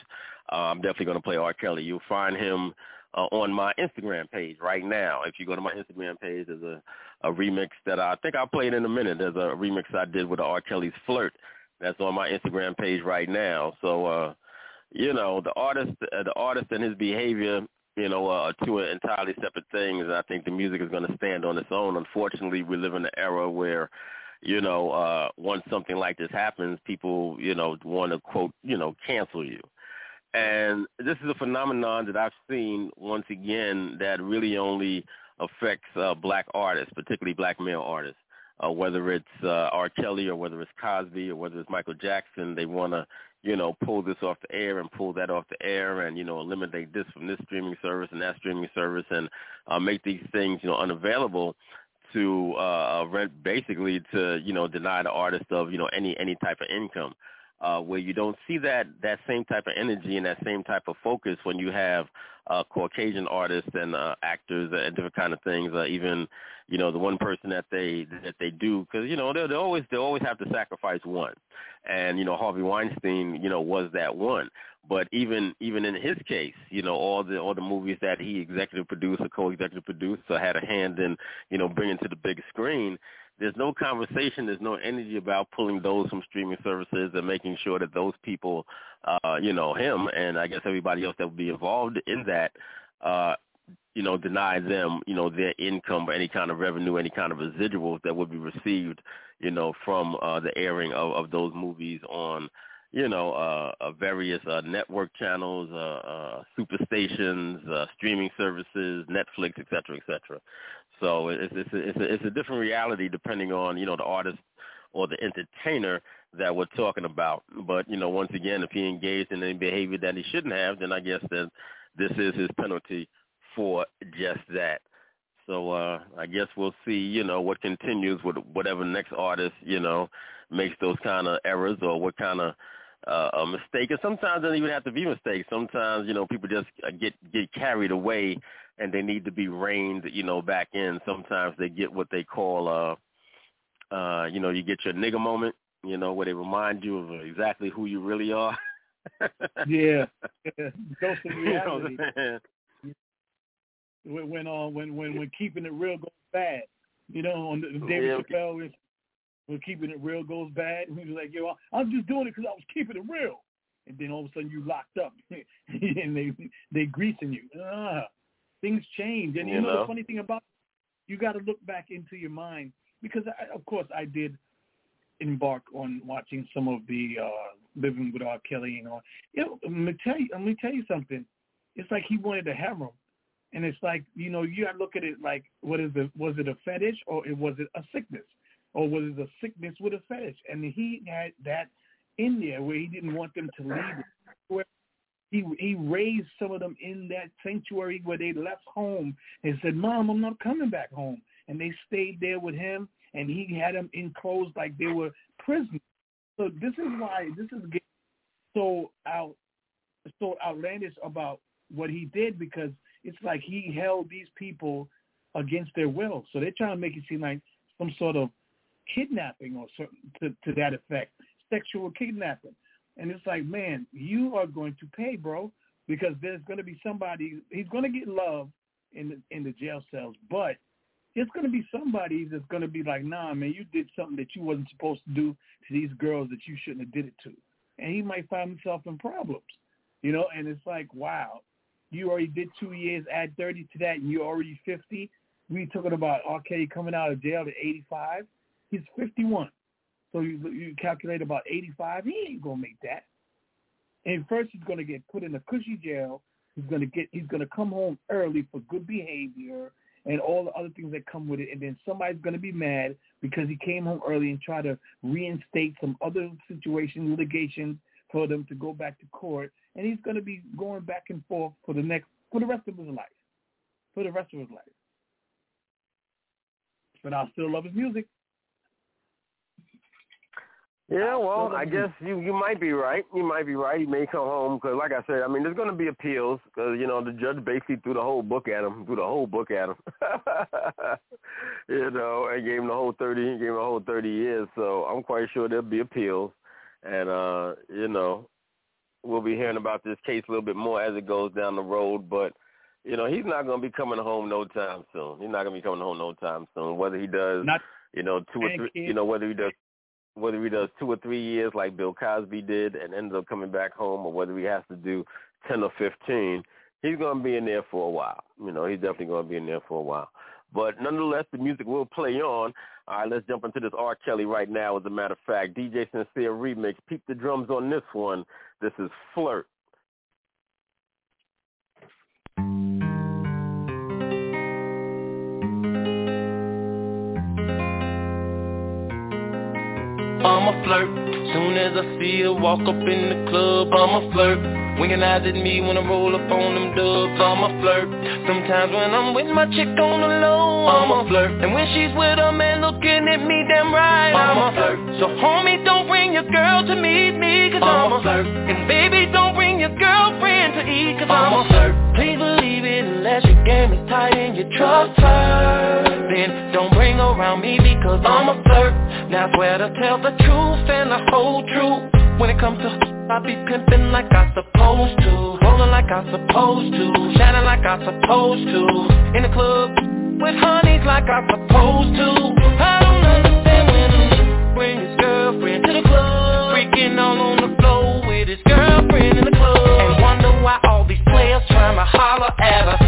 uh, I'm definitely going to play R. Kelly. You'll find him uh, on my Instagram page right now. If you go to my Instagram page, there's a, a remix that I think I'll play it in a minute. There's a remix I did with R. Kelly's Flirt that's on my Instagram page right now. So, uh, you know, the artist, uh, the artist and his behavior, you know, uh, are two entirely separate things. I think the music is going to stand on its own. Unfortunately, we live in an era where you know, uh, once something like this happens, people, you know, want to quote, you know, cancel you. And this is a phenomenon that I've seen once again that really only affects uh, black artists, particularly black male artists. Uh, whether it's uh, R. Kelly or whether it's Cosby or whether it's Michael Jackson, they want to, you know, pull this off the air and pull that off the air and, you know, eliminate this from this streaming service and that streaming service and uh, make these things, you know, unavailable to uh, rent basically to, you know, deny the artist of, you know, any any type of income uh, where you don't see that that same type of energy and that same type of focus when you have uh, Caucasian artists and uh, actors and different kind of things. Uh, even you know the one person that they that they do because you know they they always they always have to sacrifice one, and you know Harvey Weinstein you know was that one. But even even in his case, you know all the all the movies that he executive produced or co-executive produced or had a hand in you know bringing to the big screen there's no conversation, there's no energy about pulling those from streaming services and making sure that those people, uh, you know, him and I guess everybody else that would be involved in that, uh, you know, deny them, you know, their income or any kind of revenue, any kind of residuals that would be received, you know, from uh, the airing of, of those movies on, you know, uh, uh, various uh, network channels, uh, uh, superstations, uh, streaming services, Netflix, et cetera, et cetera. So it's it's a, it's a, it's a different reality depending on you know the artist or the entertainer that we're talking about. But you know, once again, if he engaged in any behavior that he shouldn't have, then I guess that this is his penalty for just that. So uh I guess we'll see, you know, what continues with whatever next artist, you know, makes those kind of errors or what kind of uh, a mistake. And sometimes it doesn't even have to be mistakes. Sometimes, you know, people just uh, get get carried away and they need to be reined, you know, back in. Sometimes they get what they call, uh, uh, you know, you get your nigga moment, you know, where they remind you of exactly who you really are. yeah, dose of reality. You know when when uh, when when when keeping it real goes bad, you know, on the, David yeah. Chappelle is when keeping it real goes bad, and he was like, "Yo, I'm just doing it because I was keeping it real," and then all of a sudden you locked up, and they they greasing you. Ah, things change. And you, you know, know the funny thing about you got to look back into your mind because, I, of course, I did embark on watching some of the uh Living with R. Kelly and all. You know, let me tell you, let me tell you something. It's like he wanted to hammer him. And it's like, you know, you got to look at it like, what is it? Was it a fetish or it was it a sickness? Or was it a sickness with a fetish? And he had that in there where he didn't want them to leave it he he raised some of them in that sanctuary where they left home and said, "Mom, I'm not coming back home." And they stayed there with him, and he had them enclosed like they were prisoners. So this is why this is so out so outlandish about what he did because it's like he held these people against their will. So they're trying to make it seem like some sort of kidnapping or certain to, to that effect, sexual kidnapping. And it's like, man, you are going to pay, bro, because there's going to be somebody. He's going to get love in the in the jail cells, but it's going to be somebody that's going to be like, nah, man, you did something that you wasn't supposed to do to these girls that you shouldn't have did it to, and he might find himself in problems, you know. And it's like, wow, you already did two years, add thirty to that, and you're already fifty. We talking about. Kelly coming out of jail at eighty five. He's fifty one. So you, you calculate about 85. He ain't gonna make that. And first, he's gonna get put in a cushy jail. He's gonna get. He's gonna come home early for good behavior and all the other things that come with it. And then somebody's gonna be mad because he came home early and try to reinstate some other situation, litigation for them to go back to court. And he's gonna be going back and forth for the next for the rest of his life. for the rest of his life. But I still love his music. Yeah, well, I guess you you might be right. You might be right. He may come home because, like I said, I mean, there's going to be appeals because you know the judge basically threw the whole book at him, threw the whole book at him. you know, and gave him the whole thirty, gave him the whole thirty years. So I'm quite sure there'll be appeals, and uh, you know, we'll be hearing about this case a little bit more as it goes down the road. But you know, he's not going to be coming home no time soon. He's not going to be coming home no time soon. Whether he does, not, you know, two or three, you know, whether he does whether he does two or three years like Bill Cosby did and ends up coming back home, or whether he has to do ten or fifteen, he's going to be in there for a while. You know, he's definitely going to be in there for a while. But nonetheless, the music will play on. All right, let's jump into this R. Kelly right now. As a matter of fact, DJ Sincere remix. Peep the drums on this one. This is Flirt. I'm a flirt. Soon as I see her walk up in the club, I'm a flirt. Winking eyes at me when I roll up on them dubs, I'm a flirt. Sometimes when I'm with my chick on the low, I'm a flirt. And when she's with a man looking at me damn right, I'm a flirt. So homie, don't bring your girl to meet me, cause I'm a flirt. And baby, don't bring your girlfriend to eat, cause I'm a flirt. Please believe it unless your game is tight and you trust her. Then don't bring around me because I'm a flirt. Now swear to tell the truth and the whole truth. When it comes to I be pimping like I supposed to. Rolling like I supposed to. Shining like I supposed to. In the club with honeys like I supposed to. I don't understand when a bring his girlfriend to the club. Freaking all on the floor with his girlfriend in the club. And wonder why all these players trying to holler at her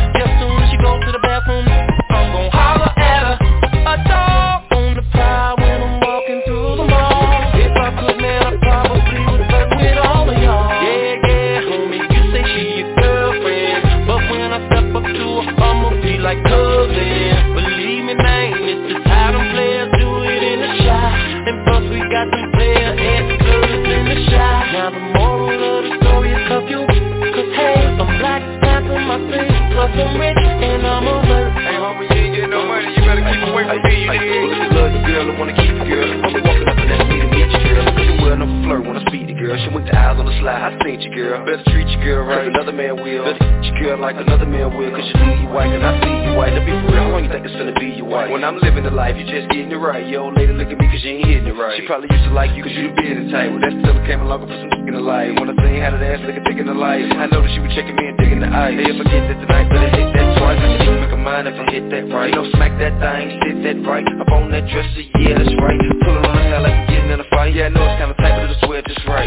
I girl. Better treat your girl, right. Another man will. Better treat you, girl, like another man will. Cause you leave you white and I see you white. Now be real, how long you think it's gonna be you white? When I'm living the life, you just getting it right. Yo, lady look at me cause you ain't hitting it right. She probably used to like you cause you the being tight. Well, that's till it came along and put some dick in the light. When I seen how that ass thick in the light. I know that she was checking me and digging the eye. Hey, if I get that tonight, better hit that twice. I you make a mind if I hit that right. You know, smack that thing, sit that right. Up on that dresser, yeah, that's right. Pulling on the hell like we getting in a fight. Yeah, I know it's kinda tight, but swear just right.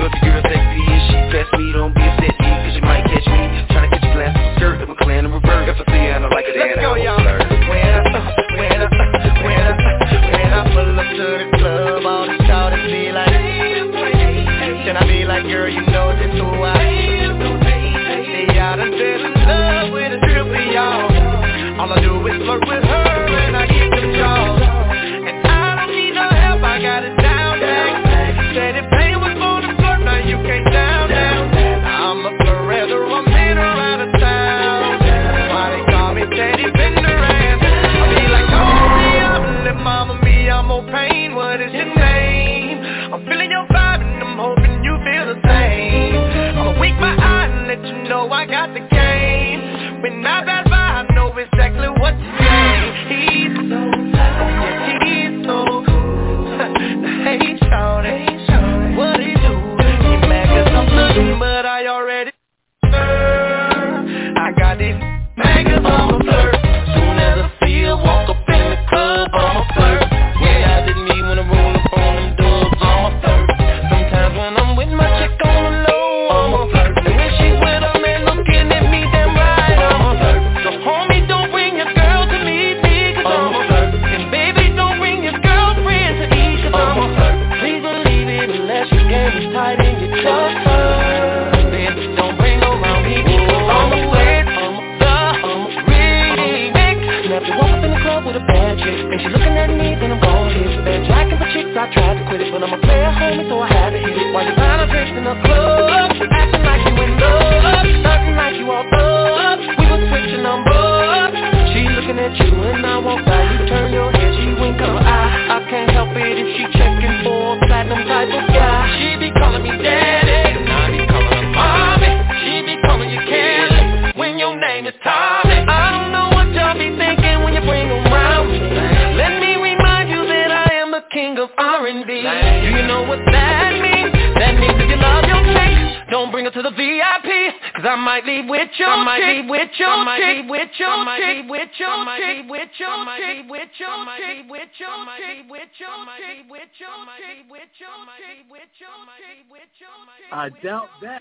Doubt that.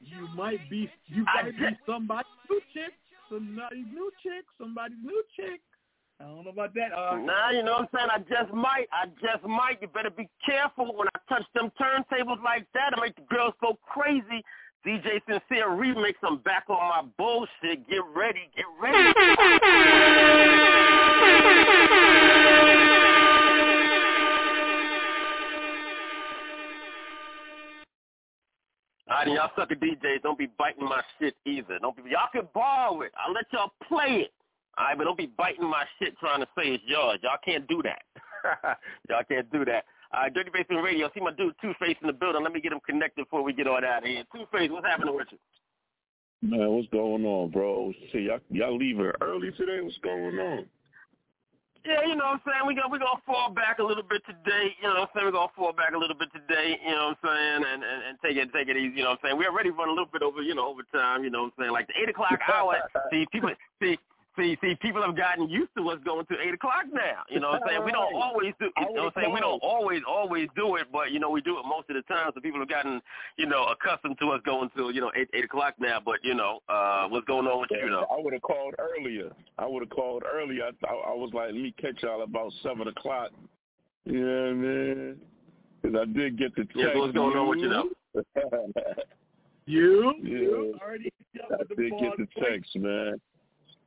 You might be you might be somebody's new chick, somebody's new chick, somebody's new chick. I don't know about that. Uh, nah, you know what I'm saying? I just might. I just might. You better be careful when I touch them turntables like that. I make the girls go crazy. DJ Sincere remix. I'm back on my bullshit. Get ready. Get ready. All right, y'all sucker DJs, don't be biting my shit either. Don't be, y'all can borrow it. I'll let y'all play it. All right, but don't be biting my shit trying to say it's yours. Y'all can't do that. y'all can't do that. All right, Dirty Basement Radio. See my dude Two Face in the building. Let me get him connected before we get on out of here. Two Face, what's happening with you? Man, what's going on, bro? See, y'all, y'all leaving early today. What's going on? Yeah, you know what I'm saying? We got we're gonna fall back a little bit today, you know what I'm saying? We're gonna fall back a little bit today, you know what I'm saying, and, and, and take it take it easy, you know what I'm saying? We already run a little bit over, you know, over time, you know what I'm saying? Like the eight o'clock hour. see people see See, see, people have gotten used to us going to eight o'clock now. You know what I'm saying? We don't always do. You know what I'm saying? We don't always always do it, but you know we do it most of the time. So people have gotten you know accustomed to us going to you know eight eight o'clock now. But you know uh what's going on with you? Know I would have called earlier. I would have called earlier. I, I, I was like, let me catch y'all about seven o'clock. Yeah, man. Because I did get the text. Yeah, what's going on with you now? you? Yeah. You already I did get the text, man.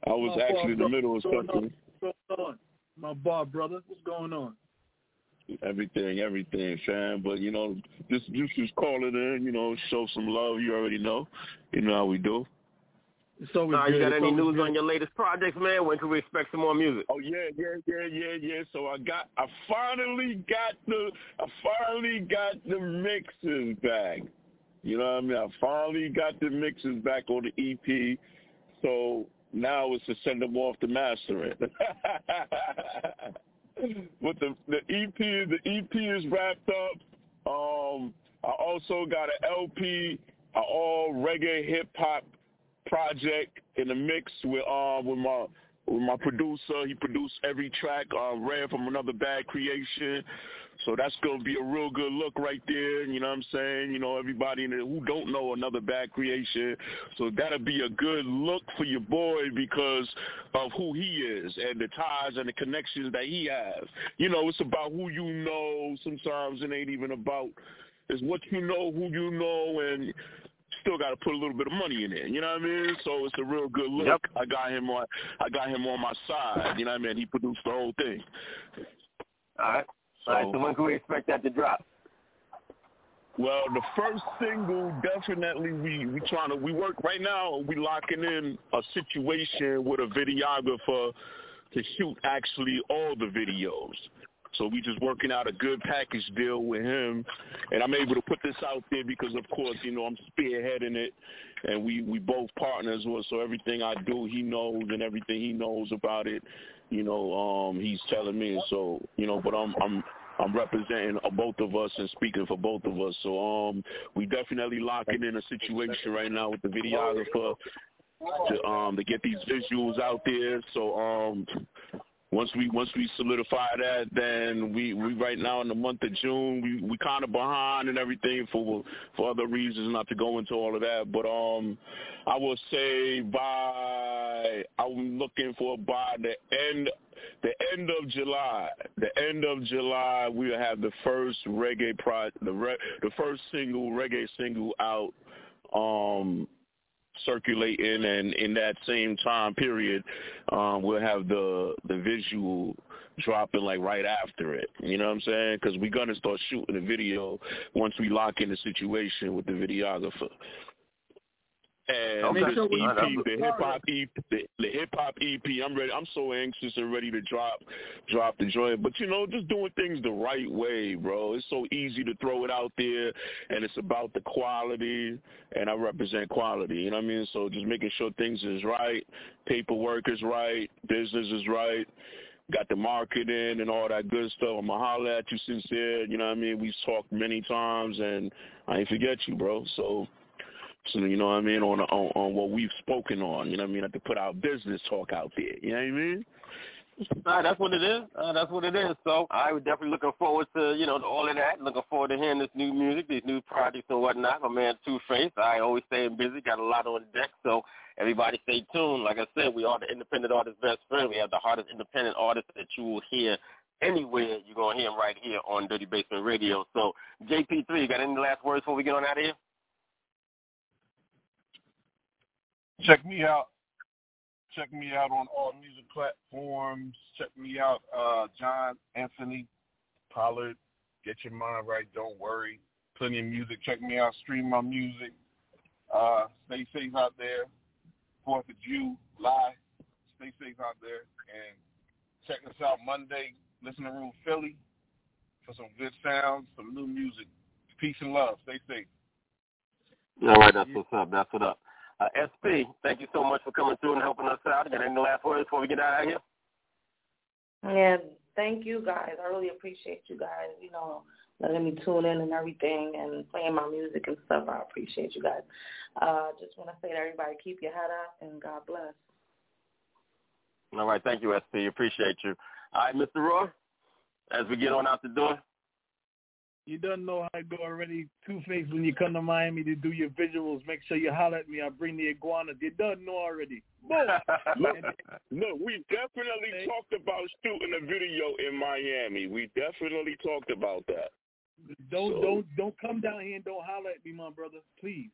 I was actually in the middle of something. What's going on? My bar brother, what's going on? Everything, everything, fam. But you know, just just just call it in. You know, show some love. You already know. You know how we do. So uh, you got any news good. on your latest projects, man? When can we expect some more music? Oh yeah, yeah, yeah, yeah, yeah. So I got, I finally got the, I finally got the mixes back. You know what I mean? I finally got the mixes back on the EP. So now is to send them off to mastering. With the the EP, the EP is wrapped up. Um, I also got an LP, an all reggae hip hop project in the mix with uh with my my producer. He produced every track. Uh, Red from Another Bad Creation. So that's to be a real good look right there. You know what I'm saying? You know, everybody in there who don't know another bad creation. So that'll be a good look for your boy because of who he is and the ties and the connections that he has. You know, it's about who you know. Sometimes it ain't even about it's what you know, who you know, and still got to put a little bit of money in there. You know what I mean? So it's a real good look. Yep. I got him on. I got him on my side. You know what I mean? He produced the whole thing. All right. So, All right, so when can we expect that to drop? Well, the first single definitely we we trying to we work right now. We locking in a situation with a videographer to shoot actually all the videos. So we just working out a good package deal with him, and I'm able to put this out there because, of course, you know I'm spearheading it, and we we both partners. So everything I do, he knows, and everything he knows about it, you know, um, he's telling me. So you know, but I'm I'm I'm representing both of us and speaking for both of us. So um, we definitely locking in a situation right now with the videographer to um to get these visuals out there. So um once we once we solidify that, then we we right now in the month of June we we kind of behind and everything for for other reasons, not to go into all of that. But um, I will say by I'm looking for by the end the end of July, the end of July, we'll have the first reggae pro the re, the first single reggae single out. Um, circulating and in that same time period um we'll have the the visual dropping like right after it. You know what i'm saying? Because we're to start shooting the video once we lock in the situation with the videographer and Okay. this EP, we- the hip hop EP, the, the hip hop EP, I'm ready. I'm so anxious and ready to drop, drop the joint. But you know, just doing things the right way, bro. It's so easy to throw it out there, and it's about the quality. And I represent quality. You know what I mean? So just making sure things is right, paperwork is right, business is right. Got the marketing and all that good stuff. I'ma holler at you sincere. You know what I mean? We've talked many times, and I ain't forget you, bro. So So, you know what I mean, on, on on what we've spoken on. You know what I mean, to put our business talk out there. You know what I mean? Right, that's what it is. Uh, that's what it is. So I was definitely looking forward to you know all of that. Looking forward to hearing this new music, these new projects and whatnot. My man Two Face. I always staying busy. Got a lot on deck. So everybody stay tuned. Like I said, we are the independent artist best friend. We have the hardest independent artist that you will hear anywhere. You're gonna hear him right here on Dirty Basement Radio. So JP3, you got any last words before we get on out of here? Check me out. Check me out on all music platforms. Check me out, uh, John Anthony Pollard. Get your mind right. Don't worry. Plenty of music. Check me out. Stream my music. Uh, stay safe out there. Fourth of July. Stay safe out there. And check us out Monday. Listen to Room Philly for some good sounds, some new music. Peace and love. Stay safe. All right, that's what's up. That's what up. Uh, SP, thank you so much for coming through and helping us out. Got any last words before we get out of here? Yeah, thank you guys. I really appreciate you guys, you know, letting me tune in and everything and playing my music and stuff. I appreciate you guys. Uh, just want to say to everybody, keep your head up and God bless. All right, thank you, SP. Appreciate you. All right, Mr. Roy, as we get on out the door. You don't know how to go already. Two Face, when you come to Miami to do your visuals, make sure you holler at me. I bring the iguana. You don't know already. Boom. look, look, we definitely talked about shooting a video in Miami. We definitely talked about that. Don't So- don't don't come down here and don't holler at me, my brother. Please.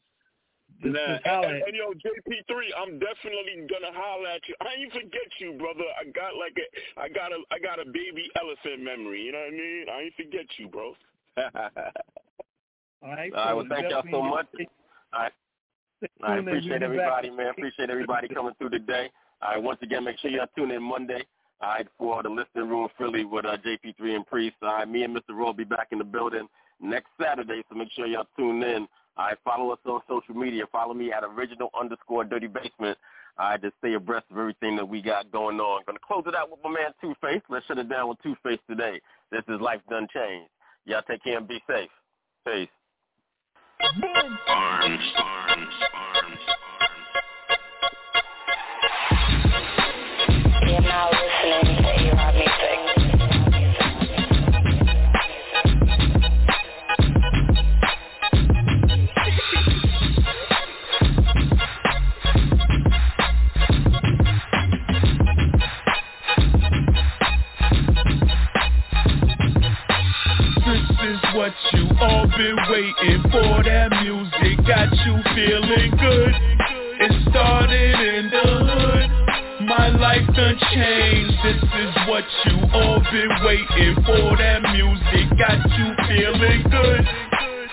Just, Nah, just and, and yo, JP3, I'm definitely gonna holler at you. I ain't forget you, brother. I got like a, I got a, I got a baby elephant memory. You know what I mean? I ain't forget you, bro. All right. All right, well, thank y'all so much. All right. I. We'll appreciate everybody, man. Appreciate everybody coming through today. All right, once again, make sure y'all tune in Monday. All right, for the listening room Philly with uh, JP3 and Priest. All right, me and Mr. Roy will be back in the building next Saturday, so make sure y'all tune in. All right, follow us on social media. Follow me at original underscore dirty basement. All right, to stay abreast of everything that we got going on. Going to close it out with my man Two Face. Let's shut it down with Two Face today. This is Life Done Changed. Y'all take care and be safe. Peace. Arms, arms, arms, arms. You're what you all been waiting for. That music got you feeling good. It started in the hood. My life done changed. This is what you all been waiting for. That music got you feeling good.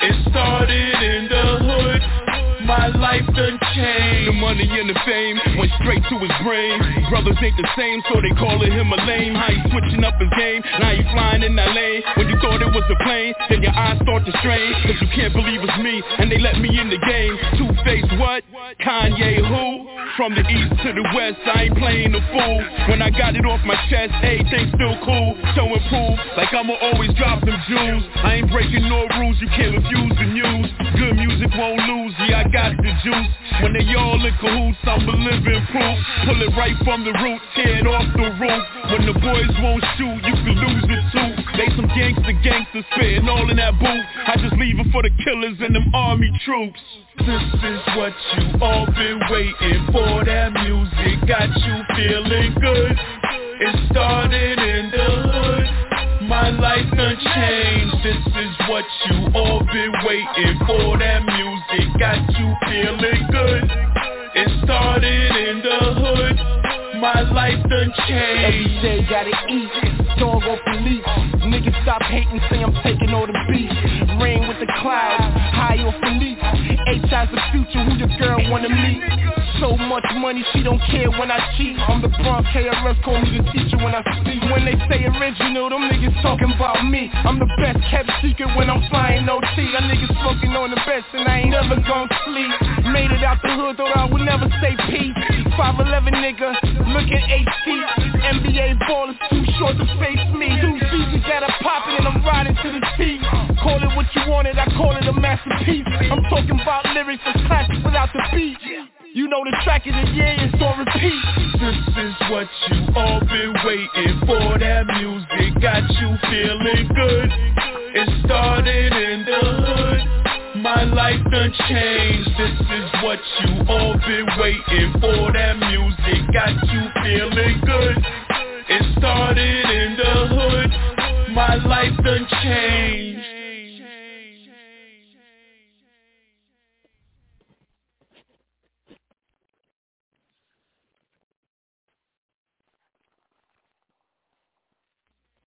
It started in the hood. My life done changed. The money and the fame went straight to his brain. Brothers ain't the same, so they calling him a lame. How he switching up his game? Now he flying in that lane. When you thought it was a plane, then your eyes start to strain. Cause you can't believe it's me, and they let me in the game. Two face what? Kanye who? From the east to the west, I ain't playing the fool. When I got it off my chest, everything still cool. So improve, like I'ma always drop them jewels. I ain't breaking no rules, you can't refuse the news. Good music won't lose, yeah I got the juice. When they all in cahoots, I'm a living proof. Pull it right from the root, tear it off the roof. When the boys won't shoot, you can lose it too. They some gangster gangsters spitting all in that booth. I just leave it for the killers and them army troops. This is what you all been waiting for. That music got you feeling good. It started in the hood. My life done changed. This is what you all been waiting for. That music got you feeling good. It started in the hood. My life done changed. Every day gotta eat, off the leash. Niggas stop hating, say I'm taking all the beats. Rain with the clouds, high off the leaf. H-I's the future, who your girl wanna meet? So much money, she don't care when I cheat. I'm the Bronx KRS, call me the teacher when I speak. When they say original, them niggas talking about me. I'm the best kept secret when I'm flying OT. That niggas smoking on the best and I ain't never gon' sleep. Made it out the hood, thought I would never say peace. 5'11 nigga, looking HT. NBA ballers too short to face me. Two seasons got a poppin' and I'm riding to the teeth. Call it what you want it, I call it a masterpiece. I'm talking about lyrics that's classic without the beat. You know the track of the year is on repeat. This is what you all been waiting for. That music got you feeling good. It started in the hood. My life done changed. This is what you all been waiting for. That music got you feeling good. It started in the hood. My life done changed.